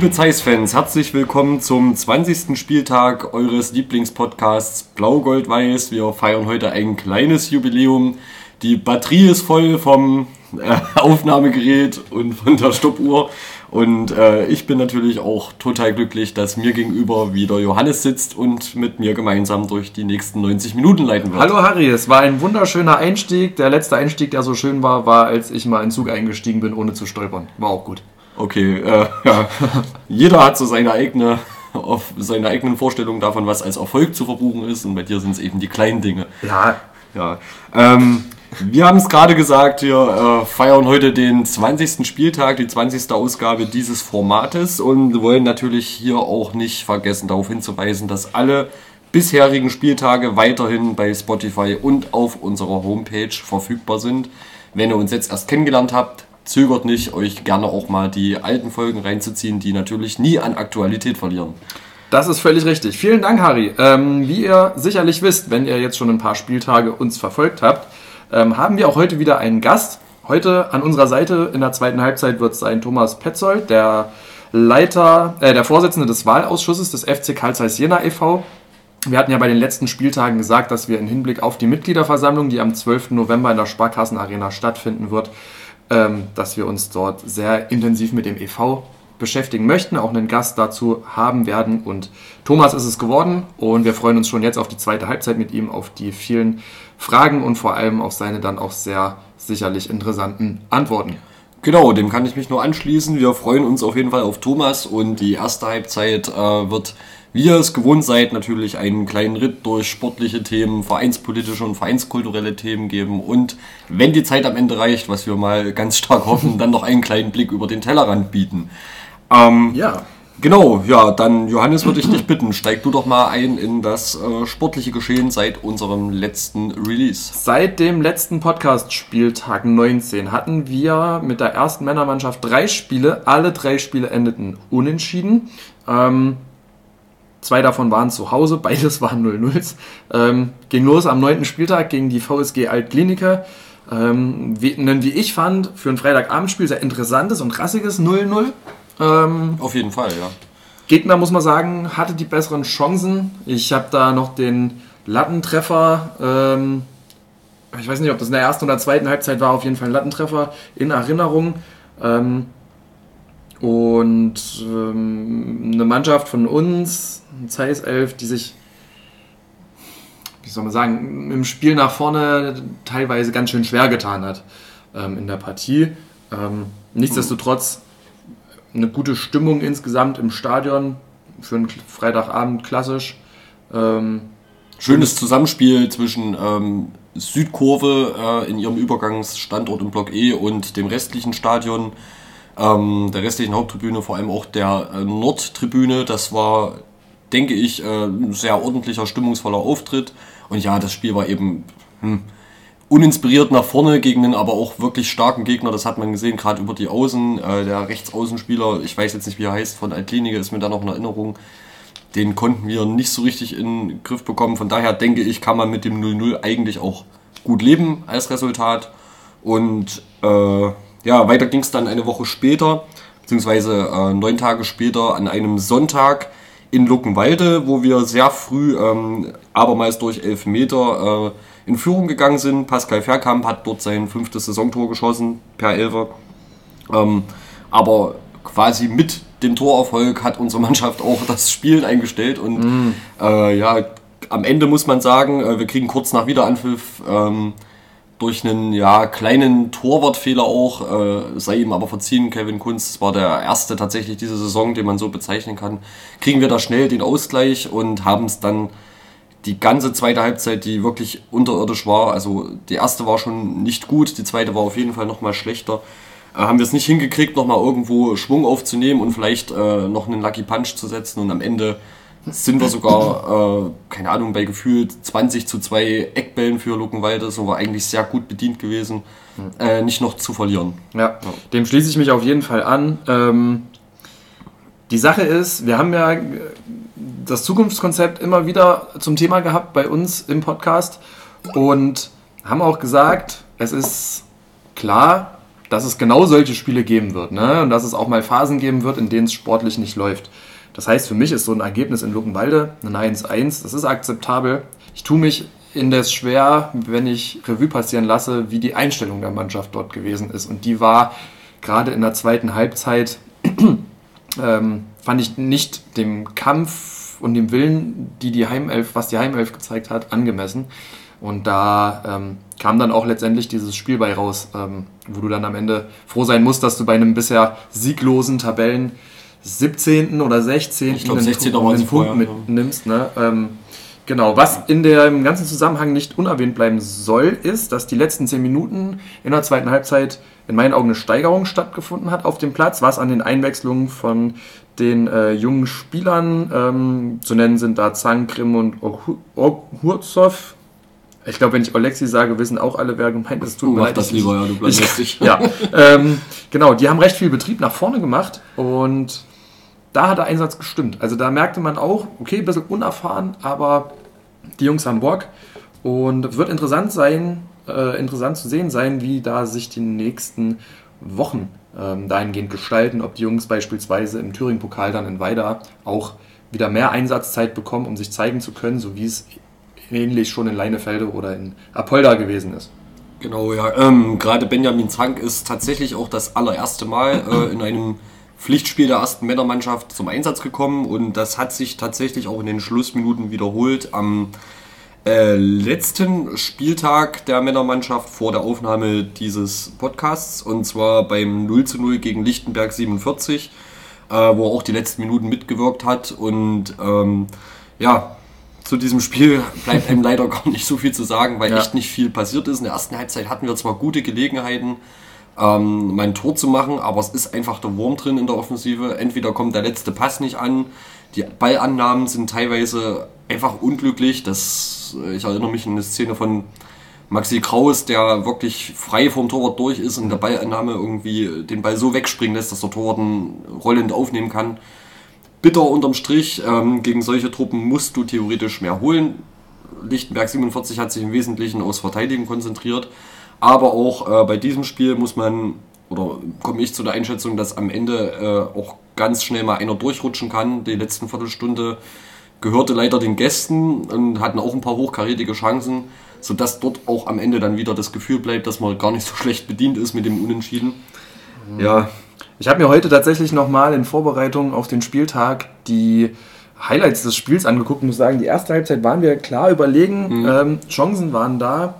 Liebe Zeiss-Fans, herzlich willkommen zum 20. Spieltag eures Lieblingspodcasts Blau-Gold-Weiß. Wir feiern heute ein kleines Jubiläum. Die Batterie ist voll vom äh, Aufnahmegerät und von der Stoppuhr. Und äh, ich bin natürlich auch total glücklich, dass mir gegenüber wieder Johannes sitzt und mit mir gemeinsam durch die nächsten 90 Minuten leiten wird. Hallo Harry, es war ein wunderschöner Einstieg. Der letzte Einstieg, der so schön war, war, als ich mal in Zug eingestiegen bin, ohne zu stolpern. War auch gut. Okay, äh, ja. jeder hat so seine eigene, auf seine eigenen Vorstellungen davon, was als Erfolg zu verbuchen ist. Und bei dir sind es eben die kleinen Dinge. Ja, Ja. Ähm, wir haben es gerade gesagt, wir äh, feiern heute den 20. Spieltag, die 20. Ausgabe dieses Formates und wollen natürlich hier auch nicht vergessen, darauf hinzuweisen, dass alle bisherigen Spieltage weiterhin bei Spotify und auf unserer Homepage verfügbar sind. Wenn ihr uns jetzt erst kennengelernt habt, zögert nicht, euch gerne auch mal die alten Folgen reinzuziehen, die natürlich nie an Aktualität verlieren. das ist völlig richtig. Vielen Dank, Harry. Ähm, wie ihr sicherlich wisst, wenn ihr jetzt schon ein paar Spieltage uns verfolgt habt, ähm, haben wir auch heute wieder einen Gast. Heute an unserer Seite in der zweiten Halbzeit wird es sein Thomas Petzold, der Leiter, äh, der Vorsitzende des Wahlausschusses des FC Karl Zeiss Jena e.V. Wir hatten ja bei den letzten Spieltagen gesagt, dass wir im Hinblick auf die Mitgliederversammlung, die am 12. November in der Sparkassenarena stattfinden wird, ähm, dass wir uns dort sehr intensiv mit dem EV beschäftigen möchten, auch einen Gast dazu haben werden. Und Thomas ist es geworden und wir freuen uns schon jetzt auf die zweite Halbzeit mit ihm, auf die vielen Fragen und vor allem auf seine dann auch sehr sicherlich interessanten Antworten. Genau, dem kann ich mich nur anschließen. Wir freuen uns auf jeden Fall auf Thomas und die erste Halbzeit äh, wird, wie ihr es gewohnt seid, natürlich einen kleinen Ritt durch sportliche Themen, vereinspolitische und vereinskulturelle Themen geben und wenn die Zeit am Ende reicht, was wir mal ganz stark hoffen, dann noch einen kleinen Blick über den Tellerrand bieten. Ähm, Ja, Genau, ja, dann Johannes würde ich dich bitten, steig du doch mal ein in das äh, sportliche Geschehen seit unserem letzten Release. Seit dem letzten Podcast-Spieltag 19 hatten wir mit der ersten Männermannschaft drei Spiele. Alle drei Spiele endeten unentschieden. Ähm, zwei davon waren zu Hause, beides waren 0-0s. Ähm, ging los am neunten Spieltag gegen die VSG Altklinike. Ähm, wie, ein, wie ich fand, für ein Freitagabendspiel sehr interessantes und rassiges 0-0. Ähm, Auf jeden Fall, ja. Gegner, muss man sagen, hatte die besseren Chancen. Ich habe da noch den Lattentreffer, ähm, ich weiß nicht, ob das in der ersten oder zweiten Halbzeit war, auf jeden Fall ein Lattentreffer in Erinnerung. Ähm, und ähm, eine Mannschaft von uns, Zeiss 11, die sich, wie soll man sagen, im Spiel nach vorne teilweise ganz schön schwer getan hat ähm, in der Partie. Ähm, nichtsdestotrotz eine gute Stimmung insgesamt im Stadion für einen Freitagabend klassisch. Ähm, Schönes Zusammenspiel zwischen ähm, Südkurve äh, in ihrem Übergangsstandort im Block E und dem restlichen Stadion, ähm, der restlichen Haupttribüne, vor allem auch der äh, Nordtribüne. Das war, denke ich, äh, ein sehr ordentlicher, stimmungsvoller Auftritt. Und ja, das Spiel war eben hm, uninspiriert nach vorne gegen einen aber auch wirklich starken Gegner. Das hat man gesehen, gerade über die Außen. Äh, der Rechtsaußenspieler, ich weiß jetzt nicht, wie er heißt, von Altklinike ist mir da noch in Erinnerung. Den konnten wir nicht so richtig in den Griff bekommen. Von daher denke ich, kann man mit dem 0-0 eigentlich auch gut leben als Resultat. Und äh, ja, weiter ging es dann eine Woche später, beziehungsweise äh, neun Tage später an einem Sonntag in Luckenwalde, wo wir sehr früh ähm, abermals durch elf Meter äh, in Führung gegangen sind. Pascal Verkamp hat dort sein fünftes Saisontor geschossen per Elfer. Ähm, aber quasi mit dem Torerfolg hat unsere Mannschaft auch das Spielen eingestellt und äh, ja, am Ende muss man sagen, äh, wir kriegen kurz nach Wiederanpfiff ähm, durch einen ja, kleinen Torwartfehler auch, äh, sei ihm aber verziehen, Kevin Kunz, das war der erste tatsächlich diese Saison, den man so bezeichnen kann, kriegen wir da schnell den Ausgleich und haben es dann die ganze zweite Halbzeit, die wirklich unterirdisch war, also die erste war schon nicht gut, die zweite war auf jeden Fall nochmal schlechter, äh, haben wir es nicht hingekriegt, nochmal irgendwo Schwung aufzunehmen und vielleicht äh, noch einen Lucky Punch zu setzen und am Ende sind wir sogar, äh, keine Ahnung, bei gefühlt 20 zu 2 Eckbällen für Luckenwalde, so war eigentlich sehr gut bedient gewesen, äh, nicht noch zu verlieren. Ja, dem schließe ich mich auf jeden Fall an. Ähm, die Sache ist, wir haben ja das Zukunftskonzept immer wieder zum Thema gehabt bei uns im Podcast und haben auch gesagt, es ist klar, dass es genau solche Spiele geben wird. Ne? Und dass es auch mal Phasen geben wird, in denen es sportlich nicht läuft. Das heißt, für mich ist so ein Ergebnis in Luckenwalde, ein 1-1, das ist akzeptabel. Ich tue mich indes schwer, wenn ich Revue passieren lasse, wie die Einstellung der Mannschaft dort gewesen ist. Und die war gerade in der zweiten Halbzeit, ähm, fand ich nicht dem Kampf und dem Willen, die die Heimelf, was die Heimelf gezeigt hat, angemessen. Und da ähm, kam dann auch letztendlich dieses Spiel bei raus, ähm, wo du dann am Ende froh sein musst, dass du bei einem bisher sieglosen Tabellen 17. oder 16. Ich glaube, 16. Punkt, Punkt mitnimmst. Ne? Ähm, genau, was in dem ganzen Zusammenhang nicht unerwähnt bleiben soll, ist, dass die letzten 10 Minuten in der zweiten Halbzeit in meinen Augen eine Steigerung stattgefunden hat auf dem Platz, was an den Einwechslungen von den äh, jungen Spielern ähm, zu nennen sind da Zang, Krim und Ohurzov ich glaube, wenn ich Alexi sage, wissen auch alle, wer gemeint ist. Tut mir leid. das lieber, ja, du bleibst dich. ja, ähm, genau, die haben recht viel Betrieb nach vorne gemacht und da hat der Einsatz gestimmt. Also da merkte man auch, okay, ein bisschen unerfahren, aber die Jungs haben Bock und es wird interessant sein, äh, interessant zu sehen sein, wie da sich die nächsten Wochen ähm, dahingehend gestalten, ob die Jungs beispielsweise im Thüringen-Pokal dann in Weida auch wieder mehr Einsatzzeit bekommen, um sich zeigen zu können, so wie es ähnlich schon in Leinefelde oder in Apolda gewesen ist. Genau, ja. Ähm, Gerade Benjamin Zank ist tatsächlich auch das allererste Mal äh, in einem Pflichtspiel der ersten Männermannschaft zum Einsatz gekommen und das hat sich tatsächlich auch in den Schlussminuten wiederholt. Am äh, letzten Spieltag der Männermannschaft vor der Aufnahme dieses Podcasts und zwar beim 0 zu 0 gegen Lichtenberg 47, äh, wo er auch die letzten Minuten mitgewirkt hat und ähm, ja, zu diesem Spiel bleibt einem leider gar nicht so viel zu sagen, weil ja. echt nicht viel passiert ist. In der ersten Halbzeit hatten wir zwar gute Gelegenheiten, ähm, mein Tor zu machen, aber es ist einfach der Wurm drin in der Offensive. Entweder kommt der letzte Pass nicht an, die Ballannahmen sind teilweise einfach unglücklich. Das, äh, ich erinnere mich an eine Szene von Maxi Kraus, der wirklich frei vom Torwart durch ist und der Ballannahme irgendwie den Ball so wegspringen lässt, dass der Torwart ihn rollend aufnehmen kann bitter unterm Strich. Ähm, gegen solche Truppen musst du theoretisch mehr holen. Lichtenberg 47 hat sich im Wesentlichen aus Verteidigen konzentriert. Aber auch äh, bei diesem Spiel muss man, oder komme ich zu der Einschätzung, dass am Ende äh, auch ganz schnell mal einer durchrutschen kann. Die letzten Viertelstunde gehörte leider den Gästen und hatten auch ein paar hochkarätige Chancen, sodass dort auch am Ende dann wieder das Gefühl bleibt, dass man gar nicht so schlecht bedient ist mit dem Unentschieden. Mhm. Ja, ich habe mir heute tatsächlich nochmal in Vorbereitung auf den Spieltag die Highlights des Spiels angeguckt und muss sagen, die erste Halbzeit waren wir klar überlegen, mhm. ähm, Chancen waren da.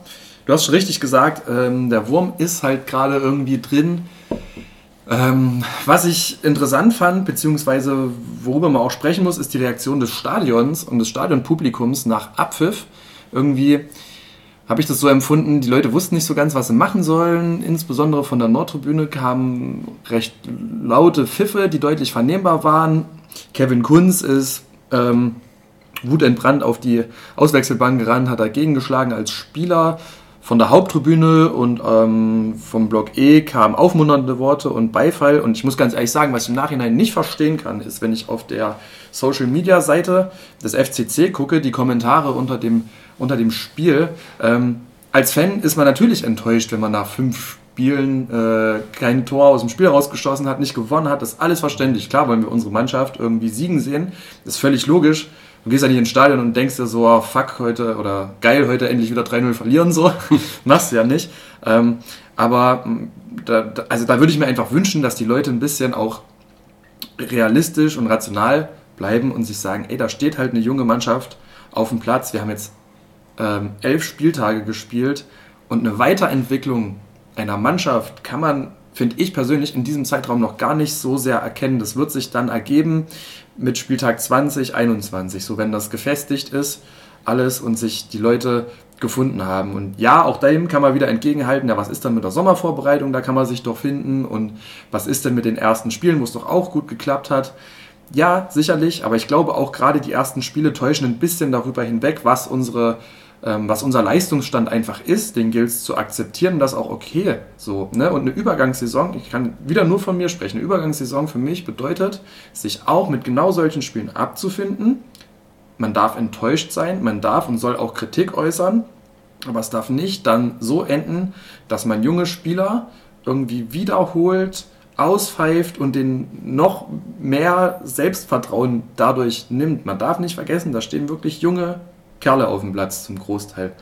Du hast schon richtig gesagt, ähm, der Wurm ist halt gerade irgendwie drin. Ähm, was ich interessant fand, beziehungsweise worüber man auch sprechen muss, ist die Reaktion des Stadions und des Stadionpublikums nach Abpfiff. Irgendwie habe ich das so empfunden, die Leute wussten nicht so ganz, was sie machen sollen. Insbesondere von der Nordtribüne kamen recht laute Pfiffe, die deutlich vernehmbar waren. Kevin Kunz ist ähm, wutentbrannt auf die Auswechselbank gerannt, hat dagegen geschlagen als Spieler. Von der Haupttribüne und ähm, vom Block E kamen aufmunternde Worte und Beifall. Und ich muss ganz ehrlich sagen, was ich im Nachhinein nicht verstehen kann, ist, wenn ich auf der Social Media Seite des FCC gucke, die Kommentare unter dem unter dem Spiel. Ähm, als Fan ist man natürlich enttäuscht, wenn man nach fünf Spielen äh, kein Tor aus dem Spiel rausgeschossen hat, nicht gewonnen hat. Das ist alles verständlich. Klar wollen wir unsere Mannschaft irgendwie siegen sehen. Das ist völlig logisch. Du gehst ja nicht ins Stadion und denkst dir so, oh, fuck, heute oder geil, heute endlich wieder 3-0 verlieren, so. Machst du ja nicht. Ähm, aber da, also da würde ich mir einfach wünschen, dass die Leute ein bisschen auch realistisch und rational bleiben und sich sagen, ey, da steht halt eine junge Mannschaft auf dem Platz. Wir haben jetzt ähm, elf Spieltage gespielt und eine Weiterentwicklung einer Mannschaft kann man, finde ich persönlich, in diesem Zeitraum noch gar nicht so sehr erkennen. Das wird sich dann ergeben mit Spieltag 2021, so wenn das gefestigt ist, alles und sich die Leute gefunden haben. Und ja, auch dem kann man wieder entgegenhalten, ja, was ist dann mit der Sommervorbereitung, da kann man sich doch finden und was ist denn mit den ersten Spielen, wo es doch auch gut geklappt hat. Ja, sicherlich, aber ich glaube auch gerade die ersten Spiele täuschen ein bisschen darüber hinweg, was unsere was unser Leistungsstand einfach ist, den gilt es zu akzeptieren, das auch okay. So, ne? Und eine Übergangssaison, ich kann wieder nur von mir sprechen, eine Übergangssaison für mich bedeutet, sich auch mit genau solchen Spielen abzufinden. Man darf enttäuscht sein, man darf und soll auch Kritik äußern, aber es darf nicht dann so enden, dass man junge Spieler irgendwie wiederholt auspfeift und den noch mehr Selbstvertrauen dadurch nimmt. Man darf nicht vergessen, da stehen wirklich junge Kerle auf dem Platz zum Großteil.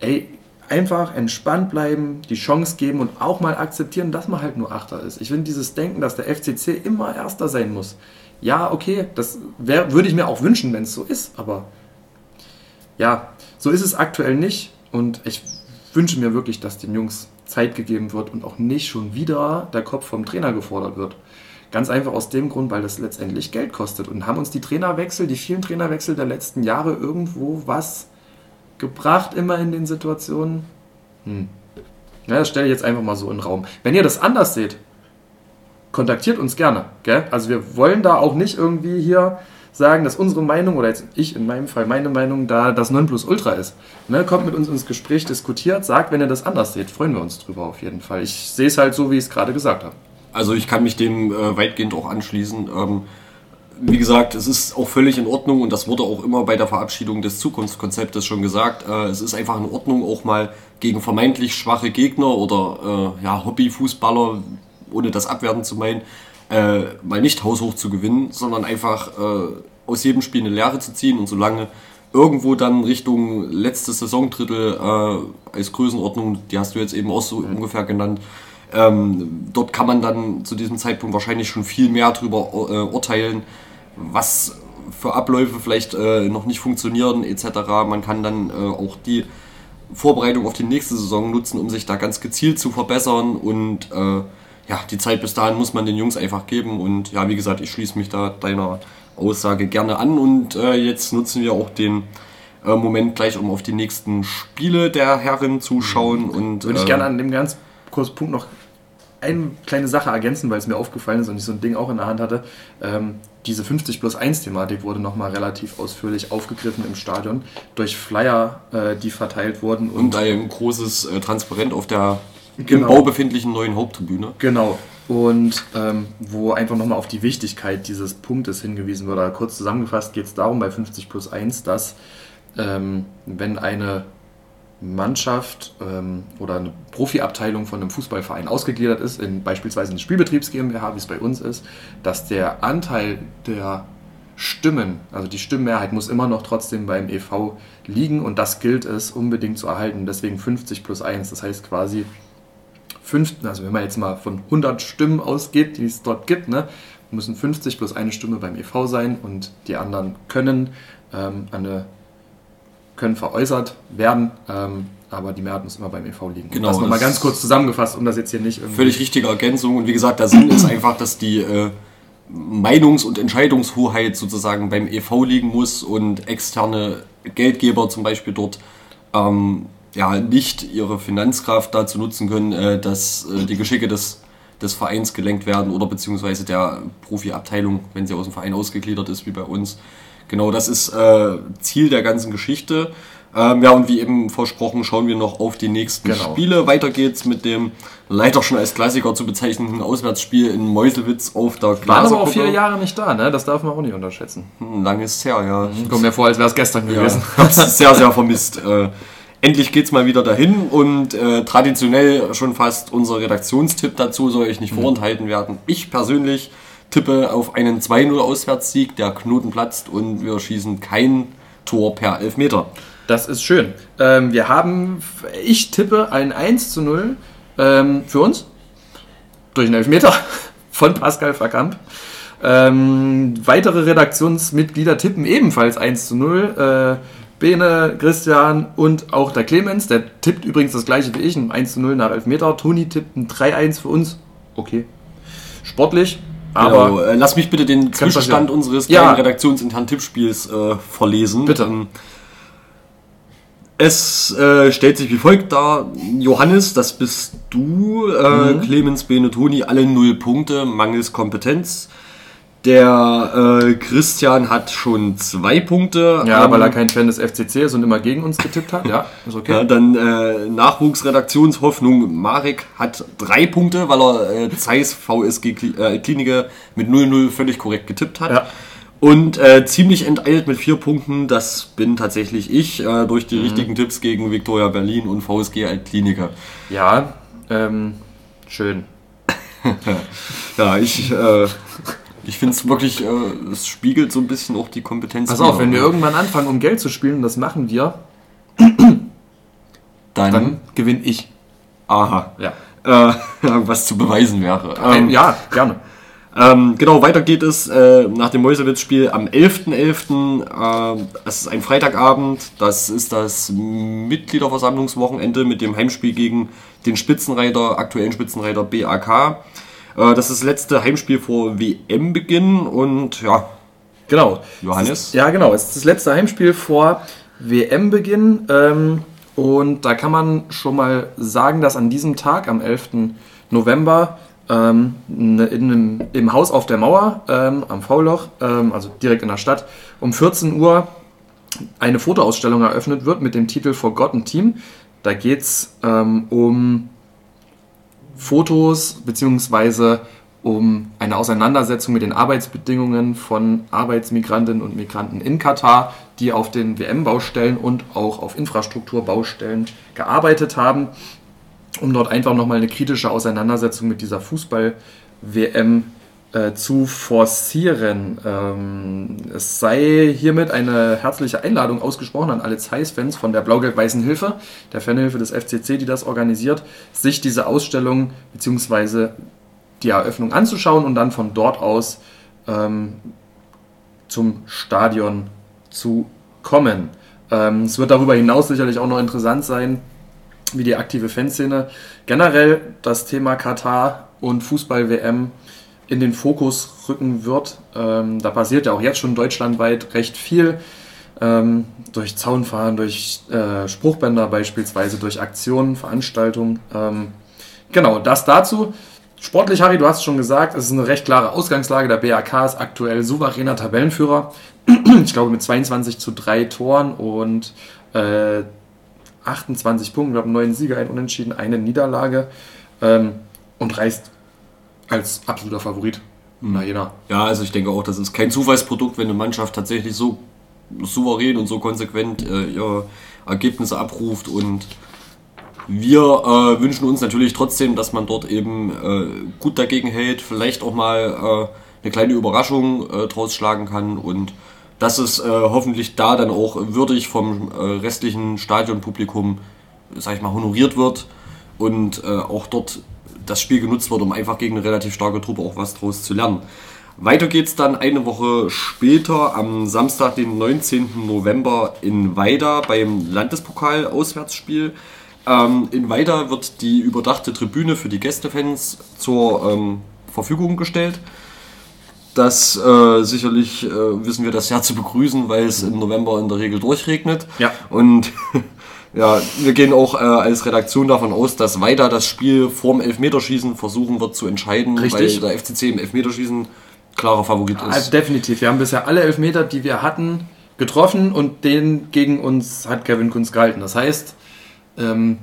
Ey, einfach entspannt bleiben, die Chance geben und auch mal akzeptieren, dass man halt nur Achter ist. Ich finde dieses Denken, dass der FCC immer Erster sein muss. Ja, okay, das würde ich mir auch wünschen, wenn es so ist, aber ja, so ist es aktuell nicht und ich wünsche mir wirklich, dass den Jungs Zeit gegeben wird und auch nicht schon wieder der Kopf vom Trainer gefordert wird. Ganz einfach aus dem Grund, weil das letztendlich Geld kostet. Und haben uns die Trainerwechsel, die vielen Trainerwechsel der letzten Jahre irgendwo was gebracht, immer in den Situationen? Hm. Ja, das stelle ich jetzt einfach mal so in den Raum. Wenn ihr das anders seht, kontaktiert uns gerne. Gell? Also wir wollen da auch nicht irgendwie hier sagen, dass unsere Meinung, oder jetzt ich in meinem Fall meine Meinung, da das Nonplusultra ist. Ne, kommt mit uns ins Gespräch, diskutiert, sagt, wenn ihr das anders seht, freuen wir uns drüber auf jeden Fall. Ich sehe es halt so, wie ich es gerade gesagt habe. Also ich kann mich dem äh, weitgehend auch anschließen. Ähm, wie gesagt, es ist auch völlig in Ordnung und das wurde auch immer bei der Verabschiedung des Zukunftskonzeptes schon gesagt. Äh, es ist einfach in Ordnung, auch mal gegen vermeintlich schwache Gegner oder äh, ja, Hobbyfußballer, ohne das abwerten zu meinen, äh, mal nicht haushoch zu gewinnen, sondern einfach äh, aus jedem Spiel eine Lehre zu ziehen und solange irgendwo dann Richtung letztes Saisondrittel äh, als Größenordnung, die hast du jetzt eben auch so ungefähr genannt, ähm, dort kann man dann zu diesem Zeitpunkt wahrscheinlich schon viel mehr darüber äh, urteilen, was für Abläufe vielleicht äh, noch nicht funktionieren etc. Man kann dann äh, auch die Vorbereitung auf die nächste Saison nutzen, um sich da ganz gezielt zu verbessern und äh, ja, die Zeit bis dahin muss man den Jungs einfach geben und ja, wie gesagt, ich schließe mich da deiner Aussage gerne an und äh, jetzt nutzen wir auch den äh, Moment gleich, um auf die nächsten Spiele der Herren zu schauen und würde ich gerne an dem ganz kurzen Punkt noch eine kleine Sache ergänzen, weil es mir aufgefallen ist und ich so ein Ding auch in der Hand hatte. Ähm, diese 50 plus 1 Thematik wurde nochmal relativ ausführlich aufgegriffen im Stadion durch Flyer, äh, die verteilt wurden. Und, und ein großes äh, Transparent auf der genau. im Bau befindlichen neuen Haupttribüne. Genau. Und ähm, wo einfach nochmal auf die Wichtigkeit dieses Punktes hingewiesen wurde. Kurz zusammengefasst geht es darum bei 50 plus 1, dass ähm, wenn eine Mannschaft ähm, oder eine Profiabteilung von einem Fußballverein ausgegliedert ist, in beispielsweise eine Spielbetriebs GmbH, wie es bei uns ist, dass der Anteil der Stimmen, also die Stimmenmehrheit muss immer noch trotzdem beim EV liegen und das gilt es unbedingt zu erhalten. Deswegen 50 plus 1, das heißt quasi fünften, also wenn man jetzt mal von 100 Stimmen ausgeht, die es dort gibt, ne, müssen 50 plus eine Stimme beim EV sein und die anderen können ähm, eine können veräußert werden, ähm, aber die Mehrheit muss immer beim EV liegen. Genau. Das nochmal ganz kurz zusammengefasst, um das jetzt hier nicht irgendwie. Völlig richtige Ergänzung und wie gesagt, der Sinn ist einfach, dass die äh, Meinungs- und Entscheidungshoheit sozusagen beim EV liegen muss und externe Geldgeber zum Beispiel dort ähm, ja, nicht ihre Finanzkraft dazu nutzen können, äh, dass äh, die Geschicke des, des Vereins gelenkt werden oder beziehungsweise der Profiabteilung, wenn sie aus dem Verein ausgegliedert ist, wie bei uns. Genau, das ist äh, Ziel der ganzen Geschichte. Ähm, ja, und wie eben versprochen, schauen wir noch auf die nächsten genau. Spiele. Weiter geht's mit dem leider schon als Klassiker zu bezeichnenden Auswärtsspiel in Meuselwitz auf der Waren aber auch vier Jahre nicht da, ne? Das darf man auch nicht unterschätzen. Hm, lang ist es her, ja. Mhm. Kommt mir vor, als wäre es gestern gewesen. Ja, hab's sehr, sehr vermisst. Äh, endlich geht's mal wieder dahin und äh, traditionell schon fast unser Redaktionstipp dazu soll ich nicht mhm. vorenthalten werden. Ich persönlich tippe auf einen 2-0 Auswärtssieg, der Knoten platzt und wir schießen kein Tor per Elfmeter. Das ist schön. Ähm, wir haben, ich tippe ein 1 zu 0 ähm, für uns durch einen Elfmeter von Pascal Verkamp. Ähm, weitere Redaktionsmitglieder tippen ebenfalls 1 zu 0. Äh, Bene, Christian und auch der Clemens, der tippt übrigens das gleiche wie ich, ein 1 zu 0 nach Elfmeter. Toni tippt ein 3-1 für uns. Okay. Sportlich, aber. Genau. Lass mich bitte den Zwischenstand unseres ja. redaktionsinternen Tippspiels äh, verlesen. Bitte. Ähm, es äh, stellt sich wie folgt dar. Johannes, das bist du. Äh, mhm. Clemens, Bene, Toni, alle null Punkte, mangels Kompetenz. Der äh, Christian hat schon zwei Punkte. Ja, ähm, weil er kein Fan des FCC ist und immer gegen uns getippt hat. Ja, ist okay. Ja, dann äh, Nachwuchsredaktionshoffnung Marek hat drei Punkte, weil er äh, Zeiss VSG äh, Klinike mit 0-0 völlig korrekt getippt hat. Ja. Und äh, ziemlich enteilt mit vier Punkten, das bin tatsächlich ich, äh, durch die mhm. richtigen Tipps gegen Viktoria Berlin und VSG Altkliniker. Ja, ähm, Schön. ja, ich, äh, ich finde es wirklich, äh, es spiegelt so ein bisschen auch die Kompetenz. Pass auf, wenn wir irgendwann anfangen, um Geld zu spielen, und das machen wir, dann, dann gewinne ich. Aha. Ja. Äh, was zu beweisen wäre. Ähm, ja, gerne. Ähm, genau, weiter geht es äh, nach dem Mäusewitz-Spiel am 11.11. Äh, es ist ein Freitagabend. Das ist das Mitgliederversammlungswochenende mit dem Heimspiel gegen den Spitzenreiter, aktuellen Spitzenreiter BAK. Äh, das ist das letzte Heimspiel vor WM-Beginn und ja. Genau. Johannes? Es ist, ja, genau. Es ist das letzte Heimspiel vor WM-Beginn. Ähm, und da kann man schon mal sagen, dass an diesem Tag, am 11. November, ähm, in einem, im Haus auf der Mauer ähm, am V-Loch, ähm, also direkt in der Stadt, um 14 Uhr eine Fotoausstellung eröffnet wird mit dem Titel Forgotten Team. Da geht es ähm, um Fotos bzw. um eine Auseinandersetzung mit den Arbeitsbedingungen von Arbeitsmigrantinnen und Migranten in Katar, die auf den WM-Baustellen und auch auf Infrastrukturbaustellen gearbeitet haben, um dort einfach nochmal eine kritische Auseinandersetzung mit dieser Fußball-WM äh, zu forcieren. Ähm, es sei hiermit eine herzliche Einladung ausgesprochen an alle Zeiss-Fans von der Blau-Gelb-Weißen Hilfe, der Fanhilfe des FCC, die das organisiert, sich diese Ausstellung bzw. die Eröffnung anzuschauen und dann von dort aus ähm, zum Stadion zu kommen. Ähm, es wird darüber hinaus sicherlich auch noch interessant sein, wie die aktive Fanszene generell das Thema Katar und Fußball-WM in den Fokus rücken wird. Ähm, da passiert ja auch jetzt schon deutschlandweit recht viel. Ähm, durch Zaunfahren, durch äh, Spruchbänder beispielsweise, durch Aktionen, Veranstaltungen. Ähm, genau, das dazu. Sportlich, Harry, du hast es schon gesagt, es ist eine recht klare Ausgangslage. Der BAK ist aktuell souveräner Tabellenführer. ich glaube mit 22 zu 3 Toren und äh, 28 Punkten. Wir haben neun Sieger, ein Unentschieden, eine Niederlage ähm, und reißt als absoluter Favorit. Nach Jena. Ja, also ich denke auch, das ist kein Zufallsprodukt, wenn eine Mannschaft tatsächlich so souverän und so konsequent äh, ihre Ergebnisse abruft. Und wir äh, wünschen uns natürlich trotzdem, dass man dort eben äh, gut dagegen hält, vielleicht auch mal äh, eine kleine Überraschung äh, draus schlagen kann. Und dass es äh, hoffentlich da dann auch würdig vom restlichen Stadionpublikum, sag ich mal, honoriert wird. Und auch dort das Spiel genutzt wird, um einfach gegen eine relativ starke Truppe auch was draus zu lernen. Weiter geht's dann eine Woche später am Samstag, den 19. November in Weida beim Landespokal-Auswärtsspiel. Ähm, in Weida wird die überdachte Tribüne für die Gästefans zur ähm, Verfügung gestellt. Das äh, sicherlich äh, wissen wir das sehr zu begrüßen, weil es im November in der Regel durchregnet. Ja. Und ja, wir gehen auch äh, als Redaktion davon aus, dass weiter das Spiel vorm Elfmeterschießen versuchen wird zu entscheiden, Richtig. weil der FCC im Elfmeterschießen klarer Favorit ist. Also definitiv. Wir haben bisher alle Elfmeter, die wir hatten, getroffen und den gegen uns hat Kevin Kunz gehalten. Das heißt, ähm,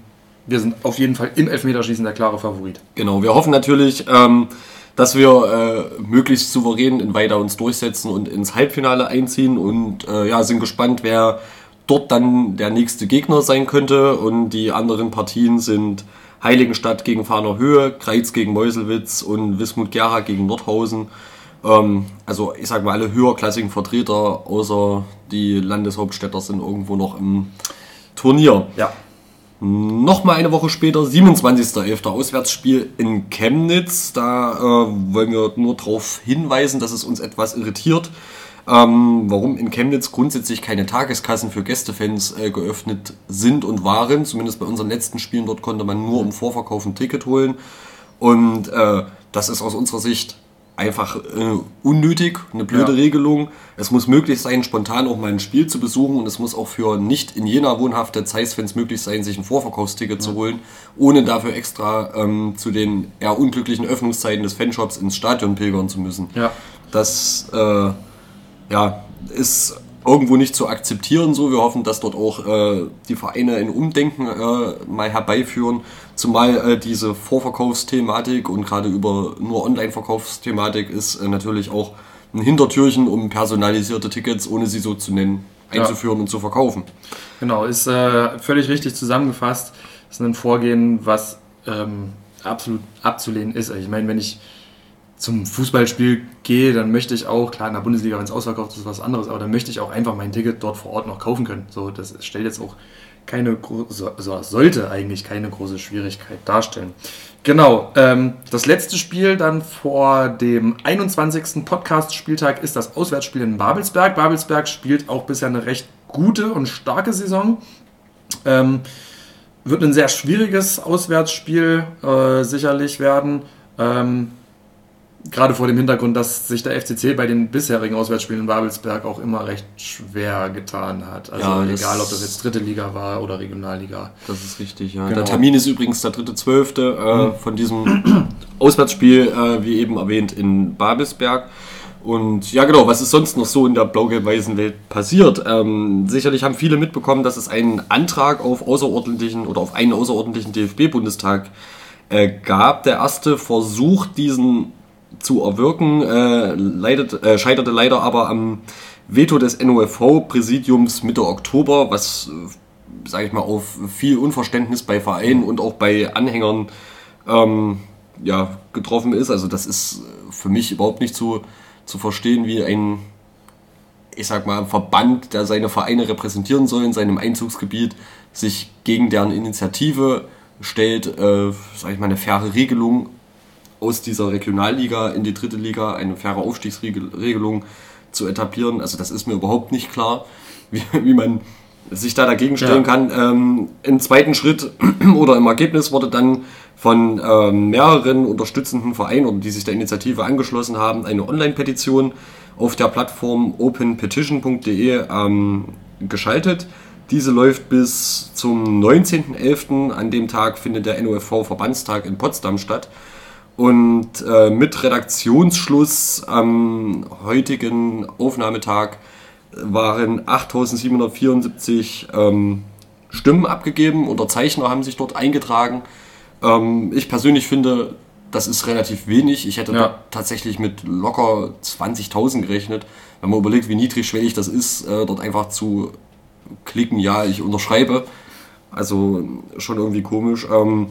wir sind auf jeden Fall im Elfmeterschießen der klare Favorit. Genau, wir hoffen natürlich, ähm, dass wir äh, möglichst souverän in Weida uns durchsetzen und ins Halbfinale einziehen und äh, ja, sind gespannt, wer dort dann der nächste Gegner sein könnte. Und die anderen Partien sind Heiligenstadt gegen Fahner Höhe, Kreiz gegen Meuselwitz und Wismut Gera gegen Nordhausen. Ähm, also ich sag mal, alle höherklassigen Vertreter außer die Landeshauptstädter sind irgendwo noch im Turnier. Ja. Nochmal eine Woche später, 27.11. Auswärtsspiel in Chemnitz. Da äh, wollen wir nur darauf hinweisen, dass es uns etwas irritiert, ähm, warum in Chemnitz grundsätzlich keine Tageskassen für Gästefans äh, geöffnet sind und waren. Zumindest bei unseren letzten Spielen dort konnte man nur im Vorverkauf ein Ticket holen. Und äh, das ist aus unserer Sicht einfach äh, unnötig, eine blöde Ja. Regelung. Es muss möglich sein, spontan auch mal ein Spiel zu besuchen und es muss auch für nicht in Jena wohnhafte Zeiss-Fans möglich sein, sich ein Vorverkaufsticket zu holen, ohne dafür extra ähm, zu den eher unglücklichen Öffnungszeiten des Fanshops ins Stadion pilgern zu müssen. Ja. Das äh, ja, ist irgendwo nicht zu akzeptieren. So, wir hoffen, dass dort auch äh, die Vereine ein Umdenken äh, mal herbeiführen. Zumal äh, diese Vorverkaufsthematik und gerade über nur Online-Verkaufsthematik ist äh, natürlich auch ein Hintertürchen, um personalisierte Tickets, ohne sie so zu nennen, Ja. einzuführen und zu verkaufen. Genau, ist äh, völlig richtig zusammengefasst. Ist ein Vorgehen, was ähm, absolut abzulehnen ist. Ich meine, wenn ich zum Fußballspiel gehe, dann möchte ich auch, klar, in der Bundesliga, wenn es ausverkauft ist, was anderes, aber dann möchte ich auch einfach mein Ticket dort vor Ort noch kaufen können. So, das stellt jetzt auch keine große, also sollte eigentlich keine große Schwierigkeit darstellen. Genau, ähm, das letzte Spiel dann vor dem 21. Podcast-Spieltag ist das Auswärtsspiel in Babelsberg. Babelsberg spielt auch bisher eine recht gute und starke Saison. Ähm, wird ein sehr schwieriges Auswärtsspiel äh, sicherlich werden. Ähm, gerade vor dem Hintergrund, dass sich der FCC bei den bisherigen Auswärtsspielen in Babelsberg auch immer recht schwer getan hat. Also ja, egal, ob das jetzt dritte Liga war oder Regionalliga. Das ist richtig, ja. Genau. Der Termin ist übrigens der dritte zwölfte äh, mhm. von diesem Auswärtsspiel, äh, wie eben erwähnt, in Babelsberg. Und ja, genau, was ist sonst noch so in der blau-gelb-weißen Welt passiert? Ähm, sicherlich haben viele mitbekommen, dass es einen Antrag auf außerordentlichen oder auf einen außerordentlichen DFB-Bundestag äh, gab. Der erste Versuch, diesen zu erwirken, äh, leidet, äh, scheiterte leider aber am Veto des NOFV-Präsidiums Mitte Oktober, was, äh, sage ich mal, auf viel Unverständnis bei Vereinen und auch bei Anhängern ähm, ja, getroffen ist. Also das ist für mich überhaupt nicht zu, zu verstehen, wie ein, ich sag mal, Verband, der seine Vereine repräsentieren soll in seinem Einzugsgebiet, sich gegen deren Initiative stellt, äh, sage ich mal, eine faire Regelung aus dieser Regionalliga in die dritte Liga eine faire Aufstiegsregelung zu etablieren. Also das ist mir überhaupt nicht klar, wie, wie man sich da dagegen stellen ja. kann. Ähm, Im zweiten Schritt oder im Ergebnis wurde dann von ähm, mehreren unterstützenden Vereinen, die sich der Initiative angeschlossen haben, eine Online-Petition auf der Plattform openpetition.de ähm, geschaltet. Diese läuft bis zum 19.11. An dem Tag findet der NOFV-Verbandstag in Potsdam statt. Und äh, mit Redaktionsschluss am heutigen Aufnahmetag waren 8774 ähm, Stimmen abgegeben. Unterzeichner haben sich dort eingetragen. Ähm, ich persönlich finde, das ist relativ wenig. Ich hätte ja. tatsächlich mit locker 20.000 gerechnet. Wenn man überlegt, wie niedrigschwellig das ist, äh, dort einfach zu klicken, ja, ich unterschreibe. Also schon irgendwie komisch. Ähm,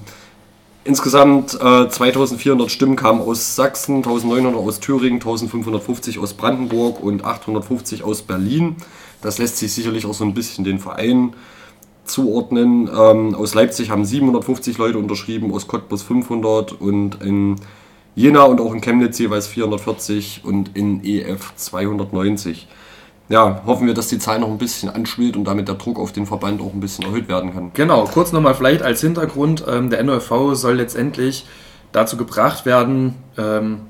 Insgesamt äh, 2400 Stimmen kamen aus Sachsen, 1900 aus Thüringen, 1550 aus Brandenburg und 850 aus Berlin. Das lässt sich sicherlich auch so ein bisschen den Vereinen zuordnen. Ähm, aus Leipzig haben 750 Leute unterschrieben, aus Cottbus 500 und in Jena und auch in Chemnitz jeweils 440 und in EF 290 ja, hoffen wir, dass die Zahl noch ein bisschen anschwillt und damit der Druck auf den Verband auch ein bisschen erhöht werden kann. Genau, kurz nochmal vielleicht als Hintergrund, ähm, der NOFV soll letztendlich dazu gebracht werden, ähm,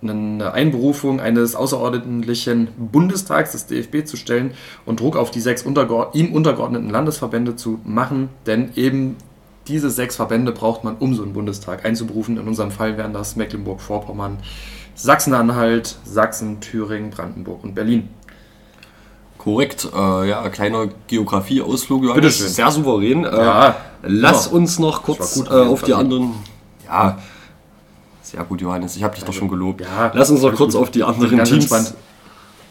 eine Einberufung eines außerordentlichen Bundestags des DFB zu stellen und Druck auf die sechs untergeord ihm untergeordneten Landesverbände zu machen, denn eben diese sechs Verbände braucht man, um so einen Bundestag einzuberufen. In unserem Fall wären das Mecklenburg-Vorpommern, Sachsen-Anhalt, Sachsen, Thüringen, Brandenburg und Berlin. Korrekt, äh, ja, kleiner Geografie-Ausflug, Johannes. Bitte schön. Sehr souverän. Äh, ja, lass ja. uns noch kurz gut, äh, auf die anderen. Ja, sehr gut, Johannes. Ich habe dich also, doch schon gelobt. Ja, lass uns noch kurz gut. auf die anderen Teams. Entspannt.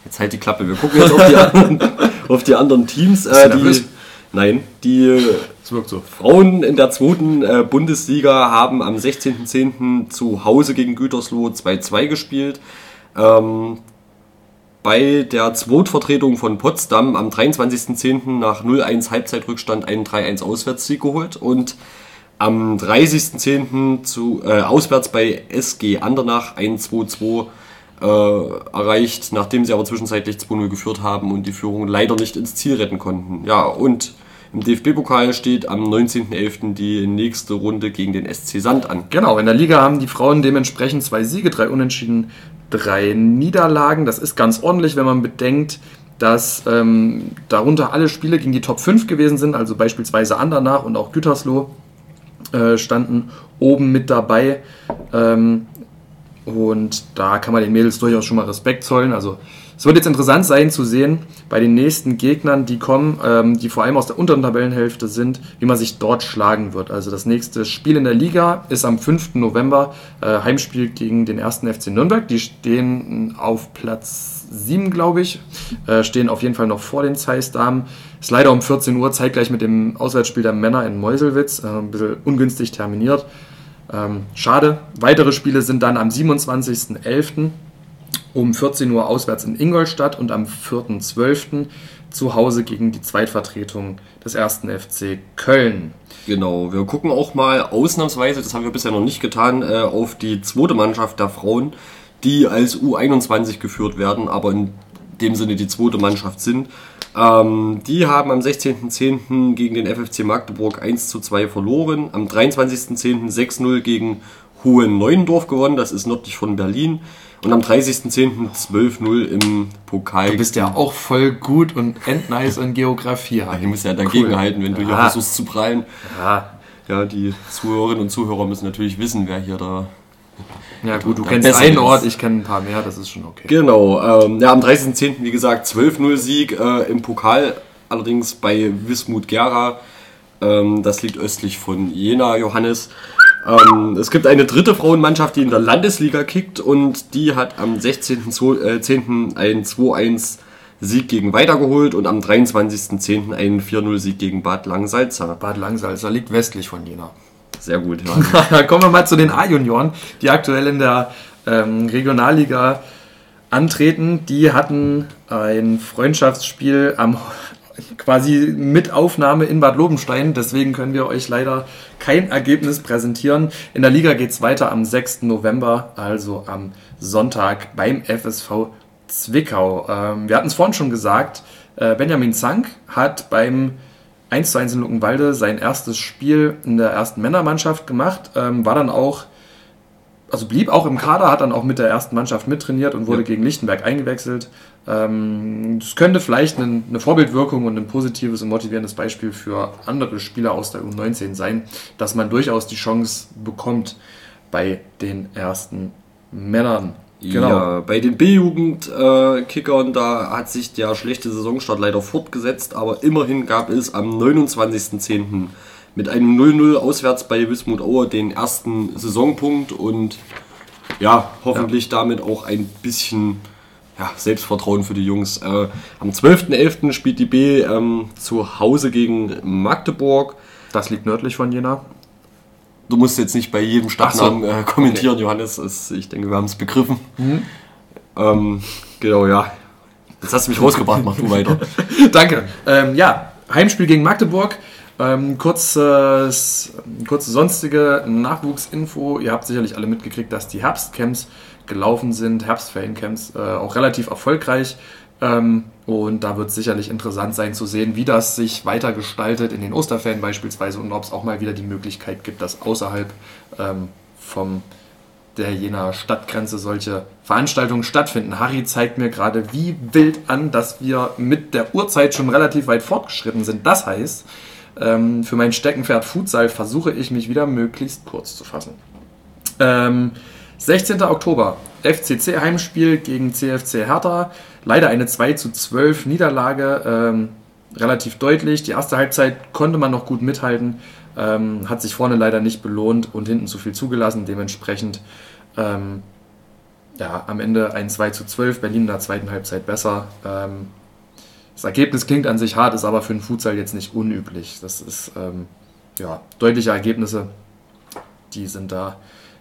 Jetzt halt die Klappe. Wir gucken jetzt auf die anderen, auf die anderen Teams. Äh, die, nein, die so. Frauen in der zweiten äh, Bundesliga haben am 16.10. zu Hause gegen Gütersloh 2-2 gespielt. Ähm, bei der Zweitvertretung von Potsdam am 23.10. nach 0-1 Halbzeitrückstand einen 3-1 Auswärtssieg geholt und am 30.10. zu äh, auswärts bei SG Andernach ein 2-2 äh, erreicht, nachdem sie aber zwischenzeitlich 2-0 geführt haben und die Führung leider nicht ins Ziel retten konnten. Ja, und im DFB-Pokal steht am 19.11. die nächste Runde gegen den SC Sand an. Genau, in der Liga haben die Frauen dementsprechend zwei Siege, drei Unentschieden, drei Niederlagen. Das ist ganz ordentlich, wenn man bedenkt, dass ähm, darunter alle Spiele gegen die Top 5 gewesen sind, also beispielsweise Andernach und auch Gütersloh äh, standen oben mit dabei. Ähm, und da kann man den Mädels durchaus schon mal Respekt zollen. Also es wird jetzt interessant sein zu sehen bei den nächsten Gegnern, die kommen, ähm, die vor allem aus der unteren Tabellenhälfte sind, wie man sich dort schlagen wird. Also das nächste Spiel in der Liga ist am 5. November, äh, Heimspiel gegen den ersten FC Nürnberg. Die stehen auf Platz 7, glaube ich, äh, stehen auf jeden Fall noch vor den Zeiss-Damen. Ist leider um 14 Uhr, zeitgleich mit dem Auswärtsspiel der Männer in Meuselwitz, äh, ein bisschen ungünstig terminiert. Ähm, schade. Weitere Spiele sind dann am 27.11. um 14 Uhr auswärts in Ingolstadt und am 4.12. zu Hause gegen die Zweitvertretung des ersten FC Köln. Genau, wir gucken auch mal ausnahmsweise, das haben wir bisher noch nicht getan, äh, auf die zweite Mannschaft der Frauen, die als U21 geführt werden, aber in dem Sinne die zweite Mannschaft sind. Ähm, die haben am 16.10. gegen den FFC Magdeburg 1 zu 2 verloren, am 23.10. 6-0 gegen Hohen Neuendorf gewonnen, das ist nördlich von Berlin. Und am 30.10. 12-0 im Pokal. Du bist ja auch voll gut und endnice in Geografie. Ja, ich muss ja dagegen cool. halten, wenn du hier versuchst zu prallen. Ja. ja, die Zuhörerinnen und Zuhörer müssen natürlich wissen, wer hier da ja gut, du kennst einen Ort, ich kenne ein paar mehr, das ist schon okay. Genau, ähm, ja, am 30.10. wie gesagt 12-0 Sieg äh, im Pokal, allerdings bei Wismut Gera. Ähm, das liegt östlich von Jena, Johannes. Ähm, es gibt eine dritte Frauenmannschaft, die in der Landesliga kickt und die hat am 16.10. Äh, einen 2-1 Sieg gegen Weitergeholt und am 23.10. einen 4-0 Sieg gegen Bad Langsalza. Bad Langsalza liegt westlich von Jena. Sehr gut, ja. Kommen wir mal zu den A-Junioren, die aktuell in der ähm, Regionalliga antreten. Die hatten ein Freundschaftsspiel am quasi mit Aufnahme in Bad Lobenstein. Deswegen können wir euch leider kein Ergebnis präsentieren. In der Liga geht es weiter am 6. November, also am Sonntag beim FSV Zwickau. Ähm, wir hatten es vorhin schon gesagt, äh, Benjamin Zank hat beim 1 zu 1 in Luckenwalde sein erstes Spiel in der ersten Männermannschaft gemacht, ähm, war dann auch, also blieb auch im Kader, hat dann auch mit der ersten Mannschaft mittrainiert und wurde ja. gegen Lichtenberg eingewechselt. Ähm, das könnte vielleicht eine, Vorbildwirkung und ein positives und motivierendes Beispiel für andere Spieler aus der U19 sein, dass man durchaus die Chance bekommt bei den ersten Männern. Genau. Ja, bei den B-Jugend-Kickern, da hat sich der schlechte Saisonstart leider fortgesetzt, aber immerhin gab es am 29.10. mit einem 0-0 auswärts bei Wismut Aue den ersten Saisonpunkt und ja, hoffentlich ja. damit auch ein bisschen ja, Selbstvertrauen für die Jungs. Äh, am 12.11. spielt die B ähm, zu Hause gegen Magdeburg. Das liegt nördlich von Jena. Du musst jetzt nicht bei jedem Stadtnamen so. äh, kommentieren, okay. Johannes. Es, ich denke, wir haben es begriffen. Mhm. Ähm, genau, ja. Jetzt hast du mich rausgebracht, mach du weiter. Danke. Ähm, ja, Heimspiel gegen Magdeburg. Ähm, kurzes, kurze sonstige Nachwuchsinfo. Ihr habt sicherlich alle mitgekriegt, dass die Herbstcamps gelaufen sind, Herbstferiencamps, äh, auch relativ erfolgreich. Ähm, und da wird es sicherlich interessant sein zu sehen, wie das sich weiter gestaltet in den Osterferien beispielsweise und ob es auch mal wieder die Möglichkeit gibt, dass außerhalb ähm, vom der jener Stadtgrenze solche Veranstaltungen stattfinden. Harry zeigt mir gerade wie wild an, dass wir mit der Uhrzeit schon relativ weit fortgeschritten sind. Das heißt, ähm, für mein Steckenpferd Futsal versuche ich mich wieder möglichst kurz zu fassen. Ähm, 16. Oktober, FCC Heimspiel gegen CFC Hertha. Leider eine 2 zu 12 Niederlage, ähm, relativ deutlich. Die erste Halbzeit konnte man noch gut mithalten, ähm, hat sich vorne leider nicht belohnt und hinten zu viel zugelassen. Dementsprechend ähm, ja, am Ende ein 2 zu 12, Berlin in der zweiten Halbzeit besser. Ähm, das Ergebnis klingt an sich hart, ist aber für den Futsal jetzt nicht unüblich. Das ist ähm, ja, deutliche Ergebnisse, die sind da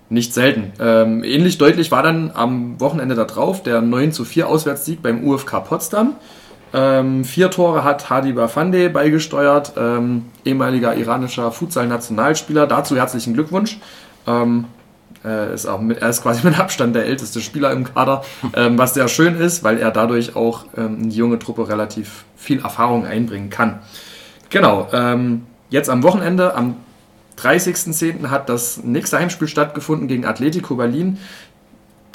nicht selten. Ähm, ähnlich deutlich war dann am Wochenende darauf der 9 zu 4 Auswärtssieg beim UFK Potsdam. Ähm, vier Tore hat Hadi Bafande beigesteuert, ähm, ehemaliger iranischer Futsal-Nationalspieler. Dazu herzlichen Glückwunsch. Ähm, er, ist auch mit, er ist quasi mit Abstand der älteste Spieler im Kader, ähm, was sehr schön ist, weil er dadurch auch ähm, in die junge Truppe relativ viel Erfahrung einbringen kann. Genau, jetzt am Wochenende, am 30.10. hat das nächste Heimspiel stattgefunden gegen Atletico Berlin.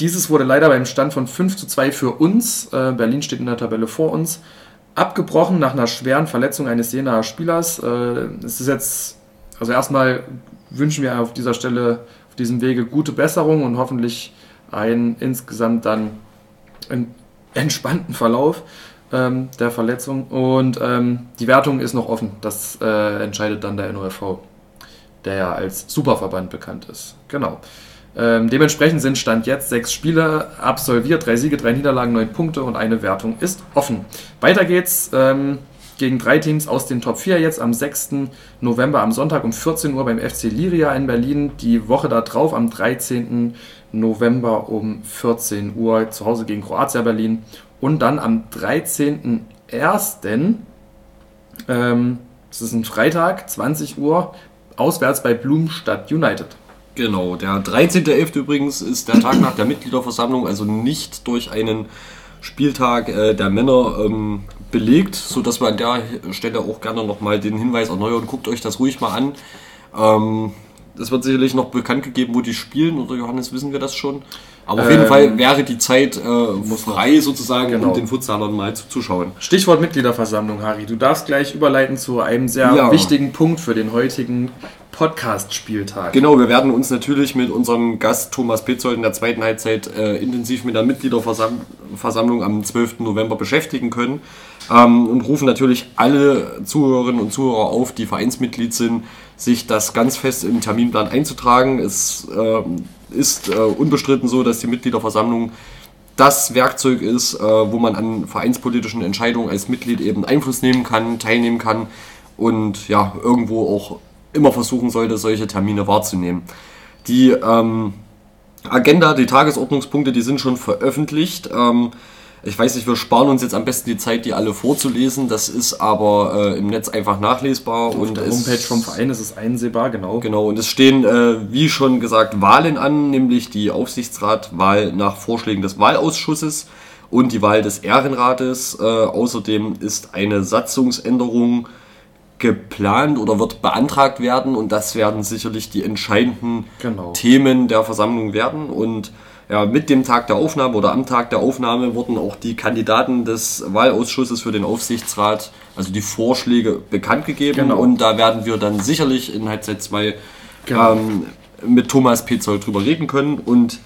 Dieses wurde leider beim Stand von 5 zu 2 für uns, äh, Berlin steht in der Tabelle vor uns, abgebrochen nach einer schweren Verletzung eines Jenaer Spielers. Äh, es ist jetzt, also erstmal wünschen wir auf dieser Stelle, auf diesem Wege gute Besserung und hoffentlich einen insgesamt dann entspannten Verlauf ähm, der Verletzung. Und ähm, die Wertung ist noch offen, das äh, entscheidet dann der NOFV der ja als Superverband bekannt ist. Genau. Ähm, dementsprechend sind Stand jetzt sechs Spiele absolviert, drei Siege, drei Niederlagen, neun Punkte und eine Wertung ist offen. Weiter geht's ähm, gegen drei Teams aus den Top 4 jetzt am 6. November am Sonntag um 14 Uhr beim FC Liria in Berlin. Die Woche darauf am 13. November um 14 Uhr zu Hause gegen Kroatia Berlin. Und dann am 13.01. Ähm, das ist ein Freitag, 20 Uhr, auswärts bei Blumstadt United. Genau, der 13.11. übrigens ist der Tag nach der Mitgliederversammlung, also nicht durch einen Spieltag äh, der Männer ähm, belegt, sodass wir an der Stelle auch gerne nochmal den Hinweis erneuern. Guckt euch das ruhig mal an. Ähm, es wird sicherlich noch bekannt gegeben, wo die spielen, oder Johannes, wissen wir das schon? Aber auf jeden ähm, Fall wäre die Zeit äh, frei sozusagen, genau. um den Futsalern mal zuzuschauen. Stichwort Mitgliederversammlung, Harry. Du darfst gleich überleiten zu einem sehr ja. wichtigen Punkt für den heutigen Podcast-Spieltag. Genau, wir werden uns natürlich mit unserem Gast Thomas Petzold in der zweiten Halbzeit äh, intensiv mit der Mitgliederversammlung am 12. November beschäftigen können ähm, und rufen natürlich alle Zuhörerinnen und Zuhörer auf, die Vereinsmitglied sind, sich das ganz fest im Terminplan einzutragen. Es äh, ist äh, unbestritten so, dass die Mitgliederversammlung das Werkzeug ist, äh, wo man an vereinspolitischen Entscheidungen als Mitglied eben Einfluss nehmen kann, teilnehmen kann und ja, irgendwo auch immer versuchen sollte, solche Termine wahrzunehmen. Die ähm, Agenda, die Tagesordnungspunkte, die sind schon veröffentlicht. Ähm, ich weiß nicht, wir sparen uns jetzt am besten die Zeit, die alle vorzulesen. Das ist aber äh, im Netz einfach nachlesbar. Auf und der Homepage vom Verein ist es einsehbar, genau. Genau, und es stehen, äh, wie schon gesagt, Wahlen an, nämlich die Aufsichtsratwahl nach Vorschlägen des Wahlausschusses und die Wahl des Ehrenrates. Äh, außerdem ist eine Satzungsänderung geplant oder wird beantragt werden und das werden sicherlich die entscheidenden genau. Themen der Versammlung werden und ja, mit dem Tag der Aufnahme oder am Tag der Aufnahme wurden auch die Kandidaten des Wahlausschusses für den Aufsichtsrat, also die Vorschläge bekannt gegeben genau. und da werden wir dann sicherlich in Halbzeit 2 genau. ähm, mit Thomas Petzold drüber reden können und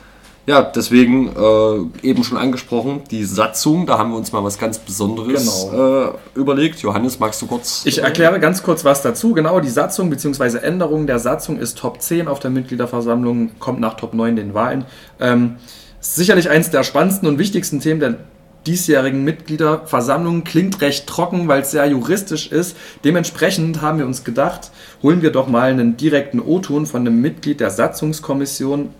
ja, deswegen äh, eben schon angesprochen, die Satzung, da haben wir uns mal was ganz Besonderes genau. äh, überlegt. Johannes, magst du kurz? Ich erkläre ganz kurz was dazu. Genau, die Satzung bzw. Änderung der Satzung ist Top 10 auf der Mitgliederversammlung, kommt nach Top 9 den Wahlen. Ähm, sicherlich eines der spannendsten und wichtigsten Themen der diesjährigen Mitgliederversammlung. Klingt recht trocken, weil es sehr juristisch ist. Dementsprechend haben wir uns gedacht, holen wir doch mal einen direkten O-Ton von einem Mitglied der Satzungskommission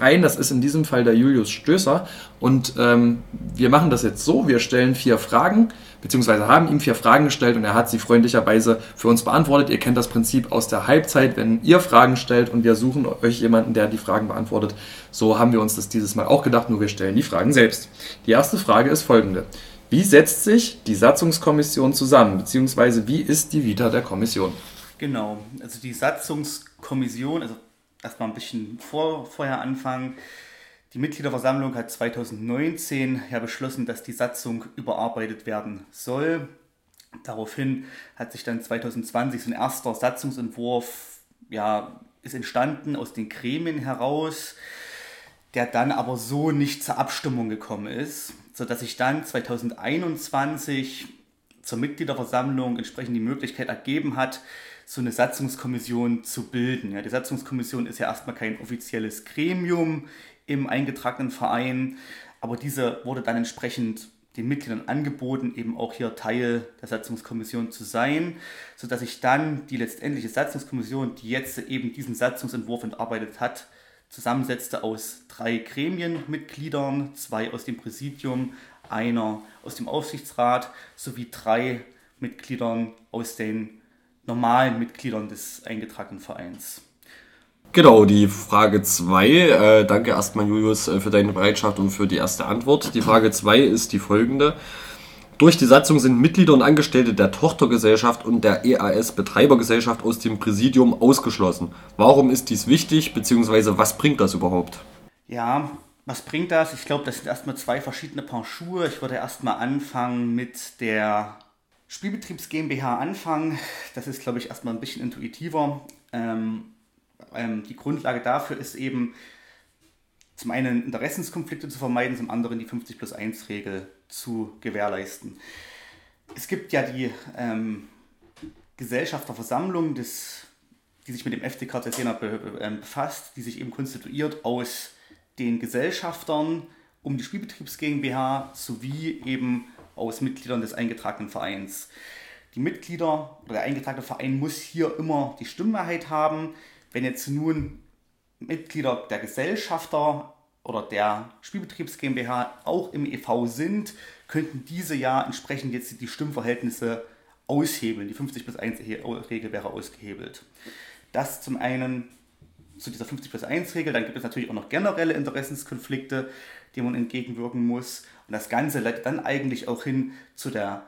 ein. Das ist in diesem Fall der Julius Stößer. Und ähm, wir machen das jetzt so: Wir stellen vier Fragen, beziehungsweise haben ihm vier Fragen gestellt und er hat sie freundlicherweise für uns beantwortet. Ihr kennt das Prinzip aus der Halbzeit, wenn ihr Fragen stellt und wir suchen euch jemanden, der die Fragen beantwortet. So haben wir uns das dieses Mal auch gedacht, nur wir stellen die Fragen selbst. Die erste Frage ist folgende. Wie setzt sich die Satzungskommission zusammen, beziehungsweise wie ist die Vita der Kommission? Genau, also die Satzungskommission, also erstmal ein bisschen vor, vorher anfangen. Die Mitgliederversammlung hat 2019 ja beschlossen, dass die Satzung überarbeitet werden soll. Daraufhin hat sich dann 2020 so ein erster Satzungsentwurf ja, ist entstanden aus den Gremien heraus, der dann aber so nicht zur Abstimmung gekommen ist, sodass sich dann 2021 zur Mitgliederversammlung entsprechend die Möglichkeit ergeben hat, so eine Satzungskommission zu bilden. Ja, die Satzungskommission ist ja erstmal kein offizielles Gremium im eingetragenen Verein, aber diese wurde dann entsprechend den Mitgliedern angeboten, eben auch hier Teil der Satzungskommission zu sein, sodass sich dann die letztendliche Satzungskommission, die jetzt eben diesen Satzungsentwurf entarbeitet hat, zusammensetzte aus drei Gremienmitgliedern, zwei aus dem Präsidium, einer aus dem Aufsichtsrat sowie drei Mitgliedern aus den normalen Mitgliedern des eingetragenen Vereins. Genau, die Frage 2. Äh, danke erstmal, Julius, äh, für deine Bereitschaft und für die erste Antwort. Die Frage 2 ist die folgende. Durch die Satzung sind Mitglieder und Angestellte der Tochtergesellschaft und der EAS Betreibergesellschaft aus dem Präsidium ausgeschlossen. Warum ist dies wichtig, beziehungsweise was bringt das überhaupt? Ja, was bringt das? Ich glaube, das sind erstmal zwei verschiedene Paar Schuhe. Ich würde erstmal anfangen mit der Spielbetriebs GmbH anfangen, das ist, glaube ich, erstmal ein bisschen intuitiver. Ähm, ähm, die Grundlage dafür ist eben zum einen Interessenskonflikte zu vermeiden, zum anderen die 50 plus 1 Regel zu gewährleisten. Es gibt ja die ähm, Gesellschafterversammlung, des, die sich mit dem FDK Cesena be, äh, befasst, die sich eben konstituiert aus den Gesellschaftern um die Spielbetriebs GmbH sowie eben aus Mitgliedern des eingetragenen Vereins. die Mitglieder oder der eingetragene Verein muss hier immer die Stimmmehrheit haben. Wenn jetzt nun Mitglieder der Gesellschafter oder der Spielbetriebs GmbH auch im EV sind, könnten diese ja entsprechend jetzt die Stimmverhältnisse aushebeln. Die 50 plus 1 Regel wäre ausgehebelt. Das zum einen zu dieser 50 plus 1 Regel. Dann gibt es natürlich auch noch generelle Interessenskonflikte, denen man entgegenwirken muss. Und das Ganze leitet dann eigentlich auch hin zu der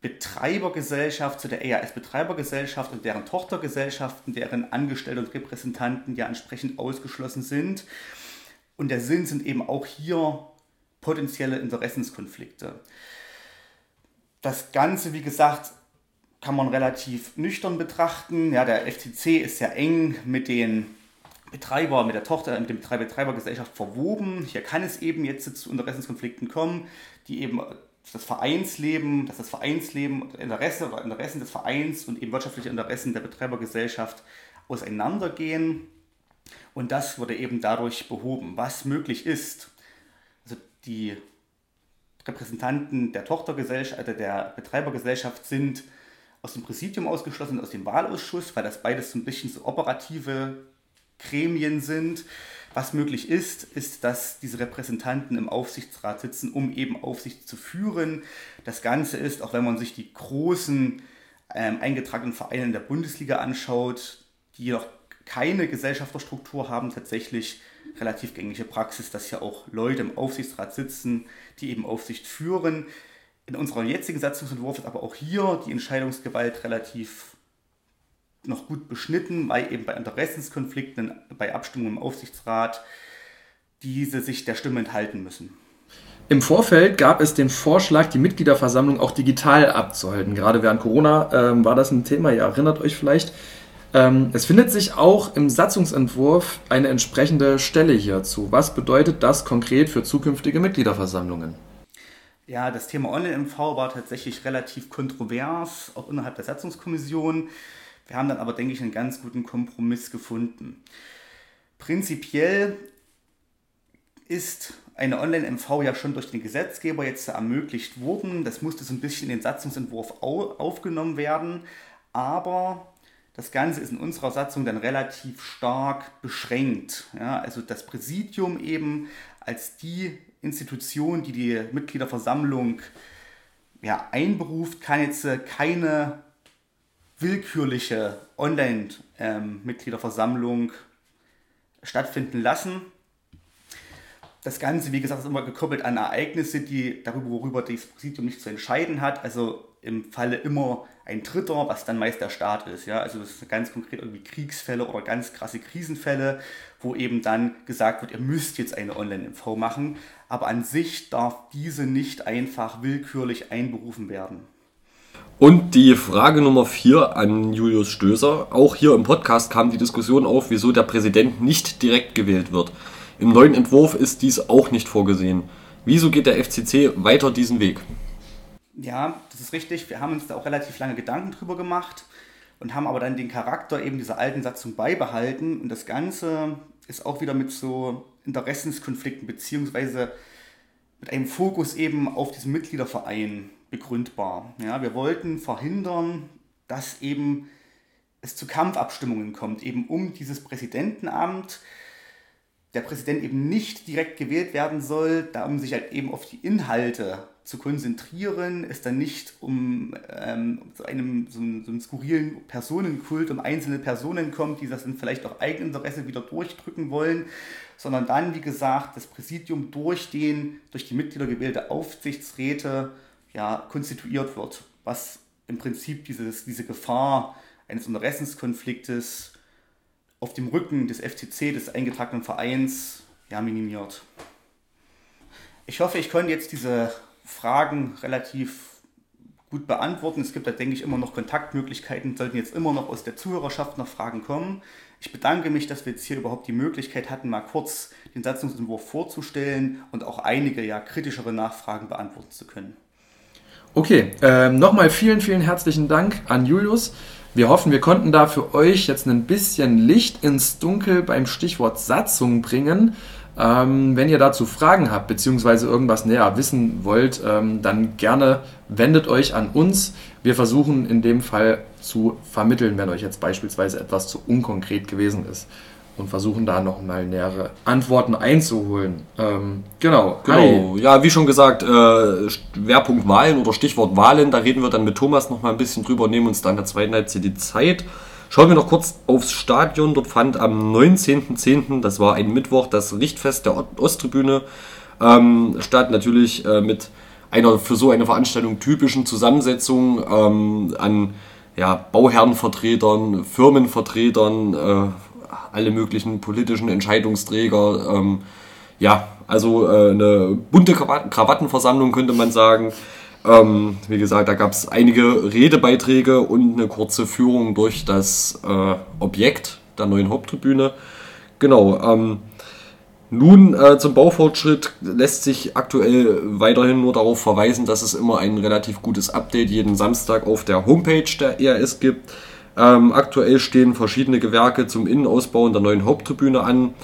Betreibergesellschaft, zu der EAS-Betreibergesellschaft und deren Tochtergesellschaften, deren Angestellte und Repräsentanten ja entsprechend ausgeschlossen sind. Und der Sinn sind eben auch hier potenzielle Interessenskonflikte. Das Ganze, wie gesagt, kann man relativ nüchtern betrachten. Ja, der FCC ist sehr eng mit den Betreiber, mit der Tochter, mit dem Betreiber, Betreibergesellschaft verwoben. Hier kann es eben jetzt zu Interessenskonflikten kommen, die eben das Vereinsleben, dass das Vereinsleben, Interesse oder Interessen des Vereins und eben wirtschaftliche Interessen der Betreibergesellschaft auseinandergehen. Und das wurde eben dadurch behoben, was möglich ist. Also die Repräsentanten der Tochtergesellschaft, also der Betreibergesellschaft sind aus dem Präsidium ausgeschlossen, aus dem Wahlausschuss, weil das beides so ein bisschen so operative Gremien sind. Was möglich ist, ist, dass diese Repräsentanten im Aufsichtsrat sitzen, um eben Aufsicht zu führen. Das Ganze ist, auch wenn man sich die großen ähm, eingetragenen Vereine in der Bundesliga anschaut, die noch keine Gesellschafterstruktur haben, tatsächlich relativ gängige Praxis, dass hier auch Leute im Aufsichtsrat sitzen, die eben Aufsicht führen. In unserem jetzigen Satzungsentwurf ist aber auch hier die Entscheidungsgewalt relativ noch gut beschnitten, weil eben bei Interessenskonflikten, bei Abstimmungen im Aufsichtsrat diese sich der Stimme enthalten müssen. Im Vorfeld gab es den Vorschlag, die Mitgliederversammlung auch digital abzuhalten. Gerade während Corona ähm, war das ein Thema, ihr erinnert euch vielleicht. Ähm, es findet sich auch im Satzungsentwurf eine entsprechende Stelle hierzu. Was bedeutet das konkret für zukünftige Mitgliederversammlungen? Ja, das Thema Online-MV war tatsächlich relativ kontrovers, auch innerhalb der Satzungskommission. Wir haben dann aber, denke ich, einen ganz guten Kompromiss gefunden. Prinzipiell ist eine Online-MV ja schon durch den Gesetzgeber jetzt ermöglicht worden. Das musste so ein bisschen in den Satzungsentwurf aufgenommen werden. Aber das Ganze ist in unserer Satzung dann relativ stark beschränkt. Ja, also das Präsidium eben als die Institution, die die Mitgliederversammlung ja, einberuft, kann jetzt keine willkürliche Online-Mitgliederversammlung ähm, stattfinden lassen. Das Ganze, wie gesagt, ist immer gekoppelt an Ereignisse, die darüber, worüber das Präsidium nicht zu entscheiden hat. Also im Falle immer ein Dritter, was dann meist der Staat ist. Ja? Also das ist ganz konkret irgendwie Kriegsfälle oder ganz krasse Krisenfälle, wo eben dann gesagt wird, ihr müsst jetzt eine Online-MV machen. Aber an sich darf diese nicht einfach willkürlich einberufen werden. Und die Frage Nummer 4 an Julius Stößer. Auch hier im Podcast kam die Diskussion auf, wieso der Präsident nicht direkt gewählt wird. Im neuen Entwurf ist dies auch nicht vorgesehen. Wieso geht der FCC weiter diesen Weg? Ja, das ist richtig. Wir haben uns da auch relativ lange Gedanken drüber gemacht und haben aber dann den Charakter eben dieser alten Satzung beibehalten. Und das Ganze ist auch wieder mit so Interessenskonflikten beziehungsweise mit einem Fokus eben auf diesen Mitgliederverein begründbar. Ja, wir wollten verhindern, dass eben es zu Kampfabstimmungen kommt, eben um dieses Präsidentenamt der Präsident eben nicht direkt gewählt werden soll, da um sich halt eben auf die Inhalte zu konzentrieren, es dann nicht um ähm, so, einem, so, einen, so einen skurrilen Personenkult um einzelne Personen kommt, die das dann vielleicht auch Eigeninteresse wieder durchdrücken wollen, sondern dann, wie gesagt, das Präsidium durch, den, durch die Mitglieder gewählte Aufsichtsräte ja, konstituiert wird, was im Prinzip dieses, diese Gefahr eines Interessenskonfliktes auf dem Rücken des FCC, des eingetragenen Vereins, ja, minimiert. Ich hoffe, ich konnte jetzt diese Fragen relativ gut beantworten. Es gibt da, denke ich, immer noch Kontaktmöglichkeiten, sollten jetzt immer noch aus der Zuhörerschaft noch Fragen kommen. Ich bedanke mich, dass wir jetzt hier überhaupt die Möglichkeit hatten, mal kurz den Satzungsentwurf vorzustellen und auch einige ja kritischere Nachfragen beantworten zu können. Okay, ähm, nochmal vielen, vielen herzlichen Dank an Julius. Wir hoffen, wir konnten da für euch jetzt ein bisschen Licht ins Dunkel beim Stichwort Satzung bringen. Ähm, wenn ihr dazu Fragen habt, beziehungsweise irgendwas näher wissen wollt, ähm, dann gerne wendet euch an uns. Wir versuchen in dem Fall zu vermitteln, wenn euch jetzt beispielsweise etwas zu unkonkret gewesen ist. Und versuchen da nochmal nähere Antworten einzuholen. Ähm, genau. Genau. Ja, wie schon gesagt, äh, Schwerpunkt Wahlen oder Stichwort Wahlen, da reden wir dann mit Thomas nochmal ein bisschen drüber, nehmen uns dann der zweiten Halbzeit die Zeit. Schauen wir noch kurz aufs Stadion. Dort fand am 19.10., das war ein Mittwoch, das Richtfest der Osttribüne ähm, statt. Natürlich äh, mit einer für so eine Veranstaltung typischen Zusammensetzung ähm, an ja, Bauherrenvertretern, Firmenvertretern, äh, alle möglichen politischen Entscheidungsträger. Ähm, ja, also äh, eine bunte Krawattenversammlung könnte man sagen. Ähm, wie gesagt, da gab es einige Redebeiträge und eine kurze Führung durch das äh, Objekt der neuen Haupttribüne. Genau. Ähm, nun äh, zum Baufortschritt lässt sich aktuell weiterhin nur darauf verweisen, dass es immer ein relativ gutes Update jeden Samstag auf der Homepage der ERS gibt. Ähm, aktuell stehen verschiedene Gewerke zum Innenausbau der neuen Haupttribüne an.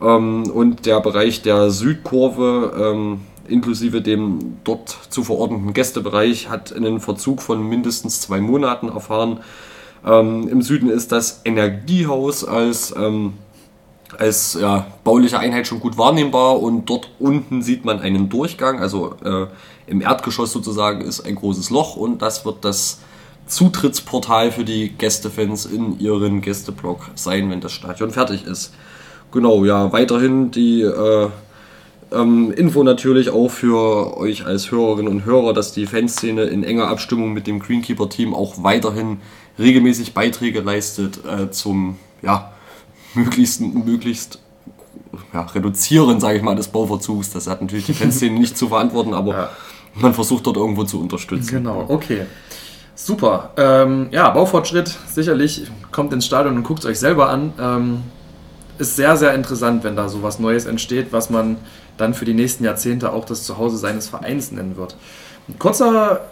Ähm, und der Bereich der Südkurve ähm, inklusive dem dort zu verordneten Gästebereich hat einen Verzug von mindestens zwei Monaten erfahren. Ähm, Im Süden ist das Energiehaus als, ähm, als ja, bauliche Einheit schon gut wahrnehmbar. Und dort unten sieht man einen Durchgang, also äh, im Erdgeschoss sozusagen ist ein großes Loch. Und das wird das Zutrittsportal für die Gästefans in ihren Gästeblock sein, wenn das Stadion fertig ist. Genau, ja, weiterhin die äh, ähm, Info natürlich auch für euch als Hörerinnen und Hörer, dass die Fanszene in enger Abstimmung mit dem Greenkeeper-Team auch weiterhin regelmäßig Beiträge leistet äh, zum ja, möglichst, möglichst ja, Reduzieren, sage ich mal, des Bauverzugs. Das hat natürlich die Fanszene nicht zu verantworten, aber ja. man versucht dort irgendwo zu unterstützen. Genau, okay. Super. Ähm, ja, Baufortschritt sicherlich. Kommt ins Stadion und guckt es euch selber an. Ähm, ist sehr, sehr interessant, wenn da so was Neues entsteht, was man dann für die nächsten Jahrzehnte auch das Zuhause seines Vereins nennen wird. Ein kurzer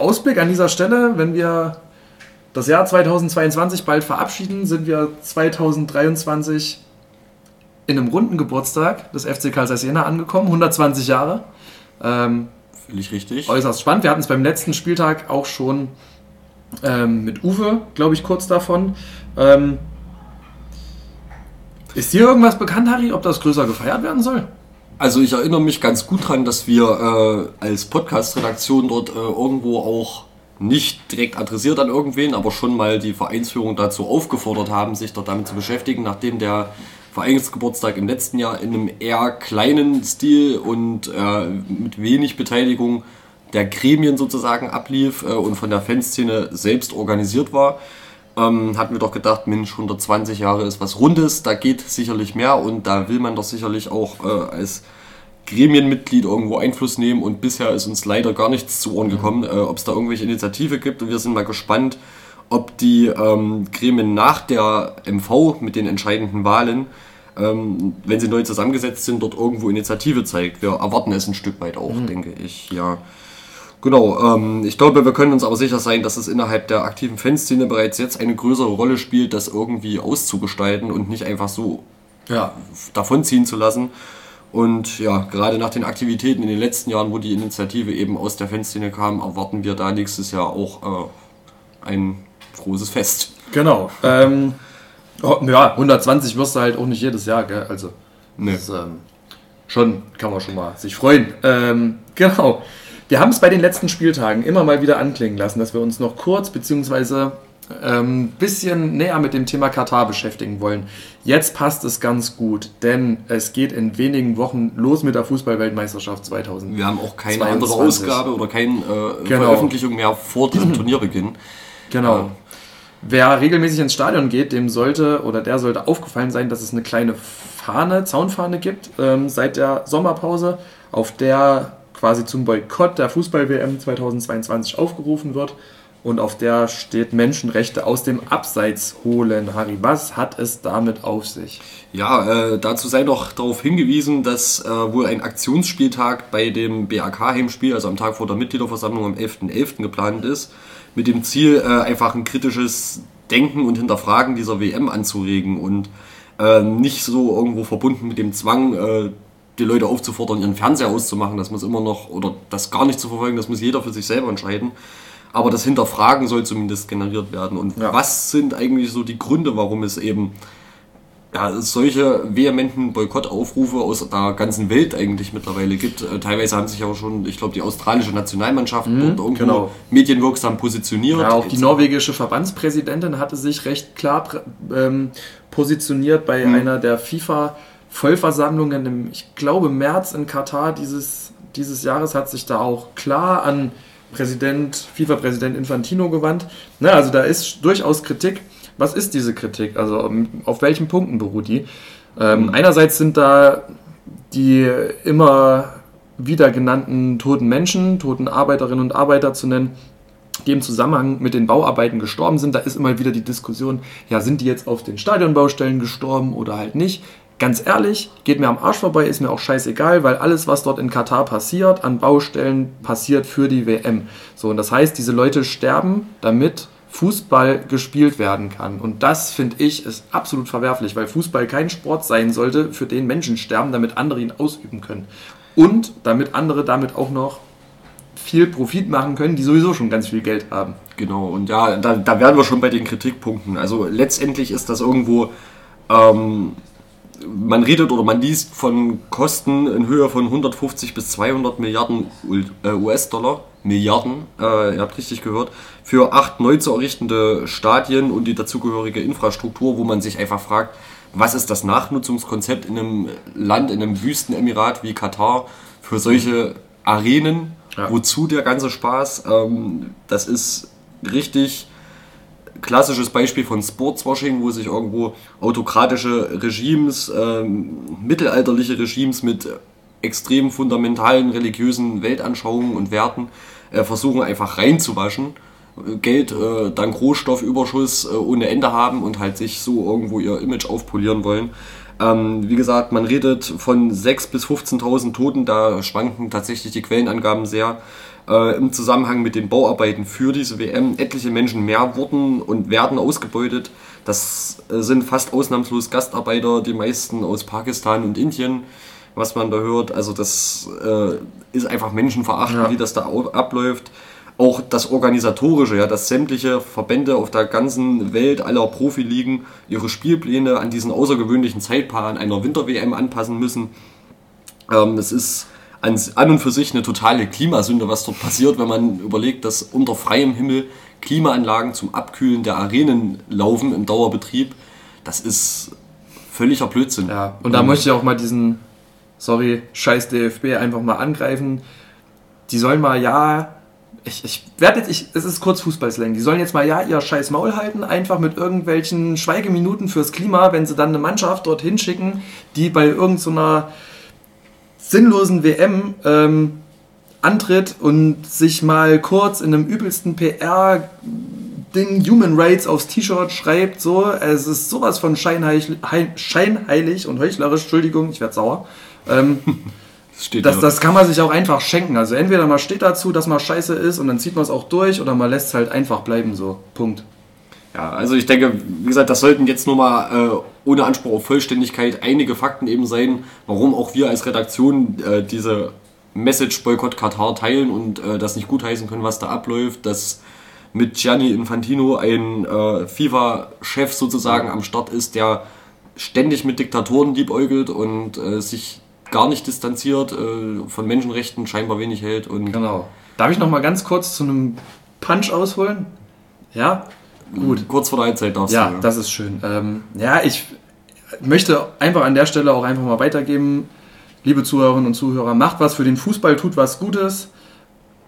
Ausblick an dieser Stelle, wenn wir das Jahr 2022 bald verabschieden, sind wir 2023 in einem runden Geburtstag des FC Karl Jena angekommen, 120 Jahre. Ähm, Völlig richtig. Äußerst spannend. Wir hatten es beim letzten Spieltag auch schon ähm, mit Uwe, glaube ich, kurz davon. Ähm, ist dir irgendwas bekannt, Harry, ob das größer gefeiert werden soll? Also ich erinnere mich ganz gut daran, dass wir äh, als Podcast-Redaktion dort äh, irgendwo auch nicht direkt adressiert an irgendwen, aber schon mal die Vereinsführung dazu aufgefordert haben, sich dort damit zu beschäftigen, nachdem der Vereinsgeburtstag im letzten Jahr in einem eher kleinen Stil und äh, mit wenig Beteiligung der Gremien sozusagen ablief äh, und von der Fanszene selbst organisiert war ähm, hatten wir doch gedacht, Mensch, 120 Jahre ist was Rundes, da geht sicherlich mehr und da will man doch sicherlich auch äh, als Gremienmitglied irgendwo Einfluss nehmen und bisher ist uns leider gar nichts zu Ohren mhm. gekommen, äh, ob es da irgendwelche Initiative gibt und wir sind mal gespannt, ob die ähm, Gremien nach der MV mit den entscheidenden Wahlen, ähm, wenn sie neu zusammengesetzt sind, dort irgendwo Initiative zeigt. Wir erwarten es ein Stück weit auch, mhm. denke ich, ja. Genau, ähm, ich glaube, wir können uns aber sicher sein, dass es innerhalb der aktiven Fanszene bereits jetzt eine größere Rolle spielt, das irgendwie auszugestalten und nicht einfach so ja. davonziehen zu lassen. Und ja, gerade nach den Aktivitäten in den letzten Jahren, wo die Initiative eben aus der Fanszene kam, erwarten wir da nächstes Jahr auch äh, ein großes Fest. Genau. Ähm, ja, 120 wirst du halt auch nicht jedes Jahr, gell? Also, nee. das, ähm, schon kann man schon mal sich freuen. Ähm, genau. Wir haben es bei den letzten Spieltagen immer mal wieder anklingen lassen, dass wir uns noch kurz bzw. ein ähm, bisschen näher mit dem Thema Katar beschäftigen wollen. Jetzt passt es ganz gut, denn es geht in wenigen Wochen los mit der Fußballweltmeisterschaft 2000. Wir haben auch keine 22. andere Ausgabe oder keine äh, genau. Veröffentlichung mehr vor diesem Turnierbeginn. Genau. Wer regelmäßig ins Stadion geht, dem sollte oder der sollte aufgefallen sein, dass es eine kleine Fahne, Zaunfahne gibt ähm, seit der Sommerpause, auf der quasi zum Boykott der Fußball-WM 2022 aufgerufen wird. Und auf der steht Menschenrechte aus dem Abseits holen. Harry, was hat es damit auf sich? Ja, äh, dazu sei doch darauf hingewiesen, dass äh, wohl ein Aktionsspieltag bei dem BAK-Heimspiel, also am Tag vor der Mitgliederversammlung am 11.11. .11. geplant ist, mit dem Ziel, äh, einfach ein kritisches Denken und Hinterfragen dieser WM anzuregen. Und äh, nicht so irgendwo verbunden mit dem Zwang, äh, die Leute aufzufordern, ihren Fernseher auszumachen. Das muss immer noch, oder das gar nicht zu verfolgen, das muss jeder für sich selber entscheiden. Aber das Hinterfragen soll zumindest generiert werden. Und Ja. was sind eigentlich so die Gründe, warum es eben ja, solche vehementen Boykottaufrufe aus der ganzen Welt eigentlich mittlerweile gibt. Äh, teilweise haben sich auch schon, ich glaube, die australische Nationalmannschaft dort irgendwo genau. medienwirksam positioniert. Ja, auch die norwegische Verbandspräsidentin hatte sich recht klar ähm, positioniert bei Mhm. einer der FIFA-Vollversammlungen im, ich glaube, März in Katar dieses, dieses Jahres hat sich da auch klar an Präsident, FIFA-Präsident Infantino gewandt. Na, also da ist durchaus Kritik. Was ist diese Kritik? Also ähm, auf welchen Punkten beruht die? Ähm, Mhm. Einerseits sind da die immer wieder genannten toten Menschen, toten Arbeiterinnen und Arbeiter zu nennen, die im Zusammenhang mit den Bauarbeiten gestorben sind. Da ist immer wieder die Diskussion, ja, sind die jetzt auf den Stadionbaustellen gestorben oder halt nicht? Ganz ehrlich, geht mir am Arsch vorbei, ist mir auch scheißegal, weil alles, was dort in Katar passiert, an Baustellen passiert für die WM. So, und das heißt, diese Leute sterben, damit Fußball gespielt werden kann. Und das finde ich ist absolut verwerflich, weil Fußball kein Sport sein sollte, für den Menschen sterben, damit andere ihn ausüben können. Und damit andere damit auch noch viel Profit machen können, die sowieso schon ganz viel Geld haben. Genau, und ja, da, da wären wir schon bei den Kritikpunkten. Also letztendlich ist das irgendwo, ähm, man redet oder man liest von Kosten in Höhe von 150 bis 200 Milliarden US-Dollar, Milliarden, äh, ihr habt richtig gehört, für acht neu zu errichtende Stadien und die dazugehörige Infrastruktur, wo man sich einfach fragt, was ist das Nachnutzungskonzept in einem Land, in einem Wüstenemirat wie Katar für solche Arenen? Ja. Wozu der ganze Spaß? Ähm, das ist richtig klassisches Beispiel von Sportswashing, wo sich irgendwo autokratische Regimes, ähm, mittelalterliche Regimes mit extrem fundamentalen religiösen Weltanschauungen und Werten äh, versuchen einfach reinzuwaschen. Äh, Geld äh, dank Rohstoffüberschuss äh, ohne Ende haben und halt sich so irgendwo ihr Image aufpolieren wollen. Ähm, wie gesagt, man redet von 6.000 bis 15.000 Toten, da schwanken tatsächlich die Quellenangaben sehr. Äh, Im Zusammenhang mit den Bauarbeiten für diese WM etliche Menschen mehr wurden und werden ausgebeutet. Das äh, sind fast ausnahmslos Gastarbeiter, die meisten aus Pakistan und Indien, was man da hört. Also das äh, ist einfach menschenverachtend, Ja. wie das da abläuft. Auch das Organisatorische, ja, dass sämtliche Verbände auf der ganzen Welt aller Profiligen ihre Spielpläne an diesen außergewöhnlichen Zeitplan einer Winter-WM anpassen müssen. Ähm, es ist an, an und für sich eine totale Klimasünde, was dort passiert, wenn man überlegt, dass unter freiem Himmel Klimaanlagen zum Abkühlen der Arenen laufen im Dauerbetrieb. Das ist völliger Blödsinn. Ja, und da möchte ich auch mal diesen, sorry, scheiß DFB einfach mal angreifen. Die sollen mal, ja, ich, ich werde jetzt, ich, es ist kurz Fußballslang, die sollen jetzt mal, ja, ihr scheiß Maul halten, einfach mit irgendwelchen Schweigeminuten fürs Klima, wenn sie dann eine Mannschaft dorthin schicken, die bei irgendeiner sinnlosen WM ähm, antritt und sich mal kurz in einem übelsten PR Ding Human Rights aufs T-Shirt schreibt, so, es ist sowas von scheinheilig, hei- scheinheilig und heuchlerisch, Entschuldigung, ich werde sauer. Ähm, Das steht das, das kann man sich auch einfach schenken. Also entweder man steht dazu, dass man scheiße ist und dann zieht man es auch durch oder man lässt es halt einfach bleiben, so. Punkt. Ja, also ich denke, wie gesagt, das sollten jetzt nur mal äh, ohne Anspruch auf Vollständigkeit einige Fakten eben sein, warum auch wir als Redaktion äh, diese Message Boykott Katar teilen und äh, das nicht gutheißen können, was da abläuft, dass mit Gianni Infantino ein äh, FIFA-Chef sozusagen am Start ist, der ständig mit Diktatoren liebäugelt und äh, sich gar nicht distanziert, äh, von Menschenrechten scheinbar wenig hält und Genau. Darf ich noch mal ganz kurz zu einem Punch ausholen? Ja? Gut. kurz vor der Halbzeit darfst Ja, du. das ist schön. Ähm, ja, ich möchte einfach an der Stelle auch einfach mal weitergeben, liebe Zuhörerinnen und Zuhörer, macht was für den Fußball, tut was Gutes.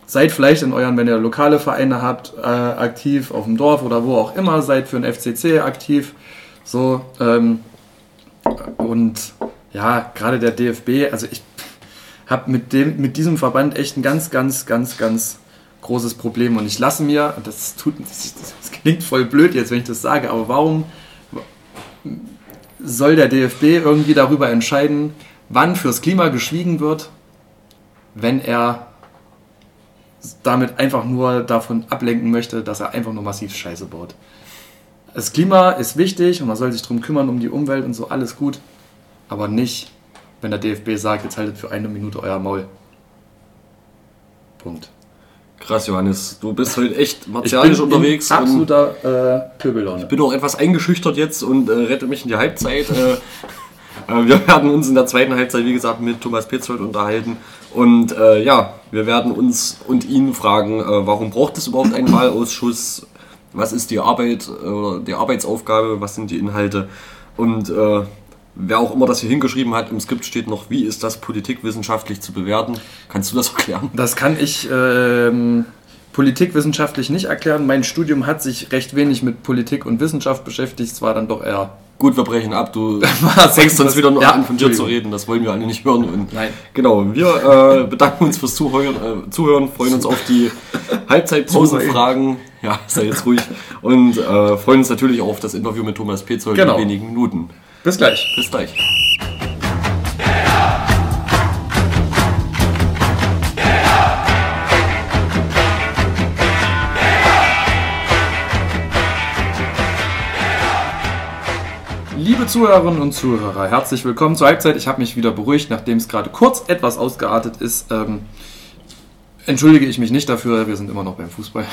Seid vielleicht in euren, wenn ihr lokale Vereine habt, äh, aktiv auf dem Dorf oder wo auch immer, seid für den FCC aktiv. So, ähm, und ja, gerade der DFB, also ich habe mit, mit diesem Verband echt ein ganz, ganz, ganz, ganz großes Problem. Und ich lasse mir, das, tut, das, das klingt voll blöd jetzt, wenn ich das sage, aber warum soll der DFB irgendwie darüber entscheiden, wann fürs Klima geschwiegen wird, wenn er damit einfach nur davon ablenken möchte, dass er einfach nur massiv Scheiße baut? Das Klima ist wichtig und man soll sich darum kümmern, um die Umwelt und so, alles gut. Aber nicht, wenn der DFB sagt, jetzt haltet für eine Minute euer Maul. Punkt. Krass, Johannes, du bist heute echt martialisch unterwegs. Absoluter äh, Pöbellaune. Ich bin auch etwas eingeschüchtert jetzt und äh, rette mich in die Halbzeit. äh, äh wir werden uns in der zweiten Halbzeit, wie gesagt, mit Thomas Petzold unterhalten. Und äh, ja, wir werden uns und ihn fragen, äh, warum braucht es überhaupt einen Wahlausschuss? Was ist die Arbeit oder die Arbeitsaufgabe? Was sind die Inhalte? Und äh, wer auch immer das hier hingeschrieben hat, im Skript steht noch, wie ist das politikwissenschaftlich zu bewerten? Kannst du das erklären? Das kann ich ähm, politikwissenschaftlich nicht erklären. Mein Studium hat sich recht wenig mit Politik und Wissenschaft beschäftigt. Es war dann doch eher. Gut, wir brechen ab. Du fängst uns wieder nur ja, an, von dir zu reden. Das wollen wir alle nicht hören. Und Nein. Genau, wir äh, bedanken uns fürs Zuhören, äh, Zuhören, freuen uns auf die Halbzeitpausenfragen. Ja, sei jetzt ruhig. Und äh, freuen uns natürlich auf das Interview mit Thomas Petzold genau. in wenigen Minuten. Bis gleich. Bis gleich. Liebe Zuhörerinnen und Zuhörer, herzlich willkommen zur Halbzeit. Ich habe mich wieder beruhigt, nachdem es gerade kurz etwas ausgeartet ist. Ähm, entschuldige ich mich nicht dafür, wir sind immer noch beim Fußball.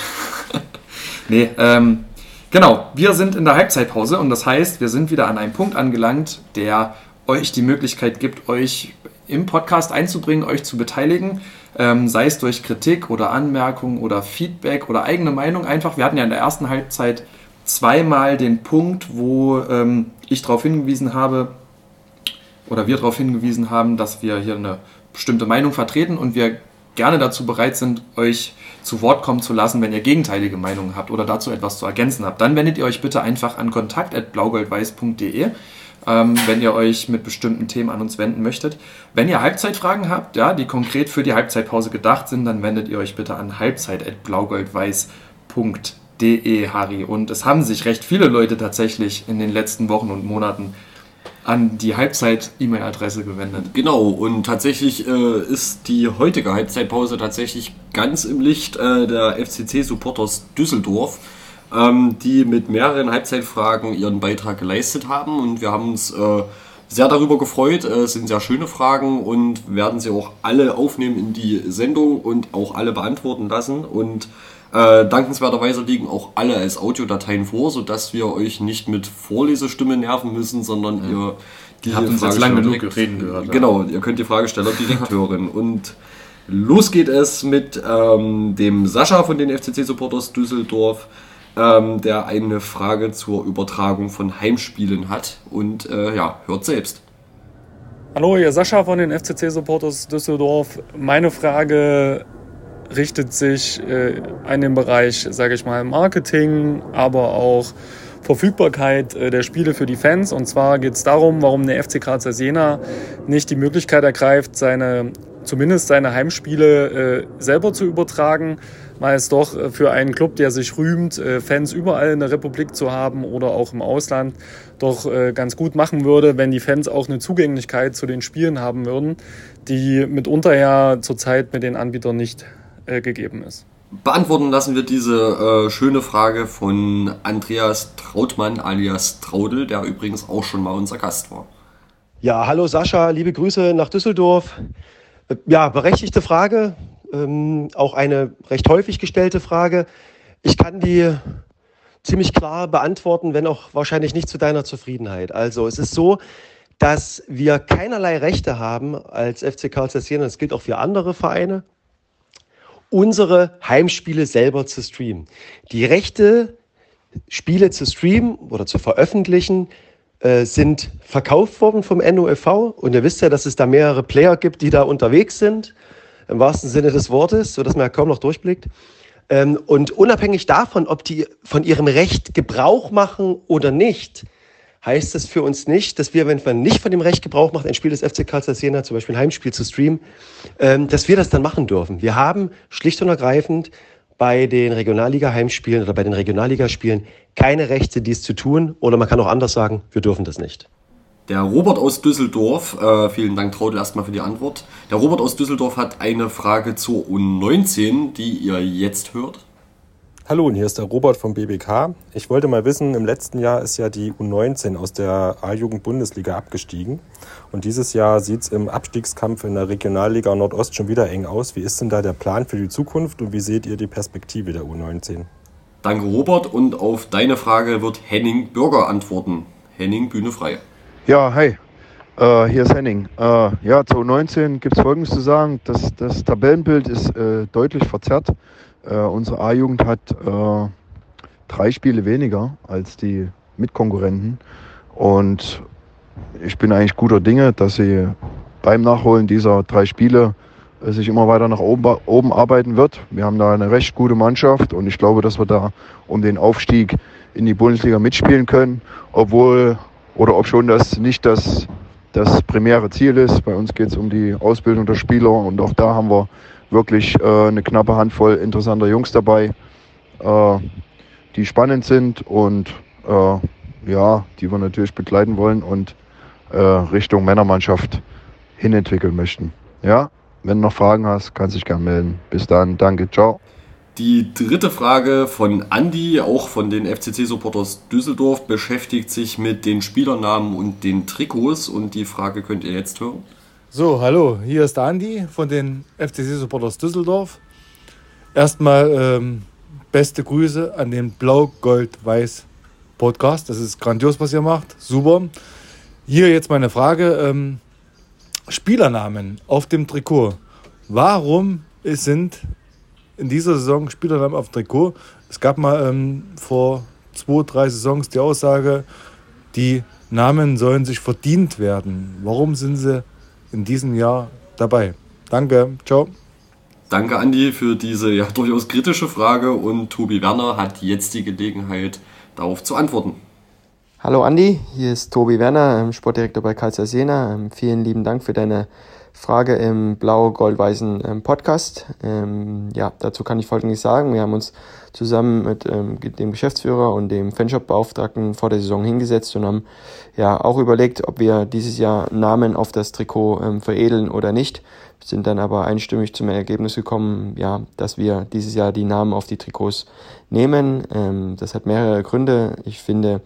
nee, ähm, Genau, wir sind in der Halbzeitpause und das heißt, wir sind wieder an einem Punkt angelangt, der euch die Möglichkeit gibt, euch im Podcast einzubringen, euch zu beteiligen, ähm, sei es durch Kritik oder Anmerkung oder Feedback oder eigene Meinung einfach. Wir hatten ja in der ersten Halbzeit zweimal den Punkt, wo ähm, ich darauf hingewiesen habe oder wir darauf hingewiesen haben, dass wir hier eine bestimmte Meinung vertreten und wir gerne dazu bereit sind, euch zu Wort kommen zu lassen, wenn ihr gegenteilige Meinungen habt oder dazu etwas zu ergänzen habt. Dann wendet ihr euch bitte einfach an kontakt.blaugoldweiß.de, ähm, wenn ihr euch mit bestimmten Themen an uns wenden möchtet. Wenn ihr Halbzeitfragen habt, ja, die konkret für die Halbzeitpause gedacht sind, dann wendet ihr euch bitte an halbzeit.blaugoldweiß.de, Harry. Und es haben sich recht viele Leute tatsächlich in den letzten Wochen und Monaten an die Halbzeit-E-Mail-Adresse gewendet. Genau, und tatsächlich äh, ist die heutige Halbzeitpause tatsächlich ganz im Licht äh, der FCC-Supporters Düsseldorf, ähm, die mit mehreren Halbzeitfragen ihren Beitrag geleistet haben und wir haben uns äh, sehr darüber gefreut. Äh, es sind sehr schöne Fragen und werden sie auch alle aufnehmen in die Sendung und auch alle beantworten lassen und äh, dankenswerterweise liegen auch alle als Audiodateien vor, sodass wir euch nicht mit Vorlesestimme nerven müssen, sondern ja. ihr die Habt uns jetzt lange genug reden gehört. Genau, ihr könnt die Fragesteller direkt hören. Und los geht es mit ähm, dem Sascha von den FCC-Supporters Düsseldorf, ähm, der eine Frage zur Übertragung von Heimspielen hat. Und äh, ja, hört selbst. Hallo, ihr Sascha von den FCC-Supporters Düsseldorf. Meine Frage richtet sich äh, an den Bereich, sage ich mal, Marketing, aber auch Verfügbarkeit äh, der Spiele für die Fans. Und zwar geht es darum, warum der FC Karlsruhe Jena nicht die Möglichkeit ergreift, seine, zumindest seine Heimspiele äh, selber zu übertragen, weil es doch äh, für einen Club, der sich rühmt, äh, Fans überall in der Republik zu haben oder auch im Ausland, doch äh, ganz gut machen würde, wenn die Fans auch eine Zugänglichkeit zu den Spielen haben würden, die mitunter ja zurzeit mit den Anbietern nicht äh, gegeben ist. Beantworten lassen wir diese äh, schöne Frage von Andreas Trautmann alias Traudel, der übrigens auch schon mal unser Gast war. Ja, hallo Sascha, liebe Grüße nach Düsseldorf. Äh, ja, berechtigte Frage, ähm, auch eine recht häufig gestellte Frage. Ich kann die ziemlich klar beantworten, wenn auch wahrscheinlich nicht zu deiner Zufriedenheit. Also es ist so, dass wir keinerlei Rechte haben als FC Karl Jena, das gilt auch für andere Vereine, unsere Heimspiele selber zu streamen. Die Rechte, Spiele zu streamen oder zu veröffentlichen, äh, sind verkauft worden vom NOFV. Und ihr wisst ja, dass es da mehrere Player gibt, die da unterwegs sind, im wahrsten Sinne des Wortes, sodass man ja kaum noch durchblickt. Ähm, und unabhängig davon, ob die von ihrem Recht Gebrauch machen oder nicht, heißt das für uns nicht, dass wir, wenn man nicht von dem Recht Gebrauch macht, ein Spiel des FC Karlsruhe Jena, zum Beispiel ein Heimspiel zu streamen, ähm, dass wir das dann machen dürfen. Wir haben schlicht und ergreifend bei den Regionalliga-Heimspielen oder bei den Regionalligaspielen keine Rechte, dies zu tun. Oder man kann auch anders sagen, wir dürfen das nicht. Der Robert aus Düsseldorf, äh, vielen Dank Traudel erstmal für die Antwort. Der Robert aus Düsseldorf hat eine Frage zur U19, die ihr jetzt hört. Hallo, und hier ist der Robert vom BBK. Ich wollte mal wissen, im letzten Jahr ist ja die U19 aus der A-Jugend-Bundesliga abgestiegen. Und dieses Jahr sieht es im Abstiegskampf in der Regionalliga Nordost schon wieder eng aus. Wie ist denn da der Plan für die Zukunft und wie seht ihr die Perspektive der U19? Danke, Robert. Und auf deine Frage wird Henning Bürger antworten. Henning, Bühne frei. Ja, hi. Äh, hier ist Henning. Äh, ja, zur U19 gibt es Folgendes zu sagen. Das, das Tabellenbild ist äh, deutlich verzerrt. Äh, unsere A-Jugend hat äh, drei Spiele weniger als die Mitkonkurrenten. Und ich bin eigentlich guter Dinge, dass sie beim Nachholen dieser drei Spiele äh, sich immer weiter nach oben, oben arbeiten wird. Wir haben da eine recht gute Mannschaft und ich glaube, dass wir da um den Aufstieg in die Bundesliga mitspielen können, obwohl oder ob schon das nicht das, das primäre Ziel ist. Bei uns geht es um die Ausbildung der Spieler und auch da haben wir wirklich äh, eine knappe Handvoll interessanter Jungs dabei, äh, die spannend sind und äh, ja, die wir natürlich begleiten wollen und äh, Richtung Männermannschaft hinentwickeln möchten. Ja, wenn du noch Fragen hast, kannst du dich gerne melden. Bis dann, danke, ciao. Die dritte Frage von Andy, auch von den FCC-Supporters Düsseldorf, beschäftigt sich mit den Spielernamen und den Trikots und die Frage könnt ihr jetzt hören. So, hallo, hier ist der Andi von den FCC Supporters Düsseldorf. Erstmal ähm, beste Grüße an den Blau-Gold-Weiß Podcast. Das ist grandios, was ihr macht. Super. Hier jetzt meine Frage. Ähm, Spielernamen auf dem Trikot. Warum sind in dieser Saison Spielernamen auf dem Trikot? Es gab mal ähm, vor zwei, drei Saisons die Aussage, die Namen sollen sich verdient werden. Warum sind sie in diesem Jahr dabei. Danke, ciao. Danke, Andi, für diese ja, durchaus kritische Frage und Tobi Werner hat jetzt die Gelegenheit, darauf zu antworten. Hallo Andi, hier ist Tobi Werner, ähm, Sportdirektor bei Karlsruhe Jena. Ähm, vielen lieben Dank für deine Frage im blau-gold-weißen ähm, Podcast. ja, dazu kann ich Folgendes sagen. Wir haben uns zusammen mit dem Geschäftsführer und dem Fanshop-Beauftragten vor der Saison hingesetzt und haben ja auch überlegt, ob wir dieses Jahr Namen auf das Trikot ähm, veredeln oder nicht. Sind dann aber einstimmig zum Ergebnis gekommen, ja, dass wir dieses Jahr die Namen auf die Trikots nehmen. Ähm, das hat mehrere Gründe. Ich finde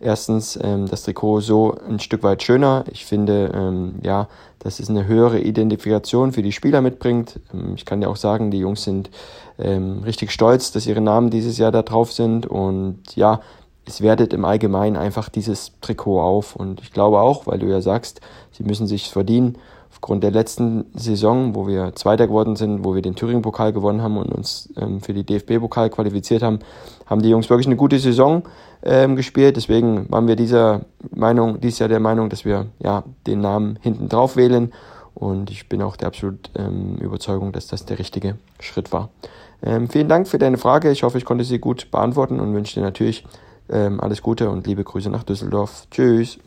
erstens ähm, das Trikot so ein Stück weit schöner. Ich finde, ähm, ja, dass es eine höhere Identifikation für die Spieler mitbringt. Ähm, ich kann ja auch sagen, die Jungs sind ähm, richtig stolz, dass ihre Namen dieses Jahr da drauf sind und ja, es wertet im Allgemeinen einfach dieses Trikot auf. Und ich glaube auch, weil du ja sagst, sie müssen sich verdienen. Aufgrund der letzten Saison, wo wir Zweiter geworden sind, wo wir den Thüringen-Pokal gewonnen haben und uns ähm, für die DFB-Pokal qualifiziert haben, haben die Jungs wirklich eine gute Saison ähm, gespielt. Deswegen waren wir dieser Meinung, dieses Jahr der Meinung, dass wir ja den Namen hinten drauf wählen. Und ich bin auch der absolut ähm, Überzeugung, dass das der richtige Schritt war. Ähm, vielen Dank für deine Frage. Ich hoffe, ich konnte sie gut beantworten und wünsche dir natürlich ähm, alles Gute und liebe Grüße nach Düsseldorf. Tschüss.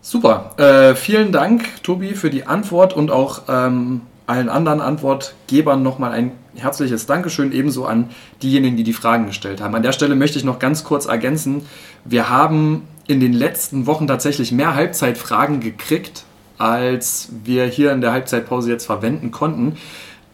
Super. Äh, vielen Dank, Tobi, für die Antwort und auch ähm, allen anderen Antwortgebern nochmal ein herzliches Dankeschön, ebenso an diejenigen, die die Fragen gestellt haben. An der Stelle möchte ich noch ganz kurz ergänzen, wir haben in den letzten Wochen tatsächlich mehr Halbzeitfragen gekriegt, als wir hier in der Halbzeitpause jetzt verwenden konnten.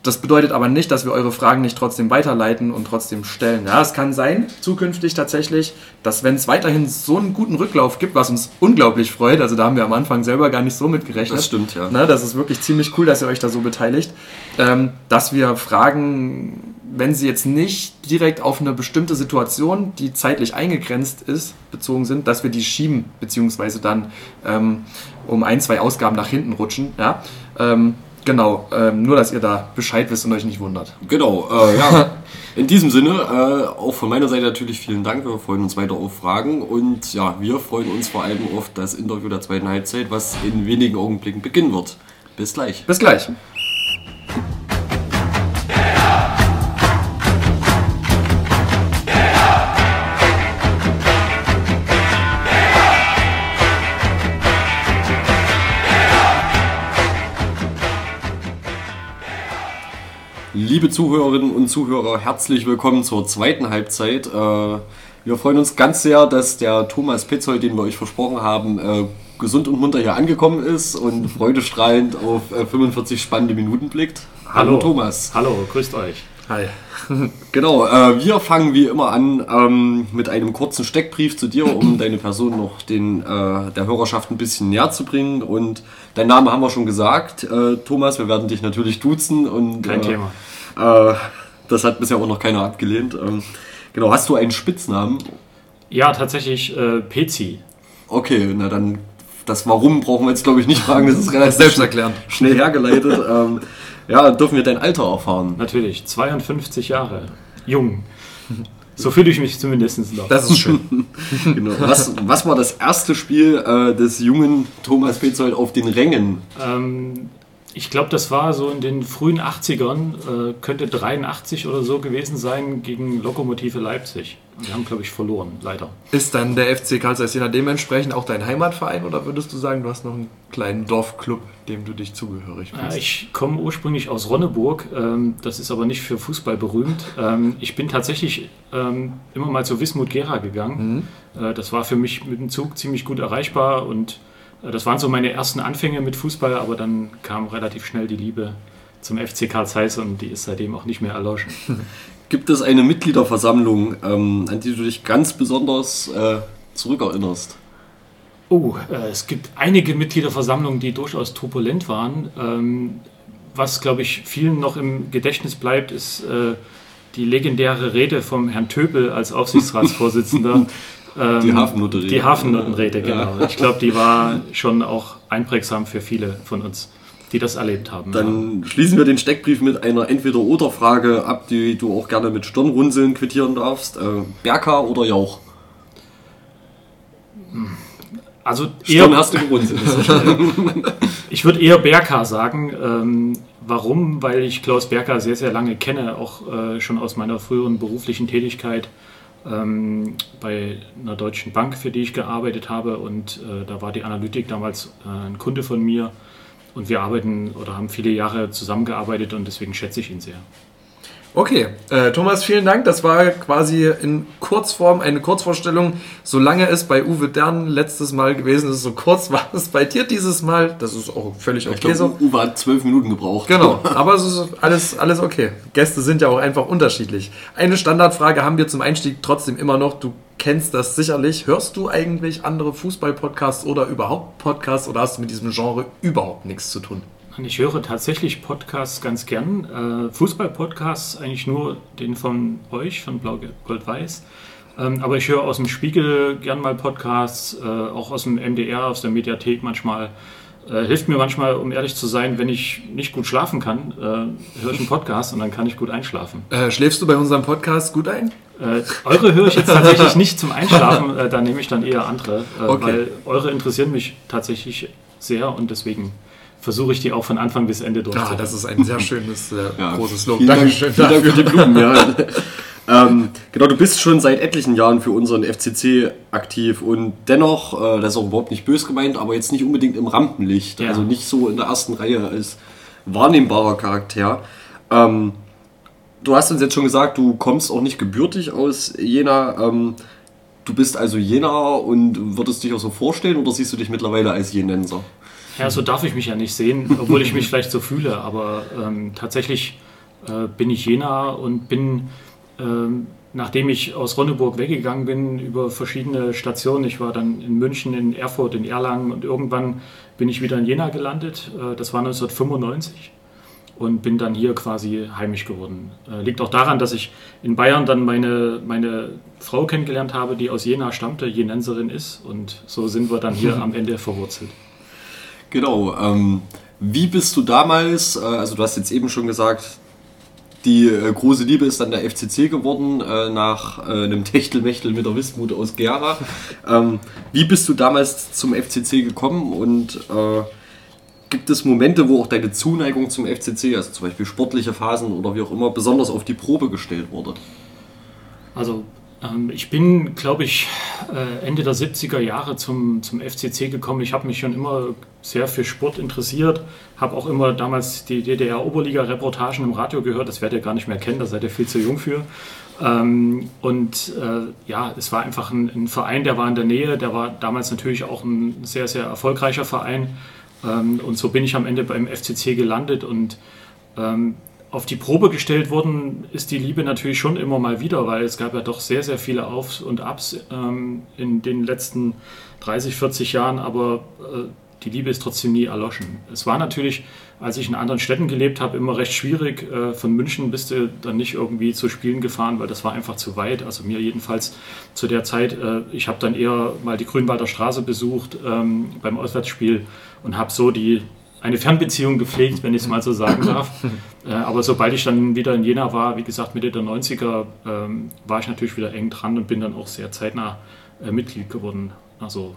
Das bedeutet aber nicht, dass wir eure Fragen nicht trotzdem weiterleiten und trotzdem stellen. Ja, es kann sein, zukünftig tatsächlich, dass wenn es weiterhin so einen guten Rücklauf gibt, was uns unglaublich freut, also da haben wir am Anfang selber gar nicht so mit gerechnet. Das stimmt, ja. Ne, das ist wirklich ziemlich cool, dass ihr euch da so beteiligt, ähm, dass wir Fragen, wenn sie jetzt nicht direkt auf eine bestimmte Situation, die zeitlich eingegrenzt ist, bezogen sind, dass wir die schieben, beziehungsweise dann ähm, um ein, zwei Ausgaben nach hinten rutschen. Ja? Ähm, Genau, ähm, nur dass ihr da Bescheid wisst und euch nicht wundert. Genau, äh, ja. In diesem Sinne, äh, auch von meiner Seite natürlich vielen Dank. Wir freuen uns weiter auf Fragen und ja, wir freuen uns vor allem auf das Interview der zweiten Halbzeit, was in wenigen Augenblicken beginnen wird. Bis gleich. Bis gleich. Liebe Zuhörerinnen und Zuhörer, herzlich willkommen zur zweiten Halbzeit. Äh, wir freuen uns ganz sehr, dass der Thomas Petzold, den wir euch versprochen haben, äh, gesund und munter hier angekommen ist und freudestrahlend auf 45 äh, spannende Minuten blickt. Hallo, Hallo Thomas. Hallo, grüßt euch. Hi. Genau, äh, wir fangen wie immer an ähm, mit einem kurzen Steckbrief zu dir, um deine Person noch den, äh, der Hörerschaft ein bisschen näher zu bringen. Und dein Name haben wir schon gesagt, äh, Thomas. Wir werden dich natürlich duzen. Und, Kein äh, Thema. Äh, das hat bisher auch noch keiner abgelehnt. Ähm, genau, hast du einen Spitznamen? Ja, tatsächlich äh, Pezi. Okay, na dann, das Warum brauchen wir jetzt glaube ich nicht fragen, das ist relativ Selbsterklärend. schnell hergeleitet. ähm, ja, dürfen wir dein Alter erfahren? Natürlich, 52 Jahre. Jung. So fühle ich mich zumindest noch. Das ist schön. Genau. Was, was war das erste Spiel äh, des jungen Thomas Petzold auf den Rängen? Ähm, ich glaube, das war so in den frühen 80ern, äh, könnte 83 oder so gewesen sein, gegen Lokomotive Leipzig. Wir haben, glaube ich, verloren, leider. Ist dann der FC Karl Zeiss Jena dementsprechend auch dein Heimatverein oder würdest du sagen, du hast noch einen kleinen Dorfclub, dem du dich zugehörig Ja, fühlst? ich komme ursprünglich aus Ronneburg, ähm, das ist aber nicht für Fußball berühmt. Ähm, ich bin tatsächlich ähm, immer mal zu Wismut Gera gegangen. Äh, das war für mich mit dem Zug ziemlich gut erreichbar und das waren so meine ersten Anfänge mit Fußball, aber dann kam relativ schnell die Liebe zum FC Karl Zeiss und die ist seitdem auch nicht mehr erloschen. Gibt es eine Mitgliederversammlung, ähm, an die du dich ganz besonders äh, zurückerinnerst? Oh, äh, es gibt einige Mitgliederversammlungen, die durchaus turbulent waren. Ähm, was, glaube ich, vielen noch im Gedächtnis bleibt, ist äh, die legendäre Rede vom Herrn Töpel als Aufsichtsratsvorsitzender. Ähm, Die Hafennottenrede. Die Hafennottenrede, Ja. genau. Ich glaube, die war schon auch einprägsam für viele von uns, die das erlebt haben. Dann schließen wir den Steckbrief mit einer Entweder-Oder-Frage ab, die du auch gerne mit Stirnrunzeln quittieren darfst. Äh, Berka oder Jauch? Also Stirn eher, hast du gerunzelt. ich würde eher Berka sagen. Ähm, warum? Weil ich Klaus Berka sehr, sehr lange kenne, auch äh, schon aus meiner früheren beruflichen Tätigkeit ähm, bei einer deutschen Bank, für die ich gearbeitet habe. Und äh, da war die Analytik damals äh, ein Kunde von mir. Und wir arbeiten oder haben viele Jahre zusammengearbeitet und deswegen schätze ich ihn sehr. Okay, äh, Thomas, vielen Dank. Das war quasi in Kurzform eine Kurzvorstellung. Solange es bei Uwe Dern letztes Mal gewesen ist, so kurz war es bei dir dieses Mal. Das ist auch völlig Ich okay glaube, so. Uwe hat zwölf Minuten gebraucht. Genau, aber es ist alles, alles okay. Gäste sind ja auch einfach unterschiedlich. Eine Standardfrage haben wir zum Einstieg trotzdem immer noch. Du kennst das sicherlich. Hörst du eigentlich andere Fußball-Podcasts oder überhaupt Podcasts oder hast du mit diesem Genre überhaupt nichts zu tun? Ich höre tatsächlich Podcasts ganz gern. Äh, Fußball-Podcasts eigentlich nur den von euch, von Blau-Gold-Weiß. Ähm, aber ich höre aus dem Spiegel gern mal Podcasts, äh, auch aus dem MDR, aus der Mediathek manchmal. Äh, hilft mir manchmal, um ehrlich zu sein, wenn ich nicht gut schlafen kann, äh, höre ich einen Podcast und dann kann ich gut einschlafen. Schläfst du bei unserem Podcast gut ein? Eure höre ich jetzt tatsächlich nicht zum Einschlafen, da nehme ich dann eher andere, Okay. weil eure interessieren mich tatsächlich sehr und deswegen versuche ich die auch von Anfang bis Ende Ja, durchzuhalten. das ist ein sehr schönes, äh, Ja, großes Lob. Dankeschön vielen Dank für die. Blumen. Ja. ähm, genau, du bist schon seit etlichen Jahren für unseren FCC aktiv und dennoch, äh, das ist auch überhaupt nicht bös gemeint, aber jetzt nicht unbedingt im Rampenlicht, Ja. also nicht so in der ersten Reihe als wahrnehmbarer Charakter. Ähm, du hast uns jetzt schon gesagt, du kommst auch nicht gebürtig aus Jena. Ähm, du bist also Jena und würdest dich auch so vorstellen oder siehst du dich mittlerweile als Jenenser? Ja, so darf ich mich ja nicht sehen, obwohl ich mich vielleicht so fühle, aber ähm, tatsächlich äh, bin ich Jena und bin, ähm, nachdem ich aus Ronneburg weggegangen bin, über verschiedene Stationen, ich war dann in München, in Erfurt, in Erlangen und irgendwann bin ich wieder in Jena gelandet, äh, das war 1995 und bin dann hier quasi heimisch geworden. Äh, liegt auch daran, dass ich in Bayern dann meine, meine Frau kennengelernt habe, die aus Jena stammte, Jenenserin ist und so sind wir dann hier am Ende verwurzelt. Genau. Ähm, wie bist du damals, äh, also du hast jetzt eben schon gesagt, die äh, große Liebe ist dann der FCC geworden, äh, nach äh, einem Techtelmechtel mit der Wismut aus Gera. ähm, wie bist du damals zum FCC gekommen und äh, gibt es Momente, wo auch deine Zuneigung zum FCC, also zum Beispiel sportliche Phasen oder wie auch immer, besonders auf die Probe gestellt wurde? Also ich bin, glaube ich, äh, Ende der 70er Jahre zum, zum FCC gekommen. Ich habe mich schon immer sehr für Sport interessiert, habe auch immer damals die DDR-Oberliga-Reportagen im Radio gehört. Das werdet ihr gar nicht mehr kennen, da seid ihr viel zu jung für. Ähm, und äh, ja, es war einfach ein, ein Verein, der war in der Nähe, der war damals natürlich auch ein sehr, sehr erfolgreicher Verein. Ähm, und so bin ich am Ende beim FCC gelandet und ähm, auf die Probe gestellt worden ist die Liebe natürlich schon immer mal wieder, weil es gab ja doch sehr, sehr viele Aufs und Abs ähm, in den letzten 30, 40 Jahren, aber äh, die Liebe ist trotzdem nie erloschen. Es war natürlich, als ich in anderen Städten gelebt habe, immer recht schwierig. Äh, von München bist du dann nicht irgendwie zu Spielen gefahren, weil das war einfach zu weit. Also mir jedenfalls zu der Zeit. Äh, ich habe dann eher mal die Grünwalder Straße besucht ähm, beim Auswärtsspiel und habe so die eine Fernbeziehung gepflegt, wenn ich es mal so sagen darf. Äh, aber sobald ich dann wieder in Jena war, wie gesagt Mitte der 90er, ähm, war ich natürlich wieder eng dran und bin dann auch sehr zeitnah äh, Mitglied geworden. Also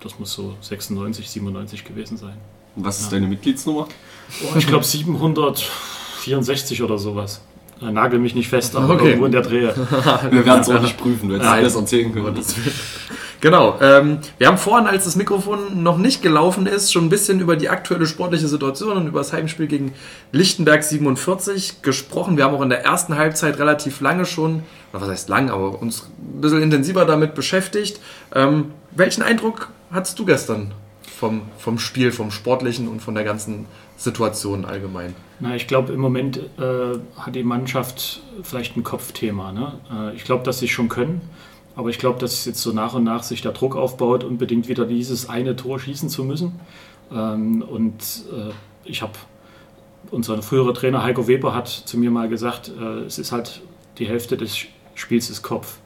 das muss so 96, 97 gewesen sein. Und was ist ja. deine Mitgliedsnummer? Oh, ich glaube 764 oder sowas. Äh, nagel mich nicht fest, aber okay. irgendwo in der Drehe. Wir werden es auch nicht prüfen, wenn es alles erzählen können. Genau. Ähm, wir haben vorhin, als das Mikrofon noch nicht gelaufen ist, schon ein bisschen über die aktuelle sportliche Situation und über das Heimspiel gegen Lichtenberg 47 gesprochen. Wir haben auch in der ersten Halbzeit relativ lange schon, was heißt lang, aber uns ein bisschen intensiver damit beschäftigt. Ähm, welchen Eindruck hattest du gestern vom, vom Spiel, vom Sportlichen und von der ganzen Situation allgemein? Na, ich glaube, im Moment äh, hat die Mannschaft vielleicht ein Kopfthema. Ne? Äh, ich glaube, dass sie schon können. Aber ich glaube, dass jetzt so nach und nach sich der Druck aufbaut, unbedingt wieder dieses eine Tor schießen zu müssen. Ähm, und äh, ich habe, unser früherer Trainer Heiko Weber hat zu mir mal gesagt, äh, es ist halt die Hälfte des Spiels ist Kopf.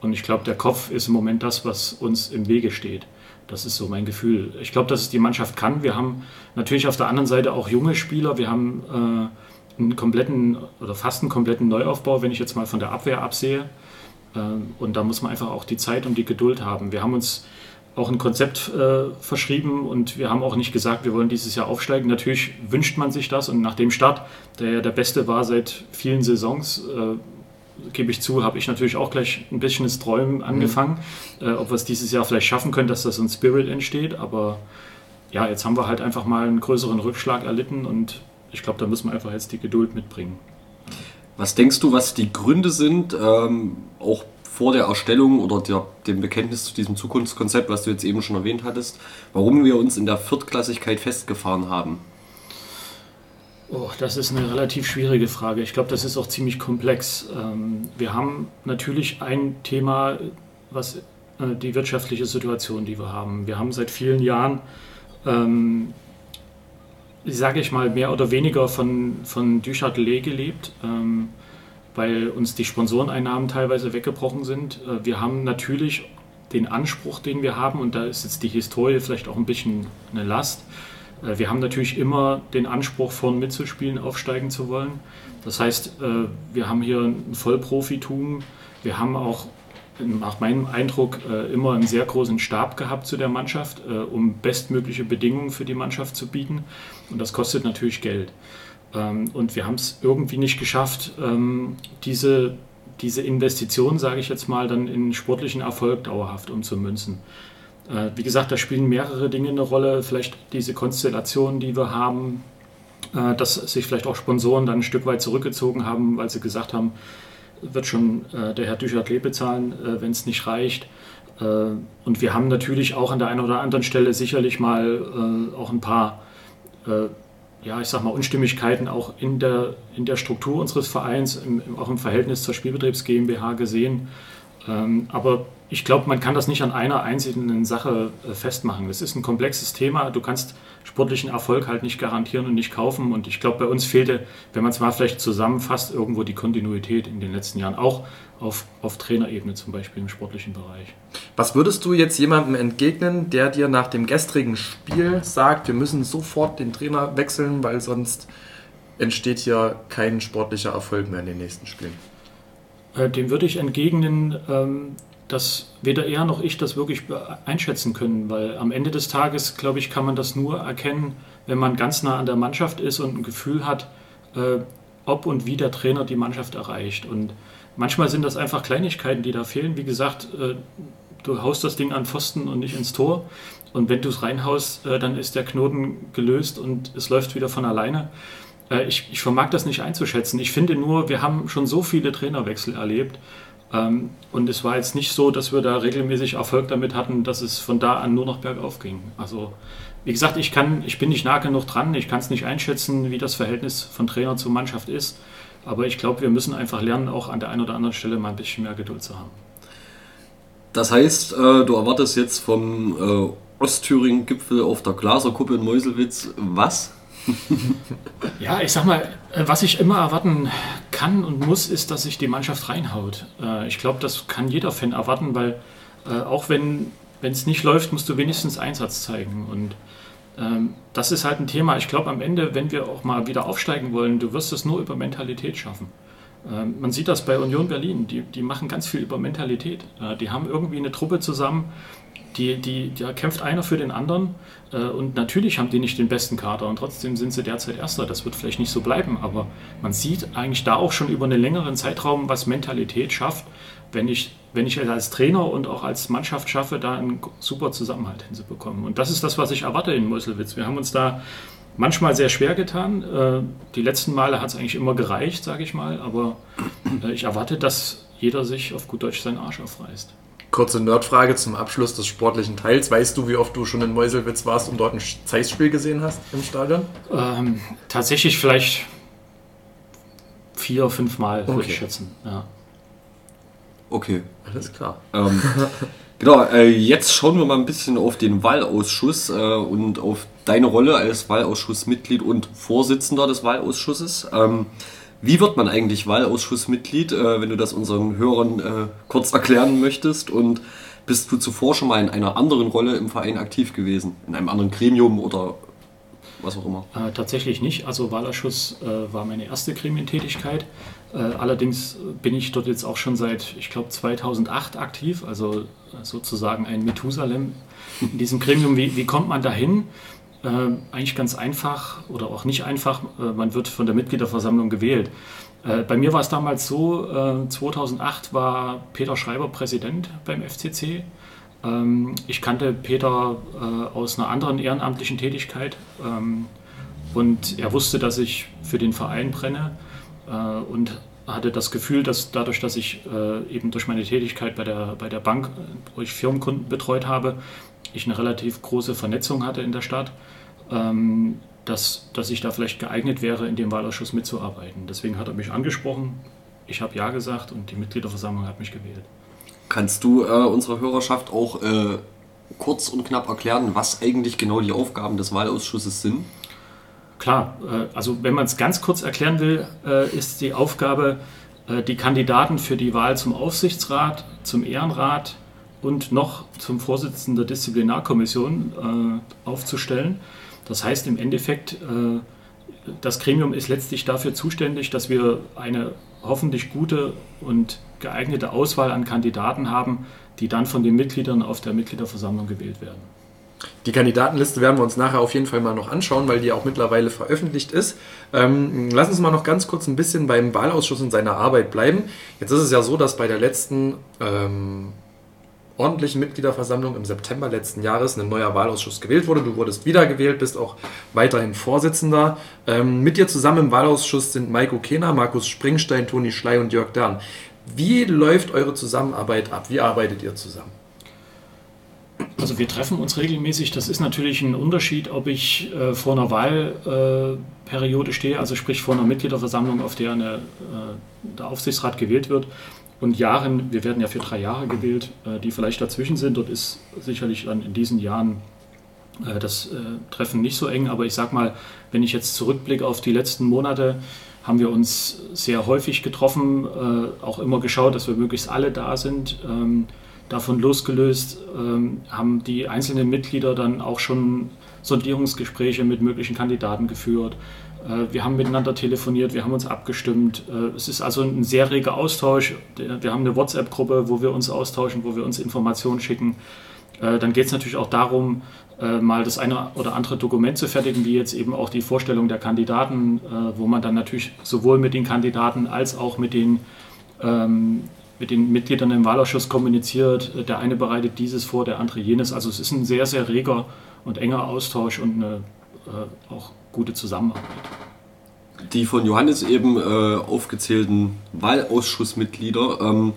Und ich glaube, der Kopf ist im Moment das, was uns im Wege steht. Das ist so mein Gefühl. Ich glaube, dass es die Mannschaft kann. Wir haben natürlich auf der anderen Seite auch junge Spieler. Wir haben äh, einen kompletten oder fast einen kompletten Neuaufbau, wenn ich jetzt mal von der Abwehr absehe. Äh, und da muss man einfach auch die Zeit und die Geduld haben. Wir haben uns auch ein Konzept äh, verschrieben und wir haben auch nicht gesagt, wir wollen dieses Jahr aufsteigen. Natürlich wünscht man sich das und nach dem Start, der ja der beste war seit vielen Saisons, äh, gebe ich zu, habe ich natürlich auch gleich ein bisschen das Träumen mhm. angefangen, mhm. äh, ob wir es dieses Jahr vielleicht schaffen können, dass das ein Spirit entsteht. Aber ja, jetzt haben wir halt einfach mal einen größeren Rückschlag erlitten und ich glaube, da müssen wir einfach jetzt die Geduld mitbringen. Was denkst du, was die Gründe sind, ähm, auch vor der Erstellung oder der, dem Bekenntnis zu diesem Zukunftskonzept, was du jetzt eben schon erwähnt hattest, warum wir uns in der Viertklassigkeit festgefahren haben? Oh, das ist eine relativ schwierige Frage. Ich glaube, das ist auch ziemlich komplex. Ähm, wir haben natürlich ein Thema, was äh, die wirtschaftliche Situation, die wir haben. Wir haben seit vielen Jahren, ähm, sage ich mal, mehr oder weniger von, von du gelebt, ähm, weil uns die Sponsoreneinnahmen teilweise weggebrochen sind. Äh, wir haben natürlich den Anspruch, den wir haben, und da ist jetzt die Historie vielleicht auch ein bisschen eine Last äh, wir haben natürlich immer den Anspruch, vorn mitzuspielen, aufsteigen zu wollen. Das heißt, äh, wir haben hier ein Vollprofitum. Wir haben auch nach meinem Eindruck äh, immer einen sehr großen Stab gehabt zu der Mannschaft, um bestmögliche Bedingungen für die Mannschaft zu bieten. Und das kostet natürlich Geld. Ähm, und wir haben es irgendwie nicht geschafft, ähm, diese, diese Investition, sage ich jetzt mal, dann in sportlichen Erfolg dauerhaft umzumünzen. Äh, wie gesagt, da spielen mehrere Dinge eine Rolle. Vielleicht diese Konstellation, die wir haben, äh, dass sich vielleicht auch Sponsoren dann ein Stück weit zurückgezogen haben, weil sie gesagt haben, wird schon äh, der Herr Duchatelet bezahlen, wenn es nicht reicht. und wir haben natürlich auch an der einen oder anderen Stelle sicherlich mal auch ein paar, ja, ich sag mal, Unstimmigkeiten auch in der, in der Struktur unseres Vereins, im, auch im Verhältnis zur Spielbetriebs GmbH gesehen. Ähm, aber ich glaube, man kann das nicht an einer einzelnen Sache äh, festmachen. Das ist ein komplexes Thema. Du kannst sportlichen Erfolg halt nicht garantieren und nicht kaufen. Und ich glaube, bei uns fehlte, wenn man es mal vielleicht zusammenfasst, irgendwo die Kontinuität in den letzten Jahren, auch auf, auf Trainerebene zum Beispiel im sportlichen Bereich. Was würdest du jetzt jemandem entgegnen, der dir nach dem gestrigen Spiel sagt, wir müssen sofort den Trainer wechseln, weil sonst entsteht hier kein sportlicher Erfolg mehr in den nächsten Spielen? Äh, dem würde ich entgegnen, ähm, dass weder er noch ich das wirklich einschätzen können, weil am Ende des Tages, glaube ich, kann man das nur erkennen, wenn man ganz nah an der Mannschaft ist und ein Gefühl hat, äh, ob und wie der Trainer die Mannschaft erreicht. Und manchmal sind das einfach Kleinigkeiten, die da fehlen. Wie gesagt, äh, du haust das Ding an Pfosten und nicht ins Tor. Und wenn du es reinhaust, dann ist der Knoten gelöst und es läuft wieder von alleine. Äh, ich, ich vermag das nicht einzuschätzen. Ich finde nur, wir haben schon so viele Trainerwechsel erlebt. Ähm, und es war jetzt nicht so, dass wir da regelmäßig Erfolg damit hatten, dass es von da an nur noch bergauf ging. Also wie gesagt, ich, kann, ich bin nicht nah genug dran, ich kann es nicht einschätzen, wie das Verhältnis von Trainer zu Mannschaft ist. Aber ich glaube, wir müssen einfach lernen, auch an der einen oder anderen Stelle mal ein bisschen mehr Geduld zu haben. Das heißt, äh, du erwartest jetzt vom äh, Ostthüringen-Gipfel auf der Glaserkuppe in Meuselwitz was? ja, ich sag mal, äh, was ich immer erwarten kann und muss, ist, dass sich die Mannschaft reinhaut. Äh, ich glaube, das kann jeder Fan erwarten, weil äh, auch wenn es nicht läuft, musst du wenigstens Einsatz zeigen. Und ähm, das ist halt ein Thema. Ich glaube, am Ende, wenn wir auch mal wieder aufsteigen wollen, du wirst es nur über Mentalität schaffen. Ähm, man sieht das bei Union Berlin, die, die machen ganz viel über Mentalität. Die haben irgendwie eine Truppe zusammen, die, die, da kämpft einer für den anderen. Äh, und natürlich haben die nicht den besten Kader und trotzdem sind sie derzeit Erster. Das wird vielleicht nicht so bleiben, aber man sieht eigentlich da auch schon über einen längeren Zeitraum, was Mentalität schafft, wenn ich, wenn ich als Trainer und auch als Mannschaft schaffe, da einen super Zusammenhalt hinzubekommen. Und das ist das, was ich erwarte in Meuselwitz. Wir haben uns da manchmal sehr schwer getan. Äh, die letzten Male hat es eigentlich immer gereicht, sage ich mal, aber äh, ich erwarte, dass jeder sich auf gut Deutsch seinen Arsch aufreißt. Kurze Nerdfrage zum Abschluss des sportlichen Teils. Weißt du, wie oft du schon in Meuselwitz warst und dort ein Zeissspiel gesehen hast im Stadion? Ähm, tatsächlich vielleicht vier, fünf Mal, okay. würde ich schätzen. Ja. Okay. Alles klar. Ähm, genau, äh, jetzt schauen wir mal ein bisschen auf den Wahlausschuss äh, und auf deine Rolle als Wahlausschussmitglied und Vorsitzender des Wahlausschusses. Ähm, wie wird man eigentlich Wahlausschussmitglied, äh, wenn du das unseren Hörern äh, kurz erklären möchtest? Und bist du zuvor schon mal in einer anderen Rolle im Verein aktiv gewesen? In einem anderen Gremium oder was auch immer? Äh, tatsächlich nicht. Also Wahlausschuss äh, war meine erste Gremientätigkeit. Äh, allerdings bin ich dort jetzt auch schon seit, ich glaube, 2008 aktiv, also sozusagen ein Methusalem in diesem Gremium. Wie, wie kommt man dahin? Äh, eigentlich ganz einfach oder auch nicht einfach. Äh, man wird von der Mitgliederversammlung gewählt. Äh, bei mir war es damals so, 2008 äh, war Peter Schreiber Präsident beim FCC. Ähm, ich kannte Peter aus einer anderen ehrenamtlichen Tätigkeit ähm, und er wusste, dass ich für den Verein brenne und hatte das Gefühl, dass dadurch, dass ich eben durch meine Tätigkeit bei der, bei der Bank, wo ich Firmenkunden betreut habe, ich eine relativ große Vernetzung hatte in der Stadt ähm, dass, dass ich da vielleicht geeignet wäre, in dem Wahlausschuss mitzuarbeiten. Deswegen hat er mich angesprochen, ich habe Ja gesagt und die Mitgliederversammlung hat mich gewählt. Kannst du äh, unserer Hörerschaft auch äh, kurz und knapp erklären, was eigentlich genau die Aufgaben des Wahlausschusses sind? Klar, äh, also wenn man es ganz kurz erklären will, äh, ist die Aufgabe, äh, die Kandidaten für die Wahl zum Aufsichtsrat, zum Ehrenrat und noch zum Vorsitzenden der Disziplinarkommission äh, aufzustellen. Das heißt im Endeffekt, äh, das Gremium ist letztlich dafür zuständig, dass wir eine hoffentlich gute und geeignete Auswahl an Kandidaten haben, die dann von den Mitgliedern auf der Mitgliederversammlung gewählt werden. Die Kandidatenliste werden wir uns nachher auf jeden Fall mal noch anschauen, weil die auch mittlerweile veröffentlicht ist. Ähm, lass uns mal noch ganz kurz ein bisschen beim Wahlausschuss und seiner Arbeit bleiben. Jetzt ist es ja so, dass bei der letzten ähm, ordentlichen Mitgliederversammlung im September letzten Jahres ein neuer Wahlausschuss gewählt wurde. Du wurdest wiedergewählt, bist auch weiterhin Vorsitzender. Ähm, mit dir zusammen im Wahlausschuss sind Maiko Kehner, Markus Springstein, Toni Schley und Jörg Dern. Wie läuft eure Zusammenarbeit ab? Wie arbeitet ihr zusammen? Also wir treffen uns regelmäßig. Das ist natürlich ein Unterschied, ob ich äh, vor einer Wahlperiode äh, stehe, also sprich vor einer Mitgliederversammlung, auf der eine, äh, der Aufsichtsrat gewählt wird, und Jahren, wir werden ja für drei Jahre gewählt, äh, die vielleicht dazwischen sind. Dort ist sicherlich dann in diesen Jahren äh, das äh, Treffen nicht so eng, aber ich sag mal, wenn ich jetzt zurückblicke auf die letzten Monate, haben wir uns sehr häufig getroffen, auch immer geschaut, dass wir möglichst alle da sind. Ähm, davon losgelöst ähm, haben die einzelnen Mitglieder dann auch schon Sondierungsgespräche mit möglichen Kandidaten geführt. Äh, wir haben miteinander telefoniert, wir haben uns abgestimmt. Äh, es ist also ein sehr reger Austausch. Wir haben eine WhatsApp-Gruppe, wo wir uns austauschen, wo wir uns Informationen schicken. Äh, dann geht es natürlich auch darum, mal das eine oder andere Dokument zu fertigen, wie jetzt eben auch die Vorstellung der Kandidaten, wo man dann natürlich sowohl mit den Kandidaten als auch mit den, ähm, mit den Mitgliedern im Wahlausschuss kommuniziert. Der eine bereitet dieses vor, der andere jenes. Also es ist ein sehr, sehr reger und enger Austausch und eine, auch gute Zusammenarbeit. Die von Johannes eben äh, aufgezählten Wahlausschussmitglieder ähm,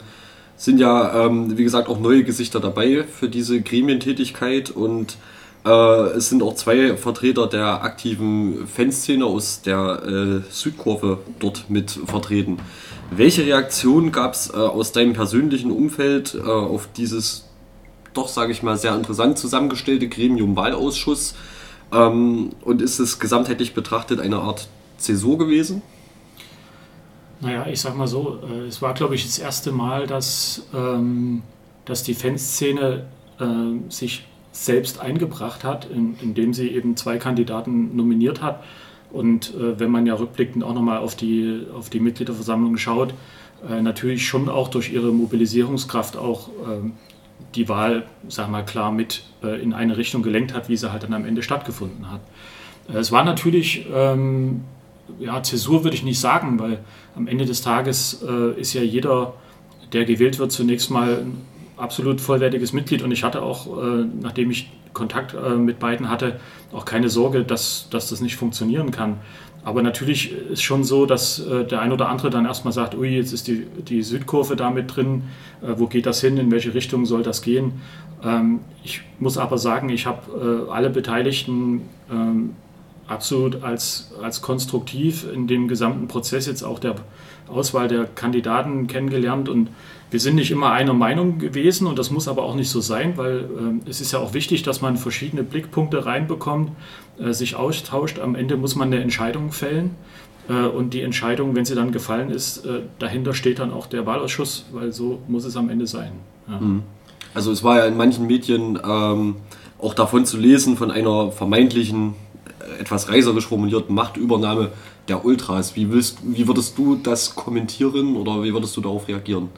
sind ja, ähm, wie gesagt, auch neue Gesichter dabei für diese Gremientätigkeit und äh, es sind auch zwei Vertreter der aktiven Fanszene aus der äh, Südkurve dort mit vertreten. Welche Reaktion gab es äh, aus deinem persönlichen Umfeld äh, auf dieses doch, sage ich mal, sehr interessant zusammengestellte Gremium-Wahlausschuss? Ähm, und ist es gesamtheitlich betrachtet eine Art Zäsur gewesen? Naja, ich sag mal so, äh, es war, glaube ich, das erste Mal, dass, ähm, dass die Fanszene äh, sich selbst eingebracht hat, in, indem sie eben zwei Kandidaten nominiert hat. Und äh, wenn man ja rückblickend auch nochmal auf die, auf die Mitgliederversammlung schaut, äh, natürlich schon auch durch ihre Mobilisierungskraft auch äh, die Wahl, sag mal, klar mit äh, in eine Richtung gelenkt hat, wie sie halt dann am Ende stattgefunden hat. Äh, es war natürlich, ähm, ja, Zäsur würde ich nicht sagen, weil am Ende des Tages äh, ist ja jeder, der gewählt wird, zunächst mal ein absolut vollwertiges Mitglied und ich hatte auch, äh, nachdem ich Kontakt äh, mit beiden hatte, auch keine Sorge, dass, dass das nicht funktionieren kann. Aber natürlich ist schon so, dass äh, der ein oder andere dann erstmal sagt, ui, jetzt ist die, die Südkurve da mit drin, äh, wo geht das hin, in welche Richtung soll das gehen. Ähm, ich muss aber sagen, ich habe äh, alle Beteiligten ähm, absolut als, als konstruktiv in dem gesamten Prozess jetzt auch der Auswahl der Kandidaten kennengelernt. Und wir sind nicht immer einer Meinung gewesen und das muss aber auch nicht so sein, weil äh, es ist ja auch wichtig, dass man verschiedene Blickpunkte reinbekommt, äh, sich austauscht. Am Ende muss man eine Entscheidung fällen äh, und die Entscheidung, wenn sie dann gefallen ist, äh, dahinter steht dann auch der Wahlausschuss, weil so muss es am Ende sein. Ja. Mhm. Also es war ja in manchen Medien ähm, auch davon zu lesen, von einer vermeintlichen, äh, etwas reiserisch formulierten Machtübernahme der Ultras. Wie, willst, wie würdest du das kommentieren oder wie würdest du darauf reagieren?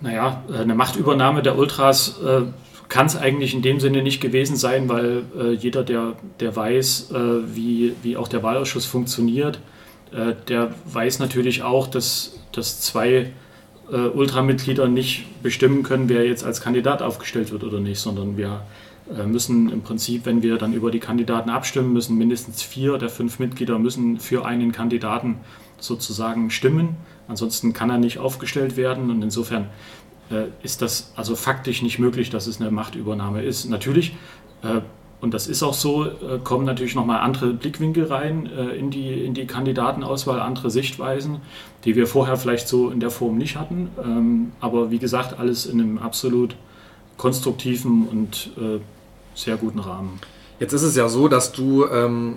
Naja, eine Machtübernahme der Ultras äh, kann es eigentlich in dem Sinne nicht gewesen sein, weil äh, jeder, der, der weiß, äh, wie, wie auch der Wahlausschuss funktioniert, äh, der weiß natürlich auch, dass, dass zwei äh, Ultramitglieder nicht bestimmen können, wer jetzt als Kandidat aufgestellt wird oder nicht, sondern wir äh, müssen im Prinzip, wenn wir dann über die Kandidaten abstimmen, müssen mindestens vier der fünf Mitglieder müssen für einen Kandidaten sozusagen stimmen. Ansonsten kann er nicht aufgestellt werden und insofern äh, ist das also faktisch nicht möglich, dass es eine Machtübernahme ist. Natürlich, äh, und das ist auch so, äh, kommen natürlich nochmal andere Blickwinkel rein äh, in, die, in die Kandidatenauswahl, andere Sichtweisen, die wir vorher vielleicht so in der Form nicht hatten. Ähm, aber wie gesagt, alles in einem absolut konstruktiven und äh, sehr guten Rahmen. Jetzt ist es ja so, dass du ähm,